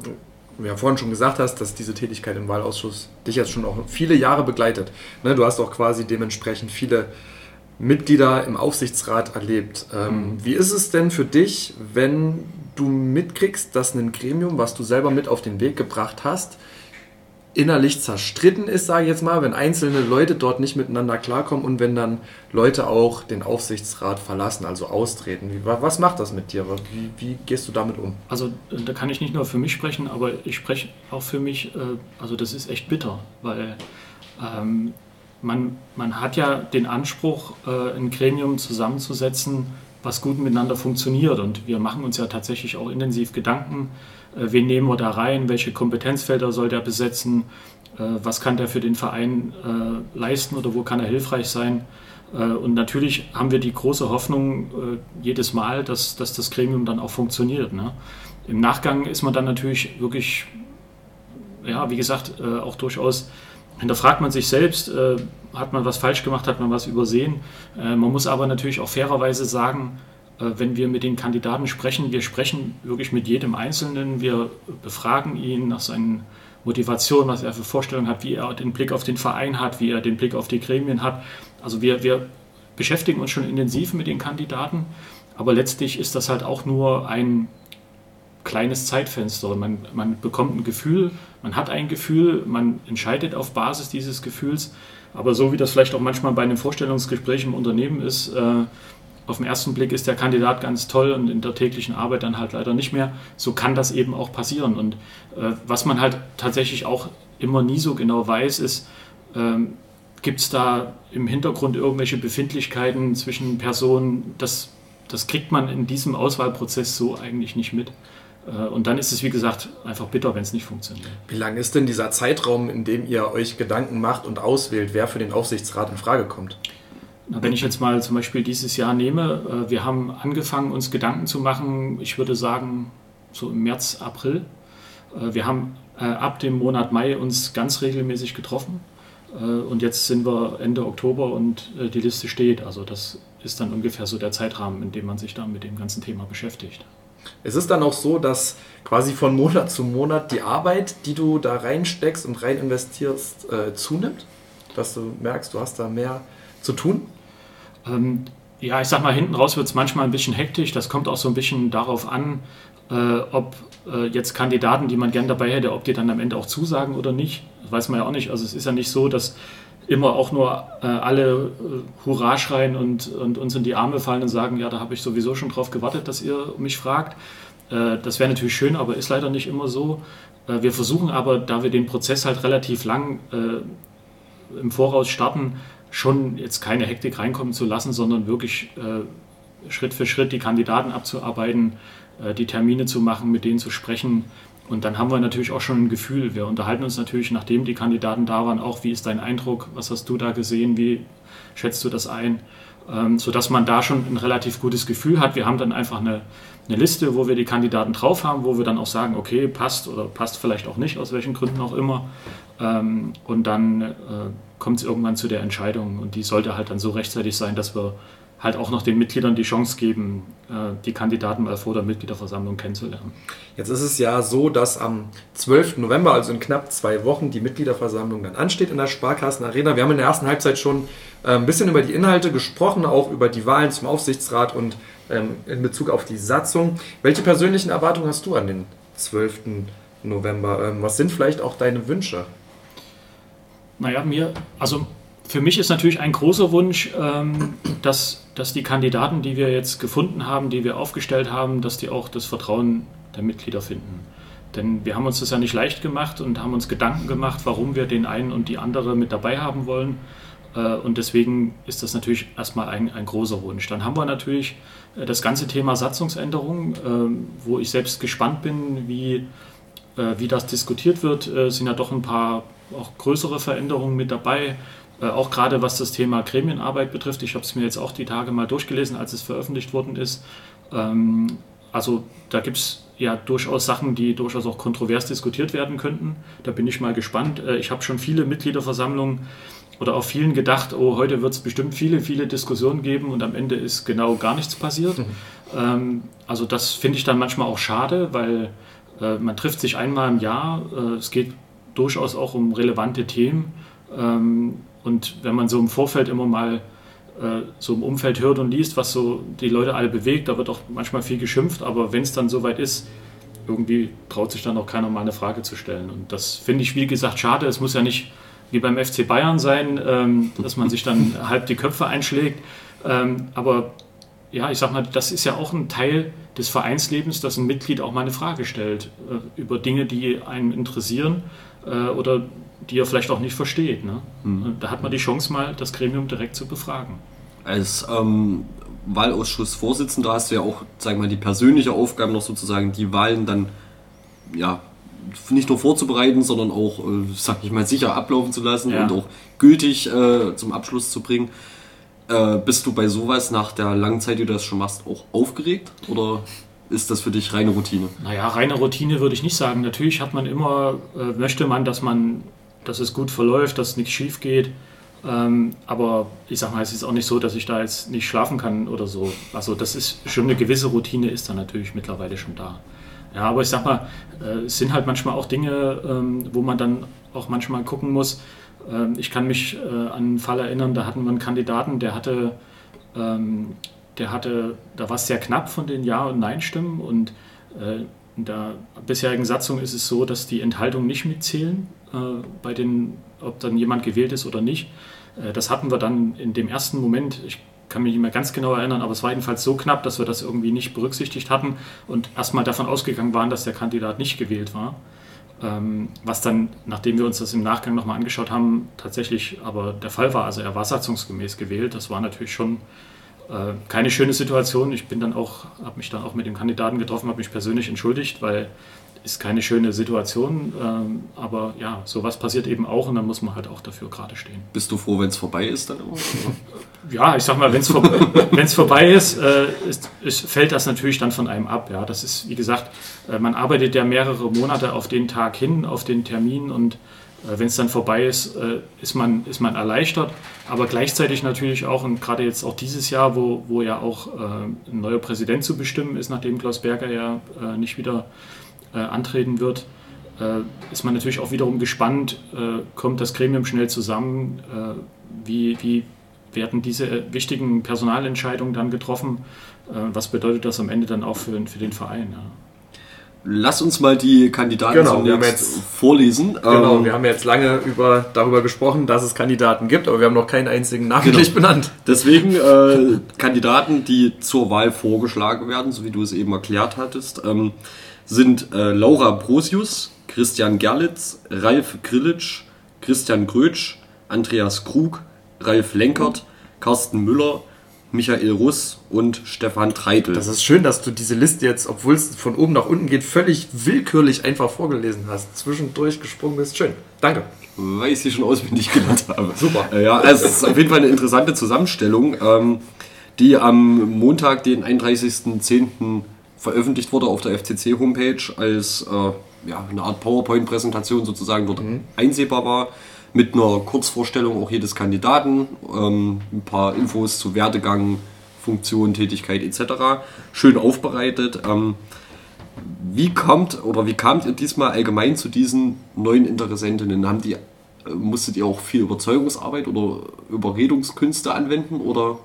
ja vorhin schon gesagt hast, dass diese Tätigkeit im Wahlausschuss dich jetzt schon auch viele Jahre begleitet. Ne, du hast auch quasi dementsprechend viele Mitglieder im Aufsichtsrat erlebt. Ähm, mhm. Wie ist es denn für dich, wenn du mitkriegst, dass ein Gremium, was du selber mit auf den Weg gebracht hast, innerlich zerstritten ist, sage ich jetzt mal, wenn einzelne Leute dort nicht miteinander klarkommen und wenn dann Leute auch den Aufsichtsrat verlassen, also austreten. Wie, was macht das mit dir? Wie, wie, gehst du damit um? Also äh, da kann ich nicht nur für mich sprechen, aber ich spreche auch für mich, äh, also das ist echt bitter, weil ähm, man, man hat ja den Anspruch, äh, ein Gremium zusammenzusetzen, was gut miteinander funktioniert und wir machen uns ja tatsächlich auch intensiv Gedanken, wen nehmen wir da rein, welche Kompetenzfelder soll der besetzen, äh, was kann der für den Verein äh, leisten oder wo kann er hilfreich sein. Und natürlich haben wir die große Hoffnung jedes Mal, dass, dass das Gremium dann auch funktioniert. Ne? Im Nachgang ist man dann natürlich wirklich, ja, wie gesagt, auch durchaus hinterfragt man sich selbst, hat man was falsch gemacht, hat man was übersehen. man muss aber natürlich auch fairerweise sagen, äh, wenn wir mit den Kandidaten sprechen, wir sprechen wirklich mit jedem Einzelnen, wir befragen ihn nach seinen Motivationen, was er für Vorstellungen hat, wie er den Blick auf den Verein hat, wie er den Blick auf die Gremien hat. Also wir, wir beschäftigen uns schon intensiv mit den Kandidaten, aber letztlich ist das halt auch nur ein kleines Zeitfenster. Man, man bekommt ein Gefühl, man hat ein Gefühl, man entscheidet auf Basis dieses Gefühls. Aber so wie das vielleicht auch manchmal bei einem Vorstellungsgespräch im Unternehmen ist, äh, auf den ersten Blick ist der Kandidat ganz toll und in der täglichen Arbeit dann halt leider nicht mehr. So kann das eben auch passieren. Und äh, was man halt tatsächlich auch immer nie so genau weiß, ist, ähm, gibt es da im Hintergrund irgendwelche Befindlichkeiten zwischen Personen? Das, das kriegt man in diesem Auswahlprozess so eigentlich nicht mit. Äh, und dann ist es, wie gesagt, einfach bitter, wenn es nicht funktioniert. Wie lang ist denn dieser Zeitraum, in dem ihr euch Gedanken macht und auswählt, wer für den Aufsichtsrat in Frage kommt? Wenn ich jetzt mal zum Beispiel dieses Jahr nehme, äh, wir haben angefangen, uns Gedanken zu machen, ich würde sagen, so im März, April. Äh, wir haben äh, ab dem Monat Mai uns ganz regelmäßig getroffen. Und jetzt sind wir Ende Oktober und die Liste steht. Also das ist dann ungefähr so der Zeitrahmen, in dem man sich da mit dem ganzen Thema beschäftigt. Es ist dann auch so, dass quasi von Monat zu Monat die Arbeit, die du da reinsteckst und rein investierst, zunimmt? Dass du merkst, du hast da mehr zu tun? Ähm, ja, ich sag mal, hinten raus wird es manchmal ein bisschen hektisch. Das kommt auch so ein bisschen darauf an, äh, ob äh, jetzt Kandidaten, die man gern dabei hätte, ob die dann am Ende auch zusagen oder nicht. Das weiß man ja auch nicht. Also es ist ja nicht so, dass immer auch nur äh, alle äh, Hurra schreien und, und, uns in die Arme fallen und sagen, ja, da habe ich sowieso schon drauf gewartet, dass ihr mich fragt. Äh, das wäre natürlich schön, aber ist leider nicht immer so. Äh, wir versuchen aber, da wir den Prozess halt relativ lang im Voraus starten, schon jetzt keine Hektik reinkommen zu lassen, sondern wirklich äh, Schritt für Schritt die Kandidaten abzuarbeiten, äh, die Termine zu machen, mit denen zu sprechen. Und dann haben wir natürlich auch schon ein Gefühl. Wir unterhalten uns natürlich, nachdem die Kandidaten da waren, auch, wie ist dein Eindruck, was hast du da gesehen, wie schätzt du das ein, ähm, sodass man da schon ein relativ gutes Gefühl hat. Wir haben dann einfach eine, eine Liste, wo wir die Kandidaten drauf haben, wo wir dann auch sagen, okay, passt oder passt vielleicht auch nicht, aus welchen Gründen auch immer. Ähm, und dann äh, kommt es irgendwann zu der Entscheidung und die sollte halt dann so rechtzeitig sein, dass wir halt auch noch den Mitgliedern die Chance geben, äh, die Kandidaten mal vor der Mitgliederversammlung kennenzulernen. Jetzt ist es ja so, dass am 12. November, also in knapp zwei Wochen, die Mitgliederversammlung dann ansteht in der Sparkassenarena. Wir haben in der ersten Halbzeit schon äh, ein bisschen über die Inhalte gesprochen, auch über die Wahlen zum Aufsichtsrat und ähm, in Bezug auf die Satzung. Welche persönlichen Erwartungen hast du an den 12. November? Ähm, was sind vielleicht auch deine Wünsche? Naja, mir, also für mich ist natürlich ein großer Wunsch, ähm, dass, dass die Kandidaten, die wir jetzt gefunden haben, die wir aufgestellt haben, dass die auch das Vertrauen der Mitglieder finden. Denn wir haben uns das ja nicht leicht gemacht und haben uns Gedanken gemacht, warum wir den einen und die andere mit dabei haben wollen. Äh, und deswegen ist das natürlich erstmal ein, ein großer Wunsch. Dann haben wir natürlich äh, das ganze Thema Satzungsänderung, ähm, wo ich selbst gespannt bin, wie, äh, wie das diskutiert wird. Es sind ja doch ein paar auch größere Veränderungen mit dabei. Äh, auch gerade was das Thema Gremienarbeit betrifft. Ich habe es mir jetzt auch die Tage mal durchgelesen, als es veröffentlicht worden ist. Ähm, also da gibt es ja durchaus Sachen, die durchaus auch kontrovers diskutiert werden könnten. Da bin ich mal gespannt. Äh, ich habe schon viele Mitgliederversammlungen oder auf vielen gedacht, oh, heute wird es bestimmt viele, viele Diskussionen geben und am Ende ist genau gar nichts passiert. Mhm. Ähm, also das finde ich dann manchmal auch schade, weil äh, man trifft sich einmal im Jahr. Es geht durchaus auch um relevante Themen. Ähm, und wenn man so im Vorfeld immer mal äh, so im Umfeld hört und liest, was so die Leute alle bewegt, da wird auch manchmal viel geschimpft, aber wenn es dann soweit ist, irgendwie traut sich dann auch keiner mal eine Frage zu stellen. Und das finde ich, wie gesagt, schade. Es muss ja nicht wie beim FC Bayern sein, ähm, dass man sich dann halb die Köpfe einschlägt. Ähm, aber ja, ich sag mal, das ist ja auch ein Teil des Vereinslebens, dass ein Mitglied auch mal eine Frage stellt äh, über Dinge, die einen interessieren äh, oder die er vielleicht auch nicht versteht. Ne? Mhm. Da hat man die Chance, mal das Gremium direkt zu befragen. Als ähm, Wahlausschussvorsitzender hast du ja auch, wir mal, die persönliche Aufgabe noch sozusagen, die Wahlen dann ja nicht nur vorzubereiten, sondern auch, äh, sag ich mal, sicher ablaufen zu lassen ja. und auch gültig äh, zum Abschluss zu bringen. Äh, bist du bei sowas nach der langen Zeit, die du das schon machst, auch aufgeregt? Oder ist das für dich reine Routine? Naja, reine Routine würde ich nicht sagen. Natürlich hat man immer, äh, möchte man, dass man, dass es gut verläuft, dass nichts schief geht. Ähm, aber ich sag mal, es ist auch nicht so, dass ich da jetzt nicht schlafen kann oder so. Also das ist schon eine gewisse Routine ist da natürlich mittlerweile schon da. Ja, aber ich sag mal, äh, es sind halt manchmal auch Dinge, ähm, wo man dann auch manchmal gucken muss. Ähm, ich kann mich äh, an einen Fall erinnern, da hatten wir einen Kandidaten, der hatte ähm, der hatte, da war es sehr knapp von den Ja- und Nein-Stimmen und äh, in der bisherigen Satzung ist es so, dass die Enthaltungen nicht mitzählen, äh, bei den, ob dann jemand gewählt ist oder nicht. Äh, das hatten wir dann in dem ersten Moment, ich kann mich nicht mehr ganz genau erinnern, aber es war jedenfalls so knapp, dass wir das irgendwie nicht berücksichtigt hatten und erstmal davon ausgegangen waren, dass der Kandidat nicht gewählt war. Ähm, was dann, nachdem wir uns das im Nachgang nochmal angeschaut haben, tatsächlich aber der Fall war. Also er war satzungsgemäß gewählt. Das war natürlich schon keine schöne Situation. Ich bin dann auch, habe mich dann auch mit dem Kandidaten getroffen, habe mich persönlich entschuldigt, weil ist keine schöne Situation, ähm, aber ja, sowas passiert eben auch und dann muss man halt auch dafür gerade stehen. Bist du froh, wenn es vorbei ist dann immer? ja, ich sag mal, wenn es vor, vorbei ist, äh, ist, ist, fällt das natürlich dann von einem ab. Ja, das ist, wie gesagt, äh, man arbeitet ja mehrere Monate auf den Tag hin, auf den Termin und äh, wenn es dann vorbei ist, äh, ist, man, ist man erleichtert, aber gleichzeitig natürlich auch, und gerade jetzt auch dieses Jahr, wo, wo ja auch äh, ein neuer Präsident zu bestimmen ist, nachdem Klaus Berger ja nicht wieder antreten wird, ist man natürlich auch wiederum gespannt, kommt das Gremium schnell zusammen, wie, wie werden diese wichtigen Personalentscheidungen dann getroffen, was bedeutet das am Ende dann auch für, für den Verein. Ja. Lass uns mal die Kandidaten genau, jetzt, vorlesen. Genau, ähm, wir haben jetzt lange über, darüber gesprochen, dass es Kandidaten gibt, aber wir haben noch keinen einzigen namentlich genau. benannt. Deswegen äh, Kandidaten, die zur Wahl vorgeschlagen werden, so wie du es eben erklärt hattest, ähm, sind äh, Laura Brosius, Christian Gerlitz, Ralf Grillitsch, Christian Grötsch, Andreas Krug, Ralf Lenkert, Carsten Müller, Michael Russ und Stefan Treitel. Das ist schön, dass du diese Liste jetzt, obwohl es von oben nach unten geht, völlig willkürlich einfach vorgelesen hast. Zwischendurch gesprungen bist. Schön. Danke. Weil ich sie schon auswendig genannt habe. Super. Äh, ja, es ist auf jeden Fall eine interessante Zusammenstellung, ähm, die am Montag, den 31.10. veröffentlicht wurde auf der FCC-Homepage als äh, ja, eine Art PowerPoint-Präsentation sozusagen dort mhm. einsehbar war mit einer Kurzvorstellung auch jedes Kandidaten, ähm, ein paar Infos zu Werdegang, Funktion, Tätigkeit etc. Schön aufbereitet. Ähm, wie kommt oder wie kamt ihr diesmal allgemein zu diesen neuen Interessentinnen? Haben die, äh, musstet ihr auch viel Überzeugungsarbeit oder Überredungskünste anwenden oder?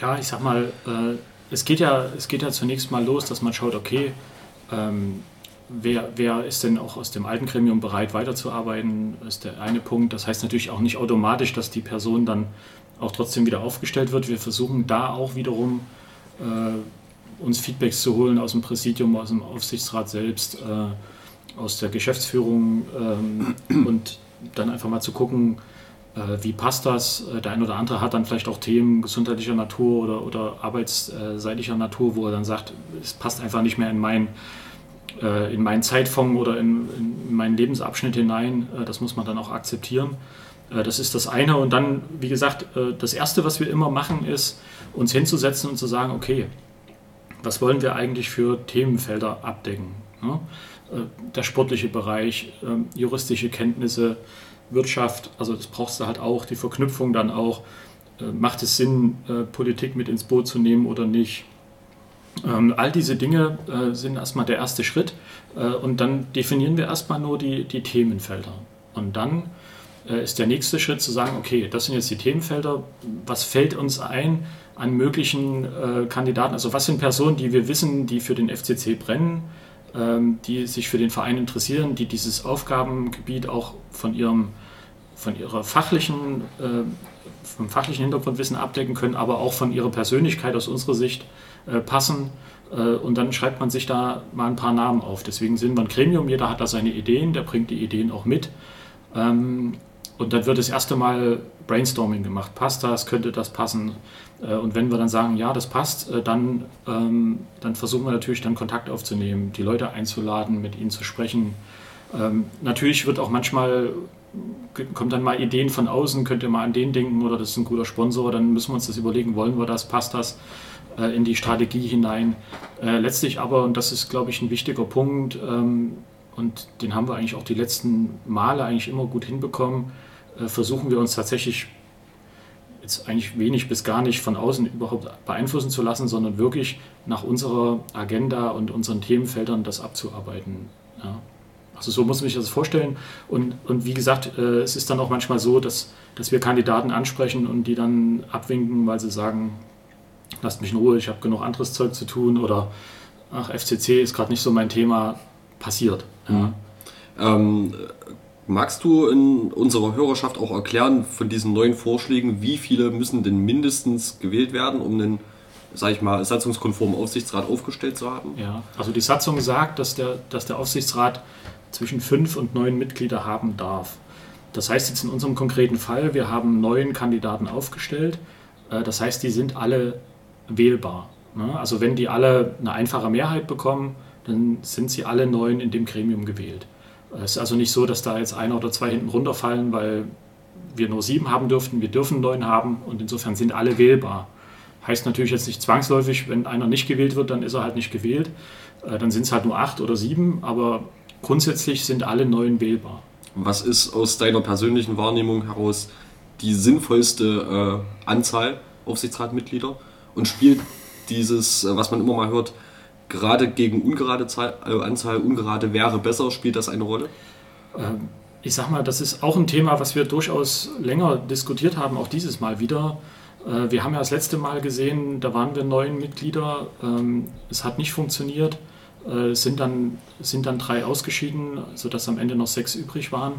Ja, ich sag mal, äh, es geht ja, es geht ja zunächst mal los, dass man schaut, okay, ähm, wer, wer ist denn auch aus dem alten Gremium bereit weiterzuarbeiten, ist der eine Punkt. Das heißt natürlich auch nicht automatisch, dass die Person dann auch trotzdem wieder aufgestellt wird. Wir versuchen da auch wiederum äh, uns Feedbacks zu holen aus dem Präsidium, aus dem Aufsichtsrat selbst, äh, aus der Geschäftsführung ähm, und dann einfach mal zu gucken, äh, wie passt das. Äh, der eine oder andere hat dann vielleicht auch Themen gesundheitlicher Natur oder, oder arbeitsseitlicher Natur, wo er dann sagt, es passt einfach nicht mehr in mein äh, in meinen Zeitfonds oder in, in, meinen Lebensabschnitt hinein. Äh, das muss man dann auch akzeptieren. Äh, das ist das eine. Und dann, wie gesagt, das Erste, was wir immer machen, ist, uns hinzusetzen und zu sagen, okay, was wollen wir eigentlich für Themenfelder abdecken? Der sportliche Bereich, ähm, juristische Kenntnisse, Wirtschaft, also das brauchst du halt auch, die Verknüpfung dann auch. Macht es Sinn, Politik mit ins Boot zu nehmen oder nicht? Ähm, all diese Dinge äh, sind erstmal der erste Schritt. Äh, und dann definieren wir erstmal nur die, die Themenfelder. Und dann äh, ist der nächste Schritt zu sagen, okay, das sind jetzt die Themenfelder, was fällt uns ein an möglichen äh, Kandidaten, also was sind Personen, die wir wissen, die für den FCC brennen, ähm, die sich für den Verein interessieren, die dieses Aufgabengebiet auch von ihrem von ihrer fachlichen, äh, vom fachlichen Hintergrundwissen abdecken können, aber auch von ihrer Persönlichkeit aus unserer Sicht äh, passen. Äh, und dann schreibt man sich da mal ein paar Namen auf. Deswegen sind wir ein Gremium, jeder hat da seine Ideen, der bringt die Ideen auch mit. Ähm, und dann wird das erste Mal Brainstorming gemacht. Passt das? Könnte das passen? Äh, und wenn wir dann sagen, ja, das passt, dann, ähm, dann versuchen wir natürlich dann Kontakt aufzunehmen, die Leute einzuladen, mit ihnen zu sprechen. Ähm, natürlich wird auch manchmal, kommt dann mal Ideen von außen, könnt ihr mal an den denken oder das ist ein guter Sponsor, dann müssen wir uns das überlegen, wollen wir das, passt das? Äh, in die Strategie hinein. Äh, letztlich aber, und das ist, glaube ich, ein wichtiger Punkt, ähm, und den haben wir eigentlich auch die letzten Male eigentlich immer gut hinbekommen, äh, versuchen wir uns tatsächlich jetzt eigentlich wenig bis gar nicht von außen überhaupt beeinflussen zu lassen, sondern wirklich nach unserer Agenda und unseren Themenfeldern das abzuarbeiten. Ja. Also so muss man sich das vorstellen. Und, und wie gesagt, äh, es ist dann auch manchmal so, dass, dass wir Kandidaten ansprechen und die dann abwinken, weil sie sagen, lasst mich in Ruhe, ich habe genug anderes Zeug zu tun oder ach, FCC ist gerade nicht so mein Thema, passiert. Ja. Mhm. Ähm, magst du in unserer Hörerschaft auch erklären von diesen neuen Vorschlägen, wie viele müssen denn mindestens gewählt werden, um einen, sag ich mal, satzungskonformen Aufsichtsrat aufgestellt zu haben? Ja, also die Satzung sagt, dass der, dass der Aufsichtsrat zwischen fünf und neun Mitglieder haben darf. Das heißt jetzt in unserem konkreten Fall, wir haben neun Kandidaten aufgestellt. Äh, das heißt, die sind alle wählbar. Ne? Also wenn die alle eine einfache Mehrheit bekommen, dann sind sie alle neun in dem Gremium gewählt. Es ist also nicht so, dass da jetzt einer oder zwei hinten runterfallen, weil wir nur sieben haben dürften, wir dürfen neun haben und insofern sind alle wählbar. Heißt natürlich jetzt nicht zwangsläufig, wenn einer nicht gewählt wird, dann ist er halt nicht gewählt. Äh, dann sind es halt nur acht oder sieben, aber grundsätzlich sind alle neun wählbar. Was ist aus deiner persönlichen Wahrnehmung heraus die sinnvollste äh, Anzahl Aufsichtsratmitglieder? Und spielt dieses, äh, was man immer mal hört, gerade gegen ungerade Zahl, äh, Anzahl, ungerade wäre besser, spielt das eine Rolle? Ähm, ich sag mal, das ist auch ein Thema, was wir durchaus länger diskutiert haben, auch dieses Mal wieder. Äh, wir haben ja das letzte Mal gesehen, da waren wir neun Mitglieder, ähm, es hat nicht funktioniert, es sind dann, sind dann drei ausgeschieden, sodass am Ende noch sechs übrig waren.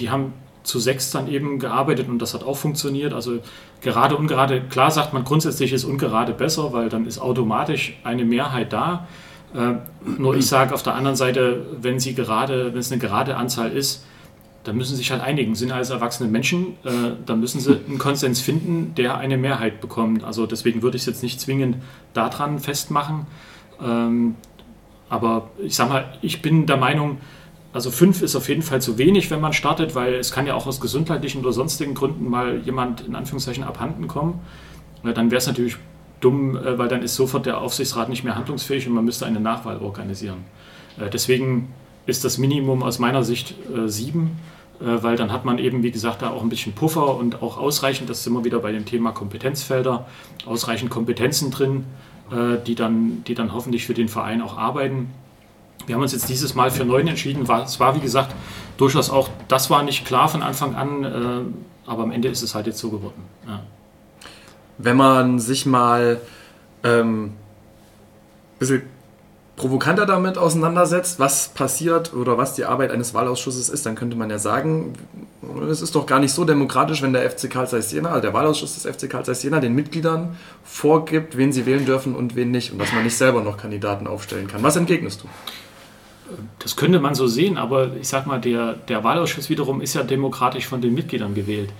Die haben zu sechs dann eben gearbeitet und das hat auch funktioniert. Also gerade ungerade, klar sagt man grundsätzlich ist ungerade besser, weil dann ist automatisch eine Mehrheit da. Äh, nur ich sage auf der anderen Seite, wenn sie gerade, wenn es eine gerade Anzahl ist, dann müssen sie sich halt einigen. Sind alles erwachsene Menschen, äh, dann müssen sie einen Konsens finden, der eine Mehrheit bekommt. Also deswegen würde ich es jetzt nicht zwingend daran festmachen. Ähm, aber ich sage mal, ich bin der Meinung, also fünf ist auf jeden Fall zu wenig, wenn man startet, weil es kann ja auch aus gesundheitlichen oder sonstigen Gründen mal jemand in Anführungszeichen abhanden kommen. Dann wäre es natürlich dumm, äh, weil dann ist sofort der Aufsichtsrat nicht mehr handlungsfähig und man müsste eine Nachwahl organisieren. Äh, deswegen ist das Minimum aus meiner Sicht äh, sieben, weil dann hat man eben, wie gesagt, da auch ein bisschen Puffer und auch ausreichend, das sind wir wieder bei dem Thema Kompetenzfelder, ausreichend Kompetenzen drin, die dann, die dann hoffentlich für den Verein auch arbeiten. Wir haben uns jetzt dieses Mal für neun entschieden. Es war, wie gesagt, durchaus auch, das war nicht klar von Anfang an, äh, aber am Ende ist es halt jetzt so geworden. Ja. Wenn man sich mal ähm, ein bisschen provokanter damit auseinandersetzt, was passiert oder was die Arbeit eines Wahlausschusses ist, dann könnte man ja sagen, es ist doch gar nicht so demokratisch, wenn der FC Karl Zeiss Jena, also der Wahlausschuss des FC Karl Zeiss Jena, den Mitgliedern vorgibt, wen sie wählen dürfen und wen nicht und dass man nicht selber noch Kandidaten aufstellen kann. Was entgegnest du? Das könnte man so sehen, aber ich sag mal, der, der Wahlausschuss wiederum ist ja demokratisch von den Mitgliedern gewählt.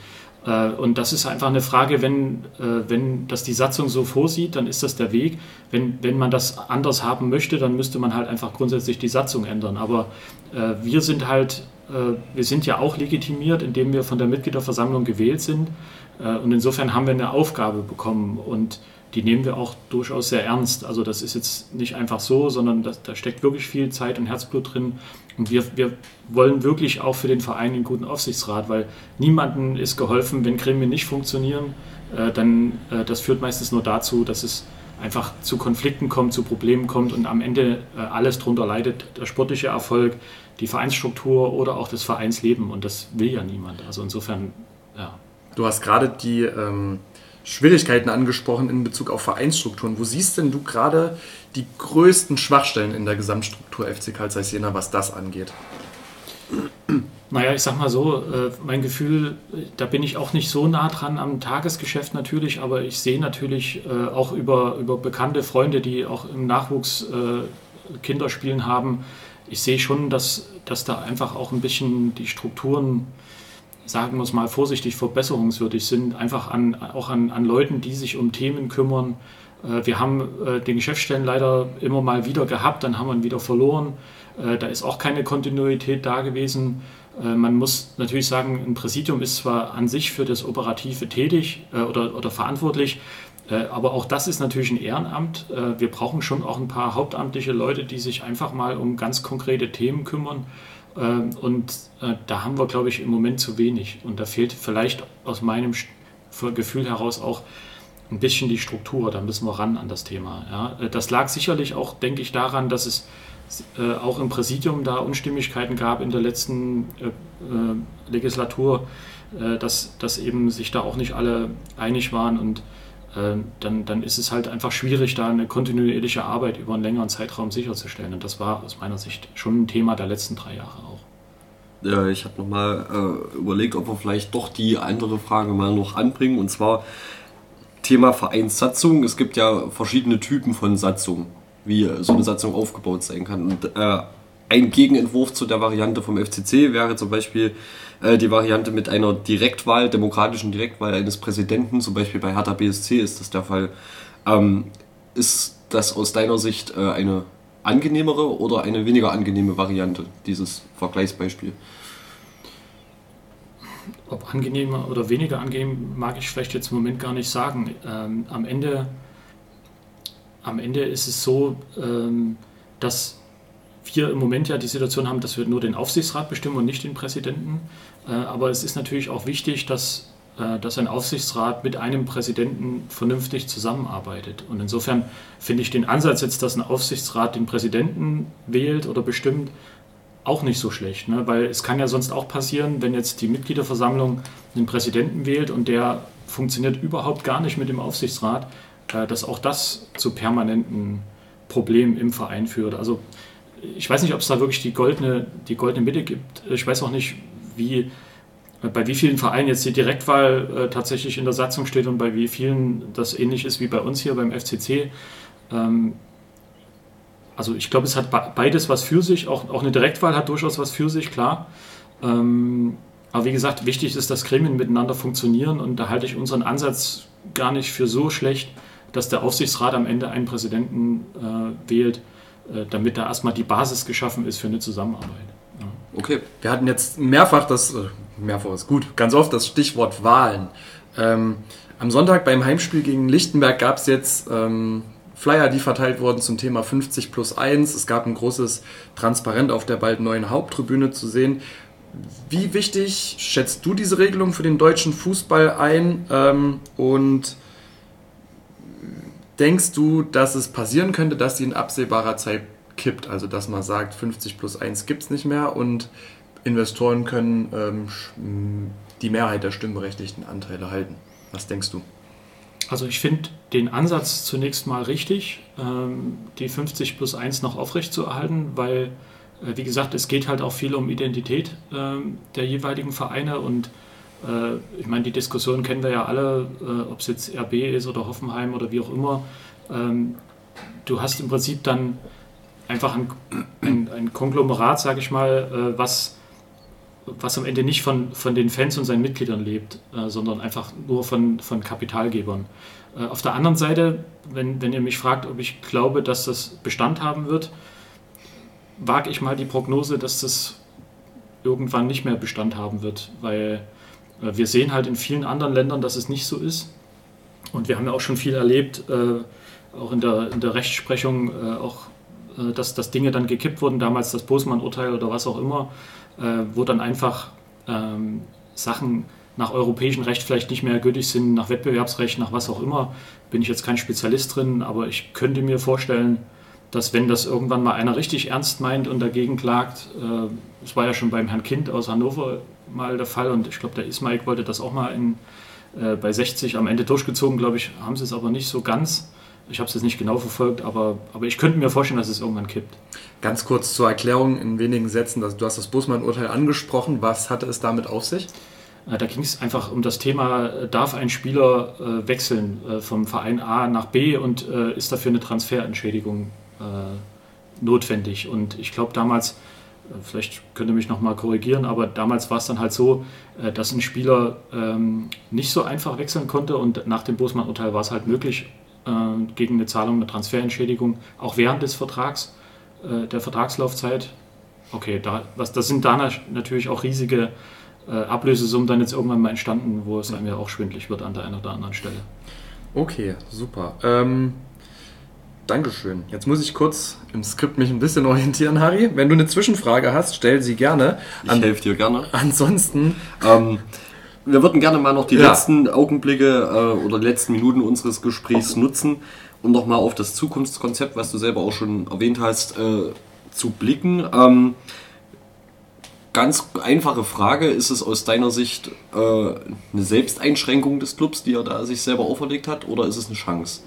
Äh, und das ist einfach eine Frage, wenn, äh, wenn das die Satzung so vorsieht, dann ist das der Weg. Wenn, wenn man das anders haben möchte, dann müsste man halt einfach grundsätzlich die Satzung ändern. Aber äh, wir sind halt, wir sind ja auch legitimiert, indem wir von der Mitgliederversammlung gewählt sind. Und insofern haben wir eine Aufgabe bekommen. Und die nehmen wir auch durchaus sehr ernst. Also das ist jetzt nicht einfach so, sondern das, da steckt wirklich viel Zeit und Herzblut drin. Und wir, wir wollen wirklich auch für den Verein einen guten Aufsichtsrat, weil niemandem ist geholfen, wenn Gremien nicht funktionieren, äh, dann äh, das führt meistens nur dazu, dass es einfach zu Konflikten kommt, zu Problemen kommt und am Ende äh, alles darunter leidet, der sportliche Erfolg, die Vereinsstruktur oder auch das Vereinsleben und das will ja niemand. Also insofern, ja. Du hast gerade die ähm, Schwierigkeiten angesprochen in Bezug auf Vereinsstrukturen. Wo siehst denn du gerade die größten Schwachstellen in der Gesamtstruktur FC Karl Zeiss Jena, was das angeht? Naja, ich sag mal so, äh, mein Gefühl, da bin ich auch nicht so nah dran am Tagesgeschäft natürlich, aber ich sehe natürlich äh, auch über, über bekannte Freunde, die auch im Nachwuchs äh, Kinderspielen haben, ich sehe schon, dass, dass da einfach auch ein bisschen die Strukturen sagen wir es mal vorsichtig, verbesserungswürdig sind, einfach an, auch an, an Leuten, die sich um Themen kümmern. Äh, wir haben äh, den Geschäftsstellen leider immer mal wieder gehabt, dann haben wir ihn wieder verloren. Äh, da ist auch keine Kontinuität da gewesen. Man muss natürlich sagen, ein Präsidium ist zwar an sich für das Operative tätig oder, oder verantwortlich, aber auch das ist natürlich ein Ehrenamt. Wir brauchen schon auch ein paar hauptamtliche Leute, die sich einfach mal um ganz konkrete Themen kümmern. Ähm, und äh, da haben wir, glaube ich, im Moment zu wenig. Und da fehlt vielleicht aus meinem Gefühl heraus auch ein bisschen die Struktur. Da müssen wir ran an das Thema. Äh, das lag sicherlich auch, denke ich, daran, dass es äh, auch im Präsidium da Unstimmigkeiten gab in der letzten Legislatur, dass, dass eben sich da auch nicht alle einig waren und dann, dann ist es halt einfach schwierig, da eine kontinuierliche Arbeit über einen längeren Zeitraum sicherzustellen. Und das war aus meiner Sicht schon ein Thema der letzten drei Jahre auch. Ja, ich habe nochmal äh, überlegt, ob wir vielleicht doch die andere Frage mal noch anbringen. Und zwar Thema Vereinssatzung. Es gibt ja verschiedene Typen von Satzungen, wie so eine Satzung aufgebaut sein kann. Und äh, ein Gegenentwurf zu der Variante vom FCC wäre zum Beispiel äh, die Variante mit einer Direktwahl, demokratischen Direktwahl eines Präsidenten, zum Beispiel bei Hertha BSC ist das der Fall. Ähm, ist das aus deiner Sicht äh, eine angenehmere oder eine weniger angenehme Variante, dieses Vergleichsbeispiel? Ob angenehmer oder weniger angenehm, mag ich vielleicht jetzt im Moment gar nicht sagen. Ähm, am, Ende, am Ende ist es so, ähm, dass wir im Moment ja die Situation haben, dass wir nur den Aufsichtsrat bestimmen und nicht den Präsidenten. Äh, aber es ist natürlich auch wichtig, dass, äh, dass ein Aufsichtsrat mit einem Präsidenten vernünftig zusammenarbeitet. Und insofern finde ich den Ansatz jetzt, dass ein Aufsichtsrat den Präsidenten wählt oder bestimmt, auch nicht so schlecht. Ne? Weil es kann ja sonst auch passieren, wenn jetzt die Mitgliederversammlung einen Präsidenten wählt und der funktioniert überhaupt gar nicht mit dem Aufsichtsrat, äh, dass auch das zu permanenten Problemen im Verein führt. Also ich weiß nicht, ob es da wirklich die goldene, die goldene Mitte gibt. Ich weiß auch nicht, wie, bei wie vielen Vereinen jetzt die Direktwahl äh, tatsächlich in der Satzung steht und bei wie vielen das ähnlich ist wie bei uns hier beim FCC. Ähm, also ich glaube, es hat beides was für sich. Auch, auch eine Direktwahl hat durchaus was für sich, klar. Ähm, aber wie gesagt, wichtig ist, dass Gremien miteinander funktionieren und da halte ich unseren Ansatz gar nicht für so schlecht, dass der Aufsichtsrat am Ende einen Präsidenten äh, wählt äh, damit da erstmal die Basis geschaffen ist für eine Zusammenarbeit. Ja. Okay, wir hatten jetzt mehrfach das, äh, mehrfach ist gut, ganz oft das Stichwort Wahlen. Ähm, am Sonntag beim Heimspiel gegen Lichtenberg gab es jetzt ähm, Flyer, die verteilt wurden zum Thema 50 plus 1. Es gab ein großes Transparent auf der bald neuen Haupttribüne zu sehen. Wie wichtig schätzt du diese Regelung für den deutschen Fußball ein? Ähm, und Denkst du, dass es passieren könnte, dass die in absehbarer Zeit kippt? Also, dass man sagt, 50 plus 1 gibt es nicht mehr und Investoren können ähm, die Mehrheit der stimmberechtigten Anteile halten. Was denkst du? Also ich finde den Ansatz zunächst mal richtig, ähm, die 50 plus 1 noch aufrecht zu erhalten, weil, äh, wie gesagt, es geht halt auch viel um Identität ähm, der jeweiligen Vereine und ich meine, die Diskussion kennen wir ja alle, äh, ob es jetzt RB ist oder Hoffenheim oder wie auch immer. Ähm, du hast im Prinzip dann einfach ein, ein, ein Konglomerat, sage ich mal, äh, was, was am Ende nicht von, von den Fans und seinen Mitgliedern lebt, sondern einfach nur von, von Kapitalgebern. Auf der anderen Seite, wenn, wenn ihr mich fragt, ob ich glaube, dass das Bestand haben wird, wage ich mal die Prognose, dass das irgendwann nicht mehr Bestand haben wird, weil äh, wir sehen halt in vielen anderen Ländern, dass es nicht so ist. Und wir haben ja auch schon viel erlebt, äh, auch in der, in der Rechtsprechung, äh, auch, äh, dass, dass Dinge dann gekippt wurden, damals das Bosman-Urteil oder was auch immer, äh, wo dann einfach ähm, Sachen nach europäischem Recht vielleicht nicht mehr gültig sind, nach Wettbewerbsrecht, nach was auch immer. Bin ich jetzt kein Spezialist drin, aber ich könnte mir vorstellen, dass wenn das irgendwann mal einer richtig ernst meint und dagegen klagt, es äh, war ja schon beim Herrn Kind aus Hannover mal der Fall und ich glaube, der Ismail wollte das auch mal in, äh, bei 60 am Ende durchgezogen, glaube ich, haben sie es aber nicht so ganz. Ich habe es jetzt nicht genau verfolgt, aber, aber ich könnte mir vorstellen, dass es irgendwann kippt. Ganz kurz zur Erklärung in wenigen Sätzen. Du hast das Busmann-Urteil angesprochen. Was hatte es damit auf sich? Äh, da ging es einfach um das Thema, äh, darf ein Spieler äh, wechseln äh, vom Verein A nach B und äh, ist dafür eine Transferentschädigung notwendig? Und ich glaube damals vielleicht könnt ihr mich nochmal korrigieren, aber damals war es dann halt so, äh, dass ein Spieler ähm, nicht so einfach wechseln konnte und nach dem Bosman-Urteil war es halt möglich, äh, gegen eine Zahlung einer Transferentschädigung, auch während des Vertrags, äh, der Vertragslaufzeit. Okay, da, was, das sind da natürlich auch riesige Ablösesummen dann jetzt irgendwann mal entstanden, wo es einem ja auch schwindlig wird an der einen oder anderen Stelle. Okay, super. Ähm Dankeschön. Jetzt muss ich kurz im Skript mich ein bisschen orientieren, Harry. Wenn du eine Zwischenfrage hast, stell sie gerne. Ich helfe dir gerne. Ansonsten. Ähm, wir würden gerne mal noch die ja. letzten Augenblicke äh, oder die letzten Minuten unseres Gesprächs nutzen, um nochmal auf das Zukunftskonzept, was du selber auch schon erwähnt hast, äh, zu blicken. Ähm, ganz einfache Frage, ist es aus deiner Sicht äh, eine Selbsteinschränkung des Clubs, die er da sich selber auferlegt hat, oder ist es eine Chance?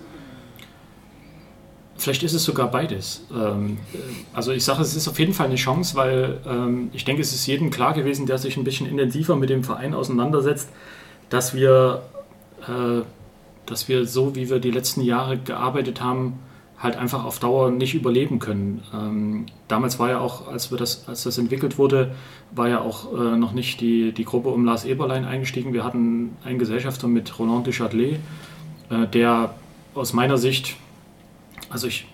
Vielleicht ist es sogar beides. Ähm, äh, also ich sage, es ist auf jeden Fall eine Chance, weil ähm, ich denke, es ist jedem klar gewesen, der sich ein bisschen intensiver mit dem Verein auseinandersetzt, dass wir, äh, dass wir so, wie wir die letzten Jahre gearbeitet haben, halt einfach auf Dauer nicht überleben können. Ähm, damals war ja auch, als, wir das, als das entwickelt wurde, war ja auch äh, noch nicht die, die Gruppe um Lars Eberlein eingestiegen. Wir hatten einen Gesellschafter mit Roland Duchatelet, der aus meiner Sicht also ich,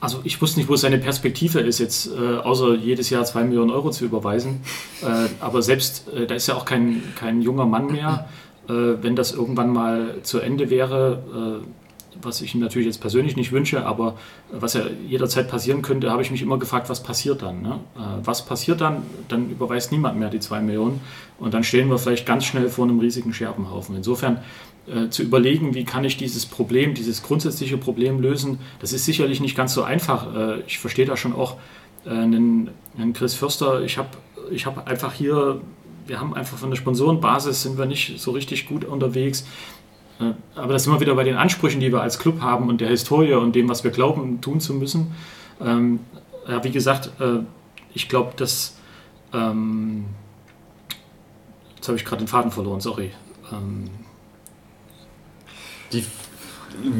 also ich wusste nicht, wo seine Perspektive ist, jetzt äh, außer jedes Jahr zwei Millionen Euro zu überweisen. Äh, aber selbst, äh, da ist ja auch kein, kein junger Mann mehr. Äh, wenn das irgendwann mal zu Ende wäre, äh, was ich ihm natürlich jetzt persönlich nicht wünsche, aber was ja jederzeit passieren könnte, habe ich mich immer gefragt, was passiert dann? Ne? Äh, was passiert dann? Dann überweist niemand mehr die zwei Millionen und dann stehen wir vielleicht ganz schnell vor einem riesigen Scherbenhaufen. Insofern äh, zu überlegen, wie kann ich dieses Problem, dieses grundsätzliche Problem lösen, das ist sicherlich nicht ganz so einfach. Äh, ich verstehe da schon auch äh, einen, einen Chris Förster. Ich habe ich hab einfach hier, wir haben einfach von der Sponsorenbasis sind wir nicht so richtig gut unterwegs. Äh, aber das sind wir wieder bei den Ansprüchen, die wir als Club haben und der Historie und dem, was wir glauben, tun zu müssen. Ähm, ja, wie gesagt, äh, ich glaube, dass. Ähm, jetzt habe ich gerade den Faden verloren, sorry. Ähm, die,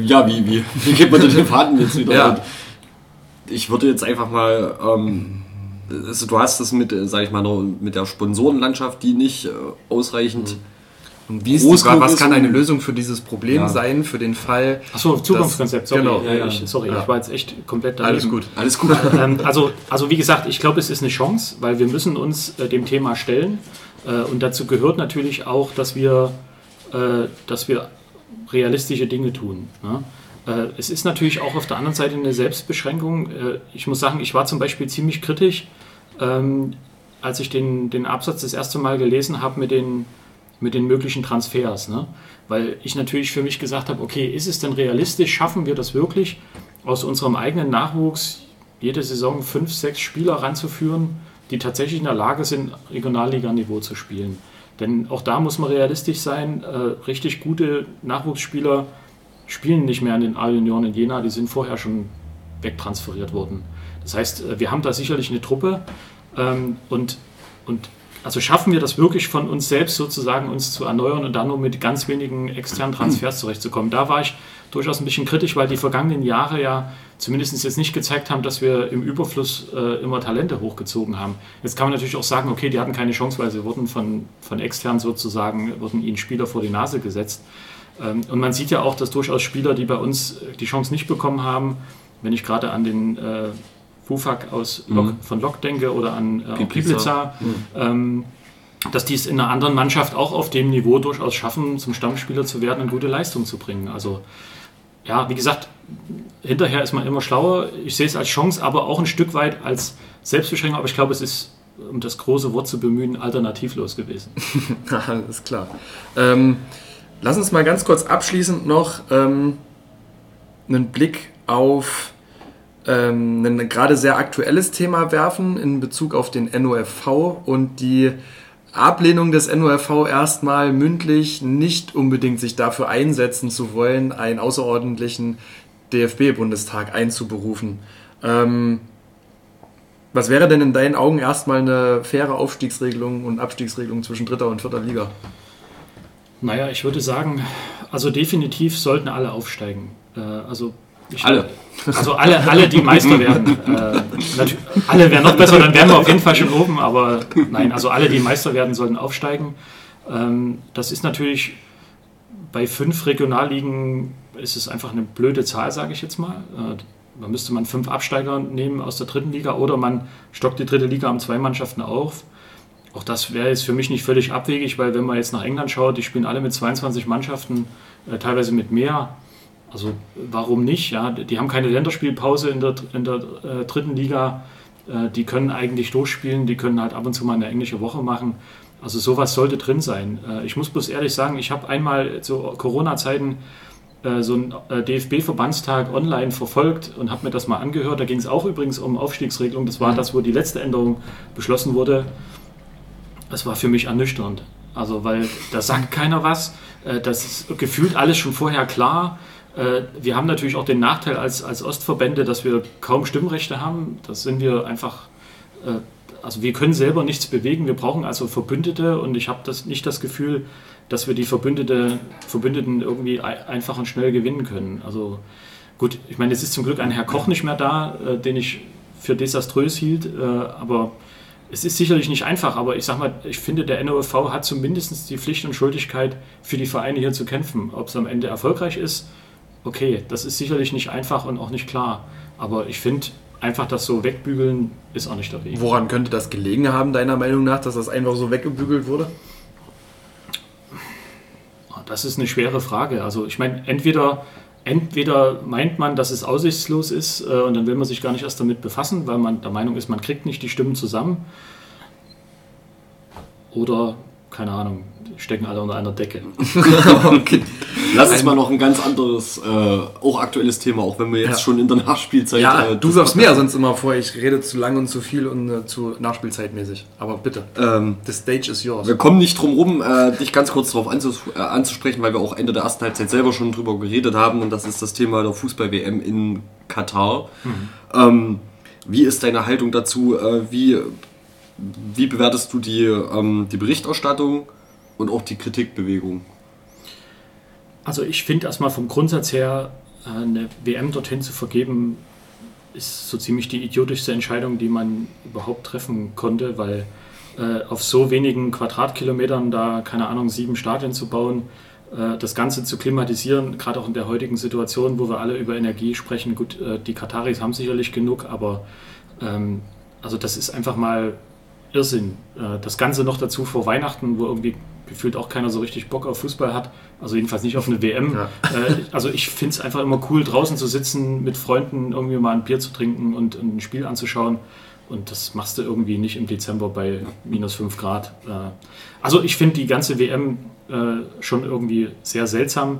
ja, wie, wie, wie geht man denn den Faden jetzt wieder? Ja. Ich würde jetzt einfach mal, ähm, also du hast das mit, äh, sag ich mal, mit der Sponsorenlandschaft, die nicht äh, ausreichend. Und wie ist groß die was kann eine Lösung für dieses Problem Ja. sein, für den Fall? Achso, Zukunftskonzept, sorry. Genau, ja, ja, ich, sorry, ja. ich war jetzt echt komplett Alles daneben. gut. Alles gut. ähm, also, also wie gesagt, ich glaube, es ist eine Chance, weil wir müssen uns äh, dem Thema stellen. Äh, und dazu gehört natürlich auch, dass wir, äh, dass wir realistische Dinge tun. Ne? Äh, es ist natürlich auch auf der anderen Seite eine Selbstbeschränkung. Äh, ich muss sagen, ich war zum Beispiel ziemlich kritisch, ähm, als ich den, den Absatz das erste Mal gelesen habe mit den, mit den möglichen Transfers. Ne? Weil ich natürlich für mich gesagt habe, okay, ist es denn realistisch, schaffen wir das wirklich, aus unserem eigenen Nachwuchs jede Saison fünf, sechs Spieler ranzuführen, die tatsächlich in der Lage sind, Regionalliganiveau zu spielen. Denn auch da muss man realistisch sein, äh, richtig gute Nachwuchsspieler spielen nicht mehr an den A-Junioren in Jena, die sind vorher schon wegtransferiert worden. Das heißt, äh, wir haben da sicherlich eine Truppe ähm, und, und also schaffen wir das wirklich von uns selbst sozusagen uns zu erneuern und dann nur mit ganz wenigen externen Transfers zurechtzukommen. Da war ich durchaus ein bisschen kritisch, weil die vergangenen Jahre ja zumindest jetzt nicht gezeigt haben, dass wir im Überfluss äh, immer Talente hochgezogen haben. Jetzt kann man natürlich auch sagen, okay, die hatten keine Chance, weil sie wurden von, von extern sozusagen, wurden ihnen Spieler vor die Nase gesetzt. Ähm, und man sieht ja auch, dass durchaus Spieler, die bei uns die Chance nicht bekommen haben, wenn ich gerade an den äh, Fufak aus Lok, Mhm. von Lok denke oder an äh, Piplica. Piplica, ähm, dass die es in einer anderen Mannschaft auch auf dem Niveau durchaus schaffen, zum Stammspieler zu werden und gute Leistung zu bringen. Also ja, wie gesagt, hinterher ist man immer schlauer. Ich sehe es als Chance, aber auch ein Stück weit als Selbstbeschränkung. Aber ich glaube, es ist, um das große Wort zu bemühen, alternativlos gewesen. Alles klar. Ähm, lass uns mal ganz kurz abschließend noch ähm, einen Blick auf ähm, ein gerade sehr aktuelles Thema werfen in Bezug auf den NOFV und die Ablehnung des NOFV erstmal mündlich nicht unbedingt sich dafür einsetzen zu wollen, einen außerordentlichen DFB-Bundestag einzuberufen. Ähm, was wäre denn in deinen Augen erstmal eine faire Aufstiegsregelung und Abstiegsregelung zwischen dritter und vierter Liga? Naja, ich würde sagen, also definitiv sollten alle aufsteigen. Äh, also ich Alle. Also alle, alle, die Meister werden. Äh, alle wären noch besser, dann wären wir auf jeden Fall schon oben, aber nein, also alle, die Meister werden, sollten aufsteigen. Ähm, das ist natürlich bei fünf Regionalligen ist es einfach eine blöde Zahl, sage ich jetzt mal. Äh, da müsste man fünf Absteiger nehmen aus der dritten Liga oder man stockt die dritte Liga um zwei Mannschaften auf. Auch das wäre jetzt für mich nicht völlig abwegig, weil wenn man jetzt nach England schaut, die spielen alle mit 22 Mannschaften, äh, teilweise mit mehr. Also warum nicht? Ja, die haben keine Länderspielpause in der, in der äh, dritten Liga. Äh, die können eigentlich durchspielen, die können halt ab und zu mal eine englische Woche machen. Also sowas sollte drin sein. Äh, ich muss bloß ehrlich sagen, ich habe einmal zu Corona-Zeiten äh, so einen äh, DFB-Verbandstag online verfolgt und habe mir das mal angehört. Da ging es auch übrigens um Aufstiegsregelung. Das war das, wo die letzte Änderung beschlossen wurde. Das war für mich ernüchternd. Also, weil da sagt keiner was. Äh, Das ist gefühlt alles schon vorher klar. Äh, Wir haben natürlich auch den Nachteil als, als Ostverbände, dass wir kaum Stimmrechte haben. Das sind wir einfach, äh, also wir können selber nichts bewegen. Wir brauchen also Verbündete und ich habe das nicht das Gefühl, dass wir die Verbündete, Verbündeten irgendwie ei- einfach und schnell gewinnen können. Also gut, ich meine, es ist zum Glück ein Herr Koch nicht mehr da, äh, den ich für desaströs hielt, aber es ist sicherlich nicht einfach, aber ich sag mal, ich finde, der NOFV hat zumindest die Pflicht und Schuldigkeit, für die Vereine hier zu kämpfen. Ob es am Ende erfolgreich ist, okay, das ist sicherlich nicht einfach und auch nicht klar. Aber ich finde, einfach das so wegbügeln ist auch nicht der Weg. Woran könnte das gelegen haben, deiner Meinung nach, dass das einfach so weggebügelt wurde? Das ist eine schwere Frage. Also ich meine, entweder, entweder meint man, dass es aussichtslos ist äh, und dann will man sich gar nicht erst damit befassen, weil man der Meinung ist, man kriegt nicht die Stimmen zusammen. Oder, keine Ahnung, stecken alle unter einer Decke. okay. Lass uns mal noch ein ganz anderes, äh, auch aktuelles Thema, auch wenn wir jetzt Ja. schon in der Nachspielzeit. Ja, äh, du wirfst mir sonst immer vor, ich rede zu lang und zu viel und äh, zu nachspielzeitmäßig. Aber bitte, Ähm, the stage is yours. wir kommen nicht drum rum, äh, dich ganz kurz darauf anzus äh, anzusprechen, weil wir auch Ende der ersten Halbzeit selber schon drüber geredet haben und das ist das Thema der Fußball-WM in Katar. Ähm, wie ist deine Haltung dazu? Äh, wie, wie bewertest du die, ähm, die Berichterstattung und auch die Kritikbewegung? Also ich finde erstmal vom Grundsatz her, äh, eine WM dorthin zu vergeben, ist so ziemlich die idiotischste Entscheidung, die man überhaupt treffen konnte, weil äh, auf so wenigen Quadratkilometern da, keine Ahnung, sieben Stadien zu bauen, äh, das Ganze zu klimatisieren, gerade auch in der heutigen Situation, wo wir alle über Energie sprechen, gut, äh, die Kataris haben sicherlich genug, aber ähm, also das ist einfach mal Irrsinn. Äh, Das Ganze noch dazu vor Weihnachten, wo irgendwie gefühlt auch keiner so richtig Bock auf Fußball hat. Also jedenfalls nicht auf eine WM. Ja. Äh, Also ich finde es einfach immer cool, draußen zu sitzen, mit Freunden irgendwie mal ein Bier zu trinken und ein Spiel anzuschauen. Und das machst du irgendwie nicht im Dezember bei minus 5 Grad. Äh, Also ich finde die ganze WM äh, schon irgendwie sehr seltsam.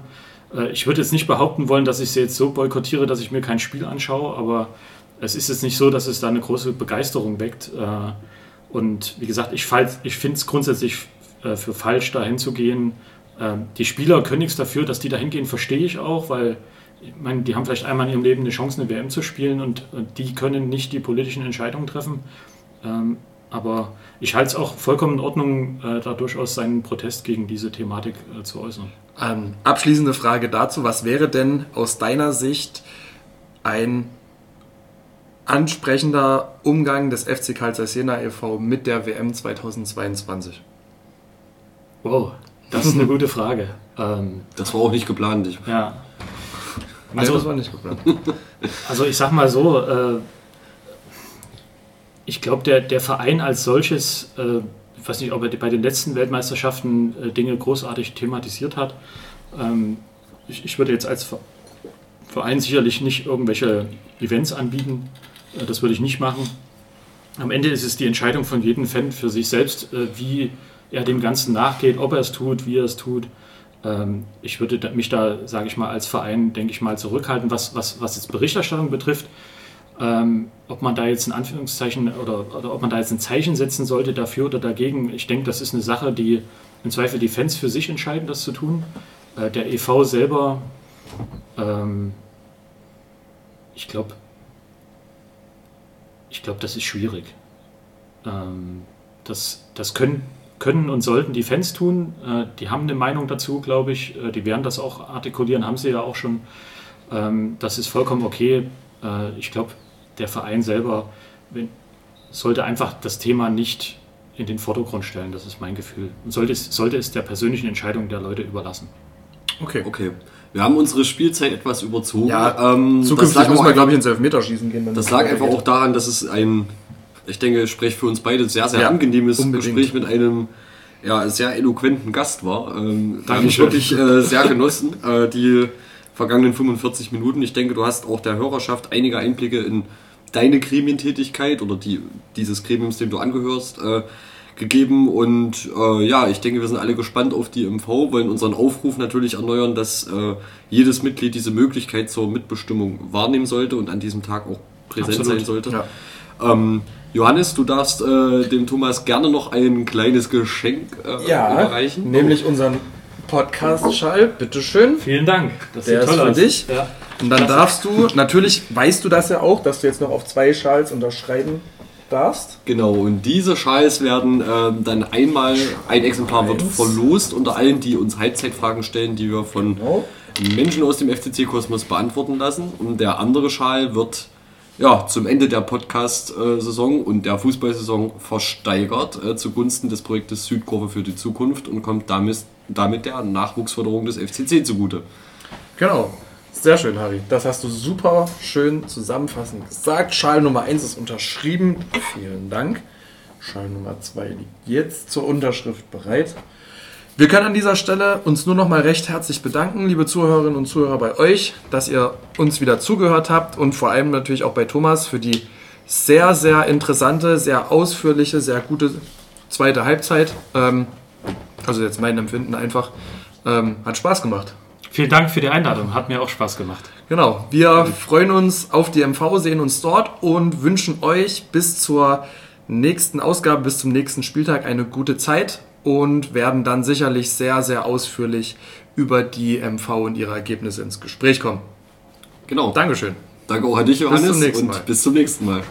Äh, Ich würde jetzt nicht behaupten wollen, dass ich sie jetzt so boykottiere, dass ich mir kein Spiel anschaue, aber es ist jetzt nicht so, dass es da eine große Begeisterung weckt. Und wie gesagt, ich, ich finde es grundsätzlich äh, für falsch, dahin zu gehen. Ähm, Die Spieler können nichts dafür, dass die dahin gehen, verstehe ich auch, weil ich meine, die haben vielleicht einmal in ihrem Leben eine Chance, eine WM zu spielen und die können nicht die politischen Entscheidungen treffen. Ähm, Aber ich halte es auch vollkommen in Ordnung, äh, da durchaus seinen Protest gegen diese Thematik äh, zu äußern. Ähm, abschließende Frage dazu, was wäre denn aus deiner Sicht ein ansprechender Umgang des FC Zeiss Jena e.V. mit der WM 2022? Wow, das ist eine gute Frage. Ähm, Das war auch nicht geplant. Ich, ja. Nee, Also- das war nicht geplant. Also ich sag mal so, äh, ich glaube, der, der Verein als solches, äh, ich weiß nicht, ob er bei den letzten Weltmeisterschaften äh, Dinge großartig thematisiert hat. Ähm, ich, ich würde jetzt als Ver- Verein sicherlich nicht irgendwelche Events anbieten. Äh, das würde ich nicht machen. Am Ende ist es die Entscheidung von jedem Fan für sich selbst, äh, wie er dem Ganzen nachgeht, ob er es tut, wie er es tut. Ähm, ich würde mich da, sage ich mal, als Verein, denke ich mal, zurückhalten, was, was, was jetzt Berichterstattung betrifft. Ähm, ob man da jetzt ein Anführungszeichen oder, oder ob man da jetzt ein Zeichen setzen sollte dafür oder dagegen, ich denke, das ist eine Sache, die im Zweifel die Fans für sich entscheiden, das zu tun. Äh, der EV selber, ähm, ich glaube, ich glaube, das ist schwierig. Ähm, das das können, können und sollten die Fans tun. Äh, die haben eine Meinung dazu, glaube ich. Äh, die werden das auch artikulieren, haben sie ja auch schon. Ähm, das ist vollkommen okay. Äh, ich glaube, der Verein selber wenn, sollte einfach das Thema nicht in den Vordergrund stellen. Das ist mein Gefühl. Und sollte es, sollte es der persönlichen Entscheidung der Leute überlassen. Okay. okay. Wir haben unsere Spielzeit etwas überzogen. Ja, ähm, Zukünftig müssen wir, glaube ich, ins Elfmeterschießen gehen. wenn Das lag einfach auch daran, dass es ein, ich denke, Sprech für uns beide sehr, sehr Ja, angenehmes unbedingt. Gespräch mit einem ja, sehr eloquenten Gast war. Ähm, da habe ich wirklich äh, sehr genossen, äh, die vergangenen 45 Minuten. Ich denke, du hast auch der Hörerschaft einige Einblicke in deine Gremientätigkeit oder die, dieses Gremiums, dem du angehörst, äh, gegeben. Und äh, ja, ich denke, wir sind alle gespannt auf die MV, wollen unseren Aufruf natürlich erneuern, dass äh, jedes Mitglied diese Möglichkeit zur Mitbestimmung wahrnehmen sollte und an diesem Tag auch präsent Absolut. sein sollte. Ja. Ähm, Johannes, du darfst äh, dem Thomas gerne noch ein kleines Geschenk äh, Ja, überreichen. nämlich unseren Podcast-Schall. Bitteschön. Vielen Dank. Das Der ist für dich. Ja. Und dann Klasse. darfst du, natürlich weißt du das ja auch, dass du jetzt noch auf zwei Schals unterschreiben darfst. Genau, und diese Schals werden ähm, dann einmal, ein Exemplar wird verlost unter allen, die uns Halbzeitfragen stellen, die wir von Genau. Menschen aus dem FCC-Kosmos beantworten lassen. Und der andere Schal wird ja, zum Ende der Podcast-Saison und der Fußballsaison versteigert äh, zugunsten des Projektes Südkurve für die Zukunft und kommt damit, damit der Nachwuchsförderung des FCC zugute. Genau. Sehr schön, Harry. Das hast du super schön zusammenfassend gesagt. Schal Nummer 1 ist unterschrieben. Vielen Dank. Schal Nummer 2 liegt jetzt zur Unterschrift bereit. Wir können an dieser Stelle uns nur noch mal recht herzlich bedanken, liebe Zuhörerinnen und Zuhörer, bei euch, dass ihr uns wieder zugehört habt und vor allem natürlich auch bei Thomas für die sehr, sehr interessante, sehr ausführliche, sehr gute zweite Halbzeit. Ähm, also jetzt mein Empfinden einfach. Ähm, hat Spaß gemacht. Vielen Dank für die Einladung, hat mir auch Spaß gemacht. Genau, wir freuen uns auf die MV, sehen uns dort und wünschen euch bis zur nächsten Ausgabe, bis zum nächsten Spieltag eine gute Zeit und werden dann sicherlich sehr, sehr ausführlich über die MV und ihre Ergebnisse ins Gespräch kommen. Genau. Dankeschön. Danke auch an dich, Johannes. zum nächsten Mal. und bis zum nächsten Mal.